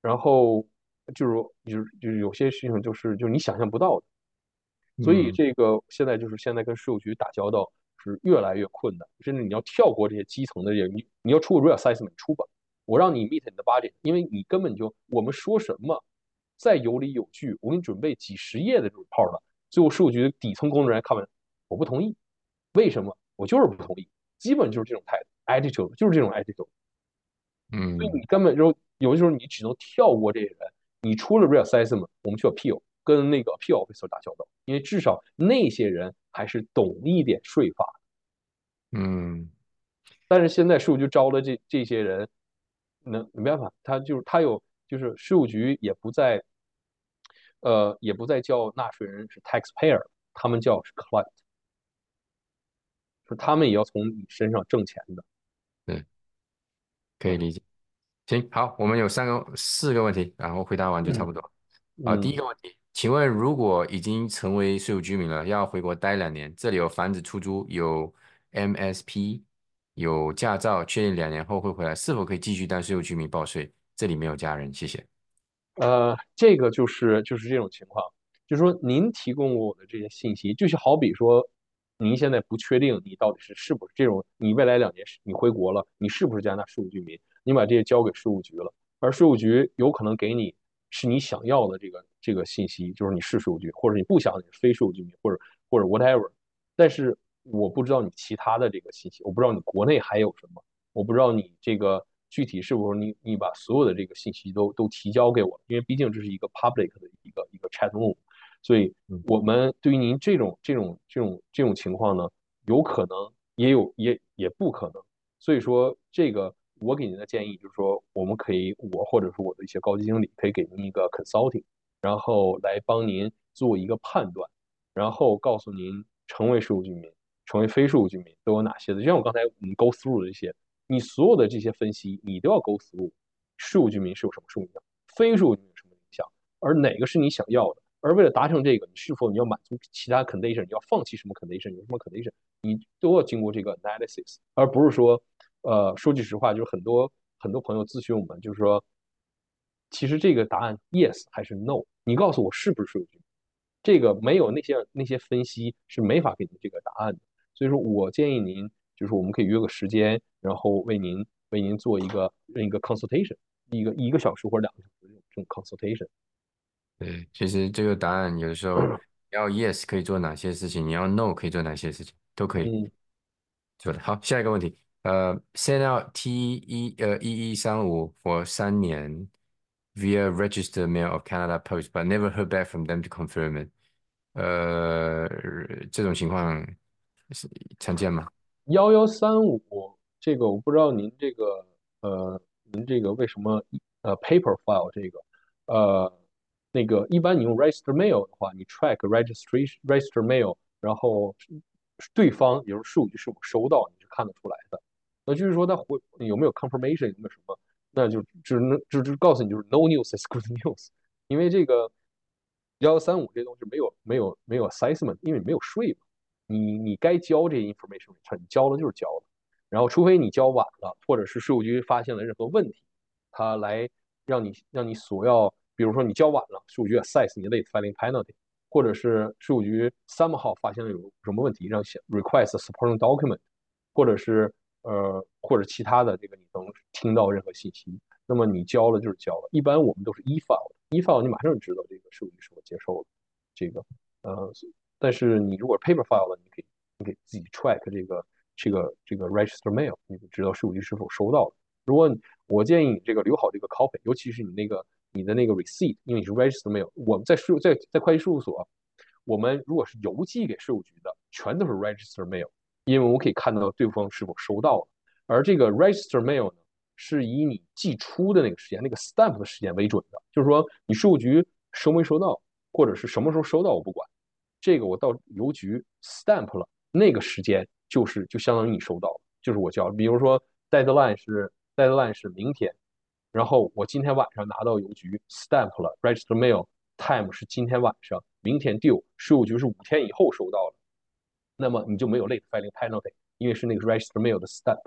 B: 然后。就是就是就是有些事情就是就是你想象不到的，所以
A: 嗯
B: 这个现在就是现在跟税务局打交道是越来越困难，甚至你要跳过这些基层的这个，你你要出个 real assessment 出吧，我让你 meet 你的 budget，因为你根本就我们说什么再有理有据，我给你准备几十页的 report 了，最后税务局底层工作人员看完，我不同意，为什么？我就是不同意，基本就是这种态度，attitude 就是这种 attitude。嗯所以
A: 嗯
B: 你根本就有的时候你只能跳过这些人，你出了 real assessment，我们去 appeal，跟那个 appeal officer 打交道，因为至少那些人还是懂一点税法。
A: 嗯
B: 但是现在税务局招的这这些人，那没办法，他就是他有就是税务局也不再呃也不再叫纳税人是 taxpayer，他们叫是 client，是他们也要从你身上挣钱的。
A: 对，可以
B: 嗯
A: 理解。行，好，我们有三个四个问题，然后回答完就差不多。啊，第
B: 嗯
A: 一个问题，请问如果已经成为税务居民了，要回国待两年，这里有房子出租，有 MSP，有驾照，确定两年后会回来，是否可以继续当税务居民报税？这里没有家人，谢谢。
B: 呃，这个就是就是这种情况，就是说您提供给我的这些信息，就是好比说，您现在不确定你到底是是不是这种，你未来两年你回国了，你是不是加拿大税务居民，你把这些交给税务局了，而税务局有可能给你是你想要的这个这个信息，就是你是税务局，或者你不想你非税务居民，或者或者 whatever，但是我不知道你其他的这个信息，我不知道你国内还有什么。我不知道你这个具体是不是你你把所有的这个信息都都提交给我，因为毕竟这是一个 public 的一个一个 chat room，所以
A: 嗯，
B: 我们对于您这种这种这种这种情况呢，有可能也有也也不可能，所以说这个我给您的建议就是说，我们可以我或者说我的一些高级经理可以给您一个 consulting，然后来帮您做一个判断，然后告诉您成为税务居民。成为非税务居民都有哪些的？就像我刚才我们 go through 的这些，你所有的这些分析，你都要 go through 税务居民是有什么受影响，非税务居民有什么影响，而哪个是你想要的？而为了达成这个，你是否你要满足其他 condition，你要放弃什么 condition，有什么 condition，你都要经过这个 analysis，而不是说，呃，说句实话，就是很多很多朋友咨询我们，就是说，其实这个答案 yes 还是 no，你告诉我是不是税务居民，这个没有那些那些分析是没法给你这个答案的。所以说我建议您，就是我们可以约个时间，然后为您为您做一个一个 consultation，一个一个小时或者两个小时这种 consultation。
A: 对，其实这个答案有的时候，要 yes 可以做哪些事情，你要 no 可以做哪些事情，都可以
B: 嗯，
A: 做的。好，下一个问题，呃，send out T 一呃一一三五 for 三年 via registered mail of Canada Post, but never heard back from them to confirm it。呃，这种情况是常见吗？
B: 幺幺三五这个我不知道您这个呃您这个为什么呃 paper file 这个呃那个一般你用 register mail 的话，你 track registration register mail，然后对方也就是税务局是否收到，你是看得出来的。那就是说他回有没有 confirmation 有没有什么，那就只能就就告诉你就是 no news is good news，因为这个幺幺三五这东西没有没有没有 assessment，因为没有税嘛。你你该交这 information return，你交了就是交了。然后，除非你交晚了，或者是税务局发现了任何问题，他来让你让你索要，比如说你交晚了，税务局 assess 你 late filing penalty，或者是税务局 somehow 发现了有什么问题，让 request supporting document，或者是呃或者其他的这个你能听到任何信息，那么你交了就是交了。一般我们都是 e-file，e-file 你马上就知道这个税务局是否接受了这个，呃，但是你如果 paper file 了，你可以你可以自己 track 这个这个这个 register mail，你就知道税务局是否收到了。如果我建议你这个留好这个 copy，尤其是你那个你的那个 receipt，因为你是 register mail，我们在税在在会计事务所，我们如果是邮寄给税务局的，全都是 register mail，因为我可以看到对方是否收到了。而这个 register mail 呢，是以你寄出的那个时间，那个 stamp 的时间为准的，就是说你税务局收没收到，或者是什么时候收到我不管，这个我到邮局 stamp 了，那个时间就是就相当于你收到了，就是我交。比如说 deadline 是 deadline 是明天，然后我今天晚上拿到邮局 stamp 了，register mail time 是今天晚上，明天 due，税务局是五天以后收到了，那么你就没有 late filing penalty，因为是那个 register mail 的 stamp。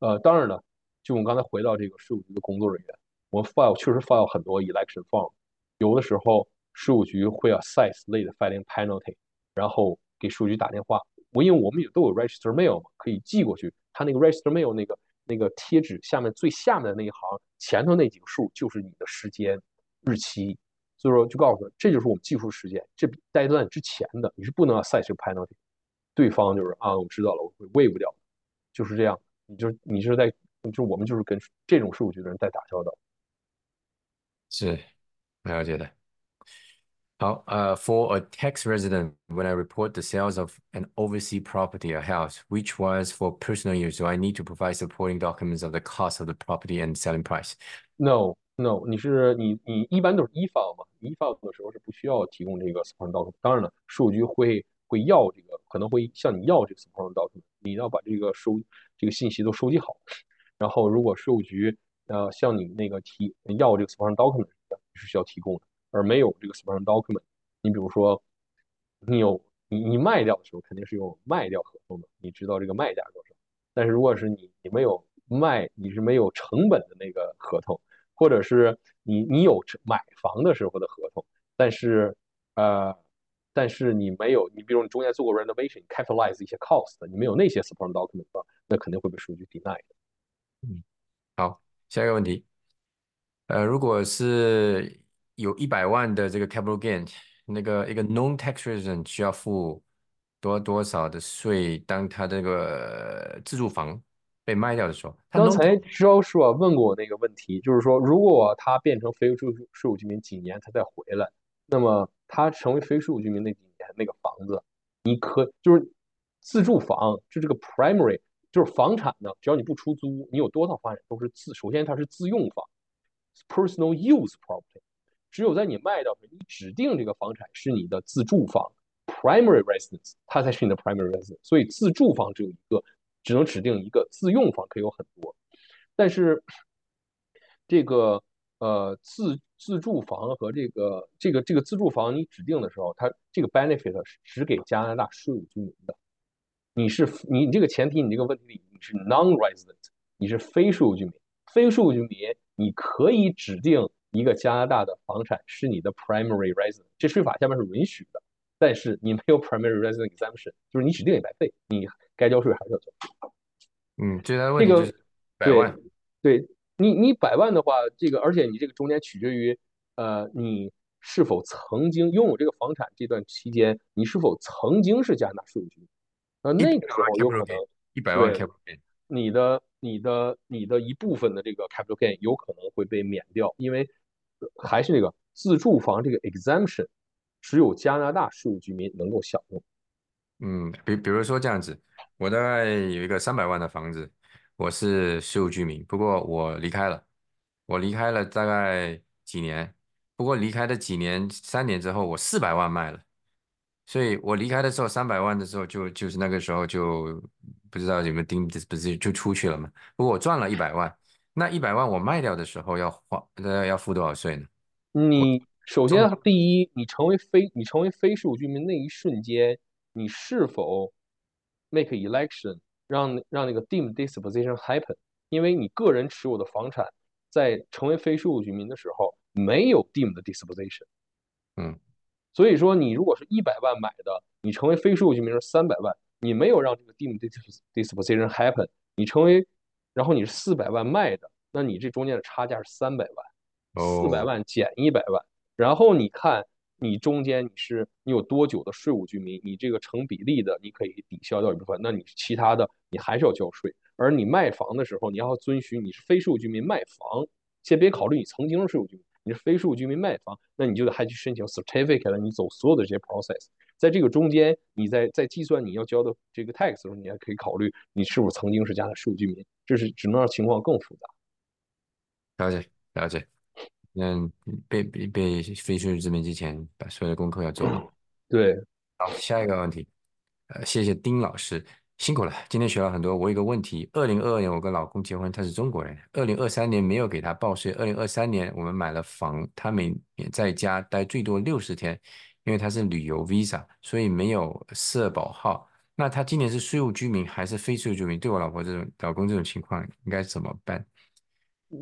B: 呃，当然了，就我们刚才回到这个税务局的工作人员，我们 file 确实 file 很多 election form，有的时候税务局会 assess late filing penalty，然后给税务局打电话。我因为我们也都有 register mail 嘛，可以寄过去。他那个 register mail 那个那个贴纸下面最下面的那一行，前头那几个数就是你的时间日期。所以说就告诉他，这就是我们计数时间，这 deadline 之前的，你是不能要 set 这个 penalty。对方就是啊，我知道了，我会 waive 掉，就是这样。你就你是在，就我们就是跟这种税务局的人在打交道。
A: 是了解的。好，呃，for a tax resident, when I report the sales of an overseas property, a house, which was for personal use, do I need to provide supporting documents of the cost of the property and selling price?
B: No, no，你是你你一般都是 e-file 嘛，e-file 的时候是不需要提供这个 supporting document。当然了，税务局会会要这个，可能会向你要这个 supporting document，你要把这个收这个信息都收集好。然后，如果税务局呃向你那个提要这个 supporting document，你是需要提供的。 而没有这个 support document，你比如说，你有你你卖掉的时候肯定是有卖掉合同的，你知道这个卖价多少。但是如果是你你没有卖，你是没有成本的那个合同，或者是你你有买房的时候的合同，但是呃，但是你没有，你比如你中间做过 renovation，capitalize 一些 cost，你没有那些 support document 的话，那肯定会被数据 deny 的。
A: 嗯，好，下一个问题，呃，如果是有一百万的这个 capital gain，那个一个 non tax resident 需要付多多少的税？当他这个自住房被卖掉的时候，他
B: 刚才 Joshua 问过我那个问题，就是说，如果他变成非税税务居民几年他再回来，那么他成为非税务居民那几年，那个房子，你可就是自住房，就这个 primary 就是房产呢，只要你不出租，你有多套房产都是自，首先它是自用房，personal use property。只有在你卖掉时，你指定这个房产是你的自住房 （primary residence），它才是你的 primary residence。所以自住房只有一个，只能指定一个。自用房可以有很多，但是这个呃自自住房和这个这个这个自住房你指定的时候，它这个 benefit 是只给加拿大税务居民的。你是你你这个前提，你这个问题里你是 non-resident，你是非税务居民。非税务居民你可以指定。一个加拿大的房产是你的 primary residence，这税法下面是允许的，但是你没有 primary residence exemption，就是你指定也白费，你该交税还是要交。
A: 嗯，最大的问题就是百万。
B: 对你，你百万的话，这个而且你这个中间取决于呃你是否曾经拥有这个房产这段期间，你是否曾经是加拿大税务居民，那那个时候有可能
A: 一百万 capital gain，
B: 你的你的你的一部分的这个 capital gain 有可能会被免掉，因为。还是那个自住房这个 exemption，只有加拿大税务居民能够享用。
A: 嗯，比比如说这样子，我大概有一个三百万的房子，我是税务居民，不过我离开了，我离开了大概几年，不过离开的几年三年之后，我四百万卖了，所以我离开的时候三百万的时候就就是那个时候就不知道有没有钉，不是就出去了嘛。不过我赚了一百万。那一百万我卖掉的时候要花呃要付多少税呢？
B: 你首先第一，你成为非你成为非税务居民那一瞬间，你是否 make election 让让那个 deemed disposition happen？因为你个人持有的房产在成为非税务居民的时候没有 deemed disposition。
A: 嗯，
B: 所以说你如果是一百万买的，你成为非税务居民是三百万，你没有让这个 deemed disposition happen，你成为。然后你是四百万卖的，那你这中间的差价是三百万，四百万减一百万，然后你看你中间你是你有多久的税务居民，你这个成比例的你可以抵消掉一部分，那你其他的你还是要交税。而你卖房的时候，你要遵循你是非税务居民卖房，先别考虑你曾经是税务居民，你是非税务居民卖房，那你就得还去申请 certificate，了你走所有的这些 process。在这个中间，你在在计算你要交的这个 tax 的时候，你还可以考虑你是否曾经是加拿大税务居民，这是只能让情况更复
A: 杂。了解了解，嗯，被被被非税务居民之前，把所有的功课要做好。
B: 对，
A: 好，下一个问题，呃，谢谢丁老师，辛苦了，今天学了很多。我有个问题，二零二二年我跟老公结婚，他是中国人，二零二三年没有给他报税，二零二三年我们买了房，他每年在家待最多六十天。因为他是旅游 visa，所以没有社保号。那他今年是税务居民还是非税务居民？对我老婆这种老公这种情况应该怎么办？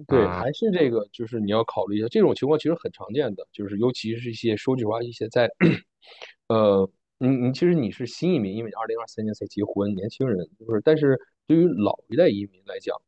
B: 对，还是这个，就是你要考虑一下，这种情况其实很常见的，就是尤其是一些说句实话，一些在 (clears throat) 呃你你其实你是新移民，因为二零二三年才结婚，年轻人就是，但是对于老一代移民来讲，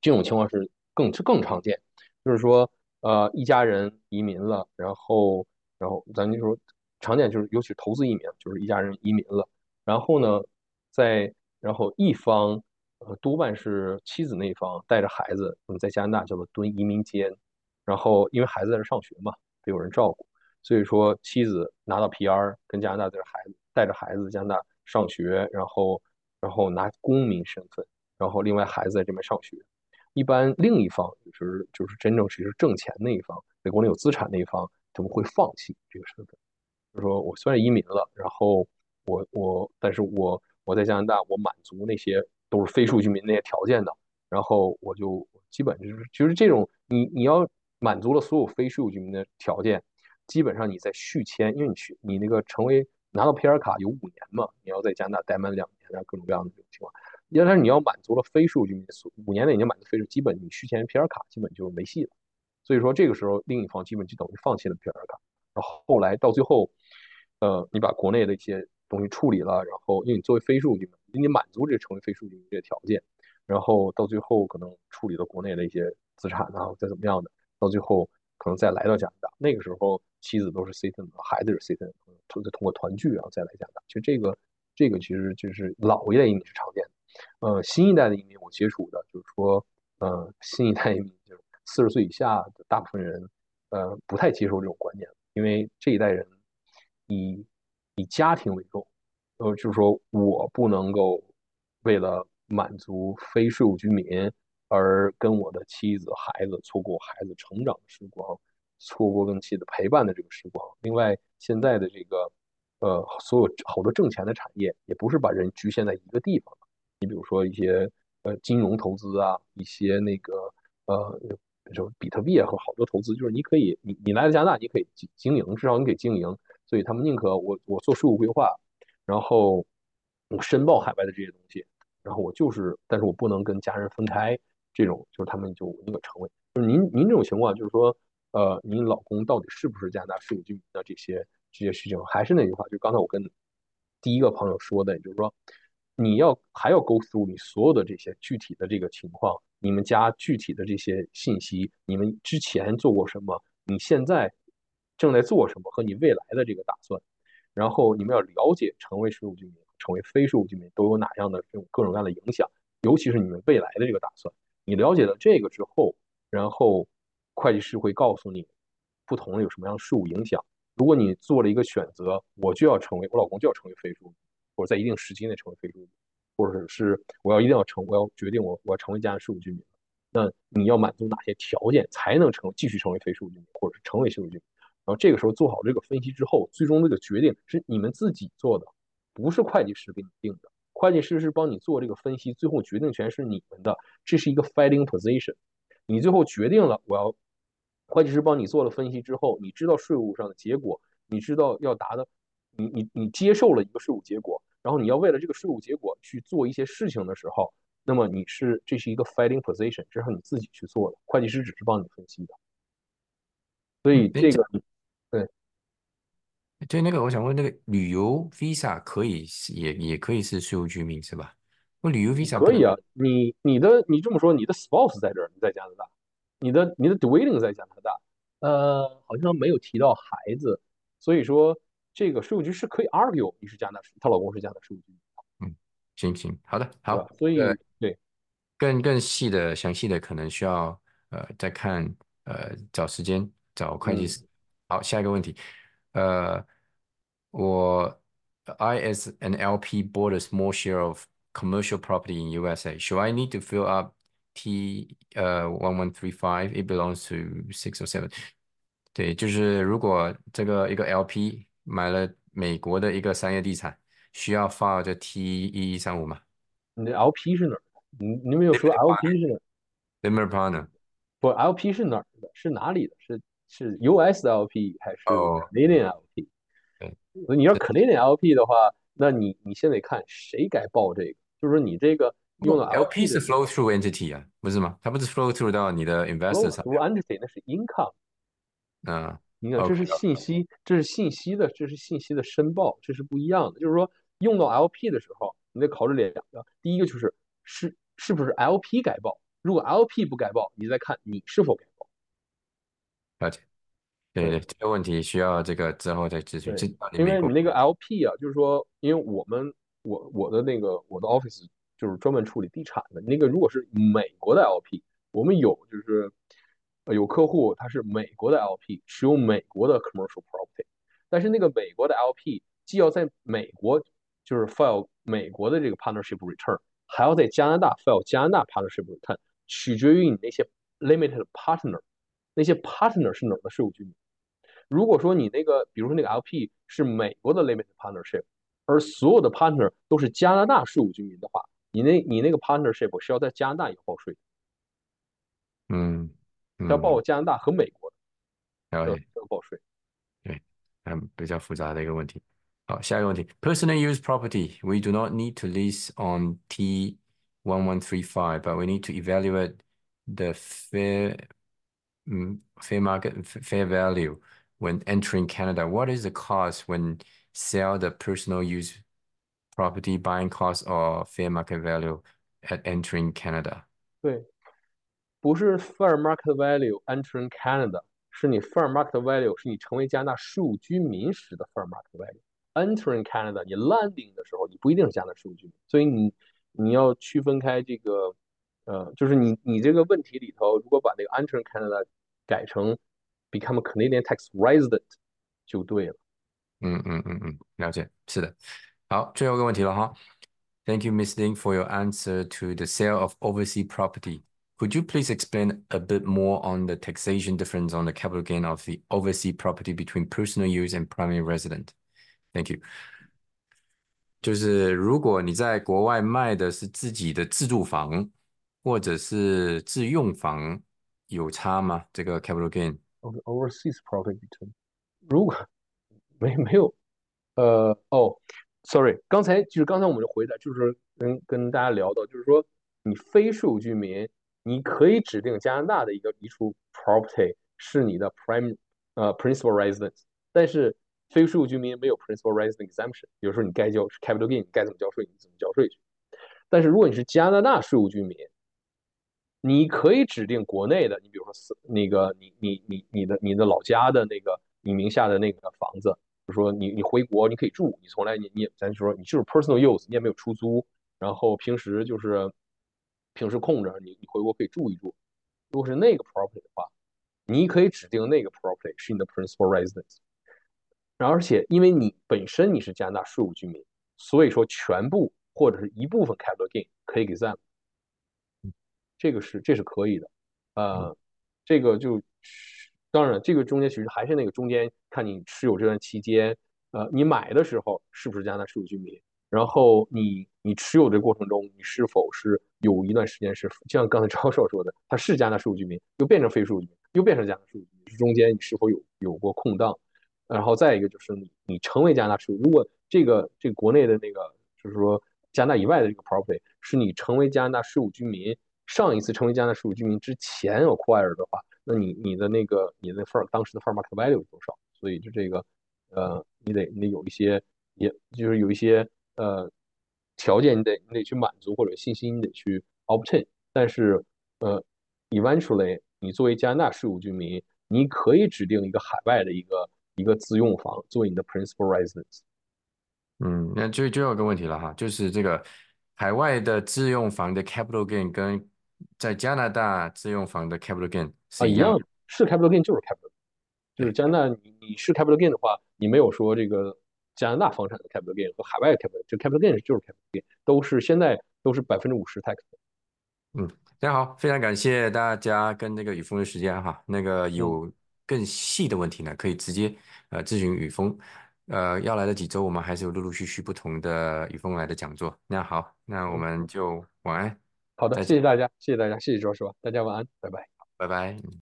B: 这种情况是更是更常见，就是说，呃，一家人移民了，然后然后咱就说常见就是，尤其投资移民，就是一家人移民了，然后呢，在然后一方呃多半是妻子那一方带着孩子，我们在加拿大叫做蹲移民监，然后因为孩子在这上学嘛，得有人照顾。所以说，妻子拿到 PR，跟加拿大的孩子带着孩子加拿大上学，然后然后拿公民身份，然后另外孩子在这边上学。一般另一方就是就是真正其实挣钱那一方，在国内有资产那一方，他们会放弃这个身份，就说我虽然移民了，然后我我但是我我在加拿大我满足那些都是非数居民那些条件的，然后我就基本就是其实这种你你要满足了所有非数居民的条件。基本上你在续签，因为你去你那个成为拿到 PR 卡有五年嘛，你要在加拿大待满两年啊，各种各样的这种情况。但是你要满足了非数据民五年内已经满足非数，基本你续签 PR 卡基本就没戏了。所以说这个时候另一方基本就等于放弃了 PR 卡。然后后来到最后，呃，你把国内的一些东西处理了，然后因为你作为非数居民，你满足这成为非数据民这些条件，然后到最后可能处理了国内的一些资产啊，再怎么样的，到最后可能再来到加拿大，那个时候。妻子都是 citizen，孩子是 citizen，通通过团聚然后再来加拿大。其实这个这个其实就是老一代移民是常见的，呃，新一代的移民我接触的就是说，呃，新一代移民就是四十岁以下的大部分人，呃，不太接受这种观念，因为这一代人以以家庭为重，呃，就是说我不能够为了满足非税务居民而跟我的妻子孩子错过孩子成长的时光。错过跟妻子陪伴的这个时光。另外，现在的这个呃，所有好多挣钱的产业，也不是把人局限在一个地方。你比如说一些呃金融投资啊，一些那个呃就比特币啊和好多投资，就是你可以你你来了加拿大，你可以经经营，至少你可以经营。所以他们宁可我我做税务规划，然后我申报海外的这些东西，然后我就是，但是我不能跟家人分开。这种就是他们就宁可成为。就是您您这种情况，就是说。呃，您老公到底是不是加拿大税务居民的这些这些事情，还是那句话，就刚才我跟第一个朋友说的，也就是说，你要还要 go through 你所有的这些具体的这个情况，你们家具体的这些信息，你们之前做过什么，你现在正在做什么，和你未来的这个打算，然后你们要了解成为税务居民、成为非税务居民都有哪样的这种各种各样的影响，尤其是你们未来的这个打算，你了解了这个之后，然后。会计师会告诉你，不同的有什么样的税务影响。如果你做了一个选择，我就要成为我老公就要成为非税，或者在一定时期内成为非税，或者是我要一定要成，我要决定我我要成为加拿大税务居民，那你要满足哪些条件才能成继续成为非税务居民，或者是成为税务居民？然后这个时候做好这个分析之后，最终这个决定是你们自己做的，不是会计师给你定的。会计师是帮你做这个分析，最后决定权是你们的。这是一个 fighting position。你最后决定了，我要会计师帮你做了分析之后，你知道税务上的结果，你知道要达的，你你你接受了一个税务结果，然后你要为了这个税务结果去做一些事情的时候，那么你是这是一个 fighting position，这是你自己去做的，会计师只是帮你分析的。所以这个对，
A: 对那个我想问，那个旅游 visa 可以也也可以是税务居民是吧？我旅游 visa
B: 可以啊，你你的你这么说，你的 spouse 在这儿，你在加拿大，你的你的 dwelling 在加拿大，呃，好像没有提到孩子，所以说这个税务局是可以 argue 你是加拿大，她老公是加拿大税务局。
A: 嗯，行行，好的，好，
B: 所以对
A: 更更细的详细的可能需要呃再看呃找时间找会计师。好，下一个问题，呃，我 I as an LP bought a small share of commercial property in USA. Should I need to fill up T 呃 one one three five? It belongs to six or seven. 对，就是如果这个一个 LP 买了美国的一个商业地产，需要 file 这 T 一一三五吗？
B: 你的 LP 是哪儿？你你没有说 LP 是哪
A: ？Limited partner。
B: 不，LP 是哪儿的？是哪里的？是是 US 的 LP 还是 Canadian LP？
A: 对，
B: 你要 Canadian LP 的话。那你你先得看谁该报这个？就是说你这个用的
A: LP 是 flow through entity 啊，不是吗？它不是 flow through 到你的 investor 上。
B: flow through entity 那是 income。
A: 嗯，
B: 你看，这是信息，这是信息的，这是信息的申报，这是不一样的。就是说，用到 LP 的时候，你得考虑两个，第一个就是是是不是 LP 改报，如果 LP 不改报，你再看你是否改报。
A: 了解。对对，这个问题需要这个之后再咨询。
B: 因为你那个 LP 啊，就是说，因为我们我我的那个我的 office 就是专门处理地产的，那个如果是美国的 LP，我们有就是有客户他是美国的 LP，持有美国的 commercial property，但是那个美国的 LP 既要在美国就是 file 美国的这个 partnership return，还要在加拿大 file 加拿大 partnership return，取决于你那些 limited partner，那些 partner 是哪儿的税务居民。如果说你那个，比如说那个 LP 是美国的 limited partnership，而所有的 partner 都是加拿大税务居民的话，你那你那个 partnership 是要在加拿大也报税，
A: 嗯
B: 要报
A: 嗯，
B: 加拿大和美国的要
A: 了解。
B: 要报税。
A: 对，嗯，比较复杂的一个问题。好，下一个问题，Personal use property, we do not need to lease on T one one three five, but we need to evaluate the fair, mm, fair market fair value when entering Canada. What is the cost when sell the personal use property, buying cost or fair market value at entering Canada?
B: 对，不是 fair market value entering Canada，是你 fair market value 是你成为加拿大税务居民时的 fair market value。entering Canada，你 landing 的时候，你不一定是加拿大税务居民，所以你你要区分开这个，呃，就是你你这个问题里头，如果把那个 entering Canada 改成 become a Canadian tax resident 就对了。
A: 嗯嗯嗯嗯，了解，是的。好，最后一个问题了哈。Thank you, Miss Ding, for your answer to the sale of overseas property. Could you please explain a bit more on the taxation difference on the capital gain of the overseas property between personal use and primary resident? Thank you. 就是如果你在国外卖的是自己的自住房或者是自用房，有差吗？这个 capital
B: gain？overseas property between，如果 没没有呃，哦，sorry，刚才就是刚才我们就回答就是跟跟大家聊到，就是说你非税务居民，你可以指定加拿大的一个一处 property 是你的 prime 呃 principal residence，但是非税务居民没有 principal residence exemption，比如说你该交 capital gain 该怎么交税你怎么交税去。但是如果你是加拿大税务居民，你可以指定国内的，你比如说那个你你你你的你的老家的那个你名下的那个房子，就说你你回国你可以住，你从来你你咱就说你就是 personal use，你也没有出租，然后平时就是平时空着，你你回国可以住一住。如果是那个 property 的话，你可以指定那个 property 是你的 principal residence，然后而且因为你本身你是加拿大税务居民，所以说全部或者是一部分 capital gain 可以给 exempt。这个是这是可以的，呃，这个就当然这个中间其实还是那个中间看你持有这段期间，呃，你买的时候是不是加拿大税务居民，然后你你持有的过程中你是否是有一段时间是就像刚才赵教授说的，他是加拿大税务居民，又变成非税务居民，又变成加拿大税务居民，中间你是否有有过空档？然后再一个就是你你成为加拿大税务，如果这个这个国内的那个就是说加拿大以外的这个 property 是你成为加拿大税务居民。上一次成为加拿大税务居民之前 acquire 的话，那你你的那个你的 fair 当时的 fair market value 是多少？所以就这个呃，你得你得有一些，也就是有一些呃条件，你得你得去满足或者信息你得去 obtain。但是呃，eventually 你作为加拿大税务居民，你可以指定一个海外的一个一个自用房作为你的 principal residence。
A: 嗯，那就就有个问题了哈，就是这个海外的自用房的 capital gain 跟在加拿大自用房的 capital gain
B: 啊，
A: 一样
B: 是 capital gain 就是 capital，就是，加拿大你你是 capital gain 的话，你没有说这个加拿大房产的 capital gain 和海外的 capital，这 capital gain 就是 capital gain，都是现在都是百分之五十 tax。
A: 嗯，大家好，非常感谢大家跟那个雨峰的时间哈。那个
B: 嗯，
A: 有更细的问题呢，可以直接呃咨询雨峰。呃，要来的几周我们还是有陆陆续续不同的雨峰来的讲座。那好，那我
B: 嗯，
A: 们就晚安，
B: 好的，谢谢大家，谢谢大家，谢谢周师吧，大家晚安，拜拜。
A: 拜拜。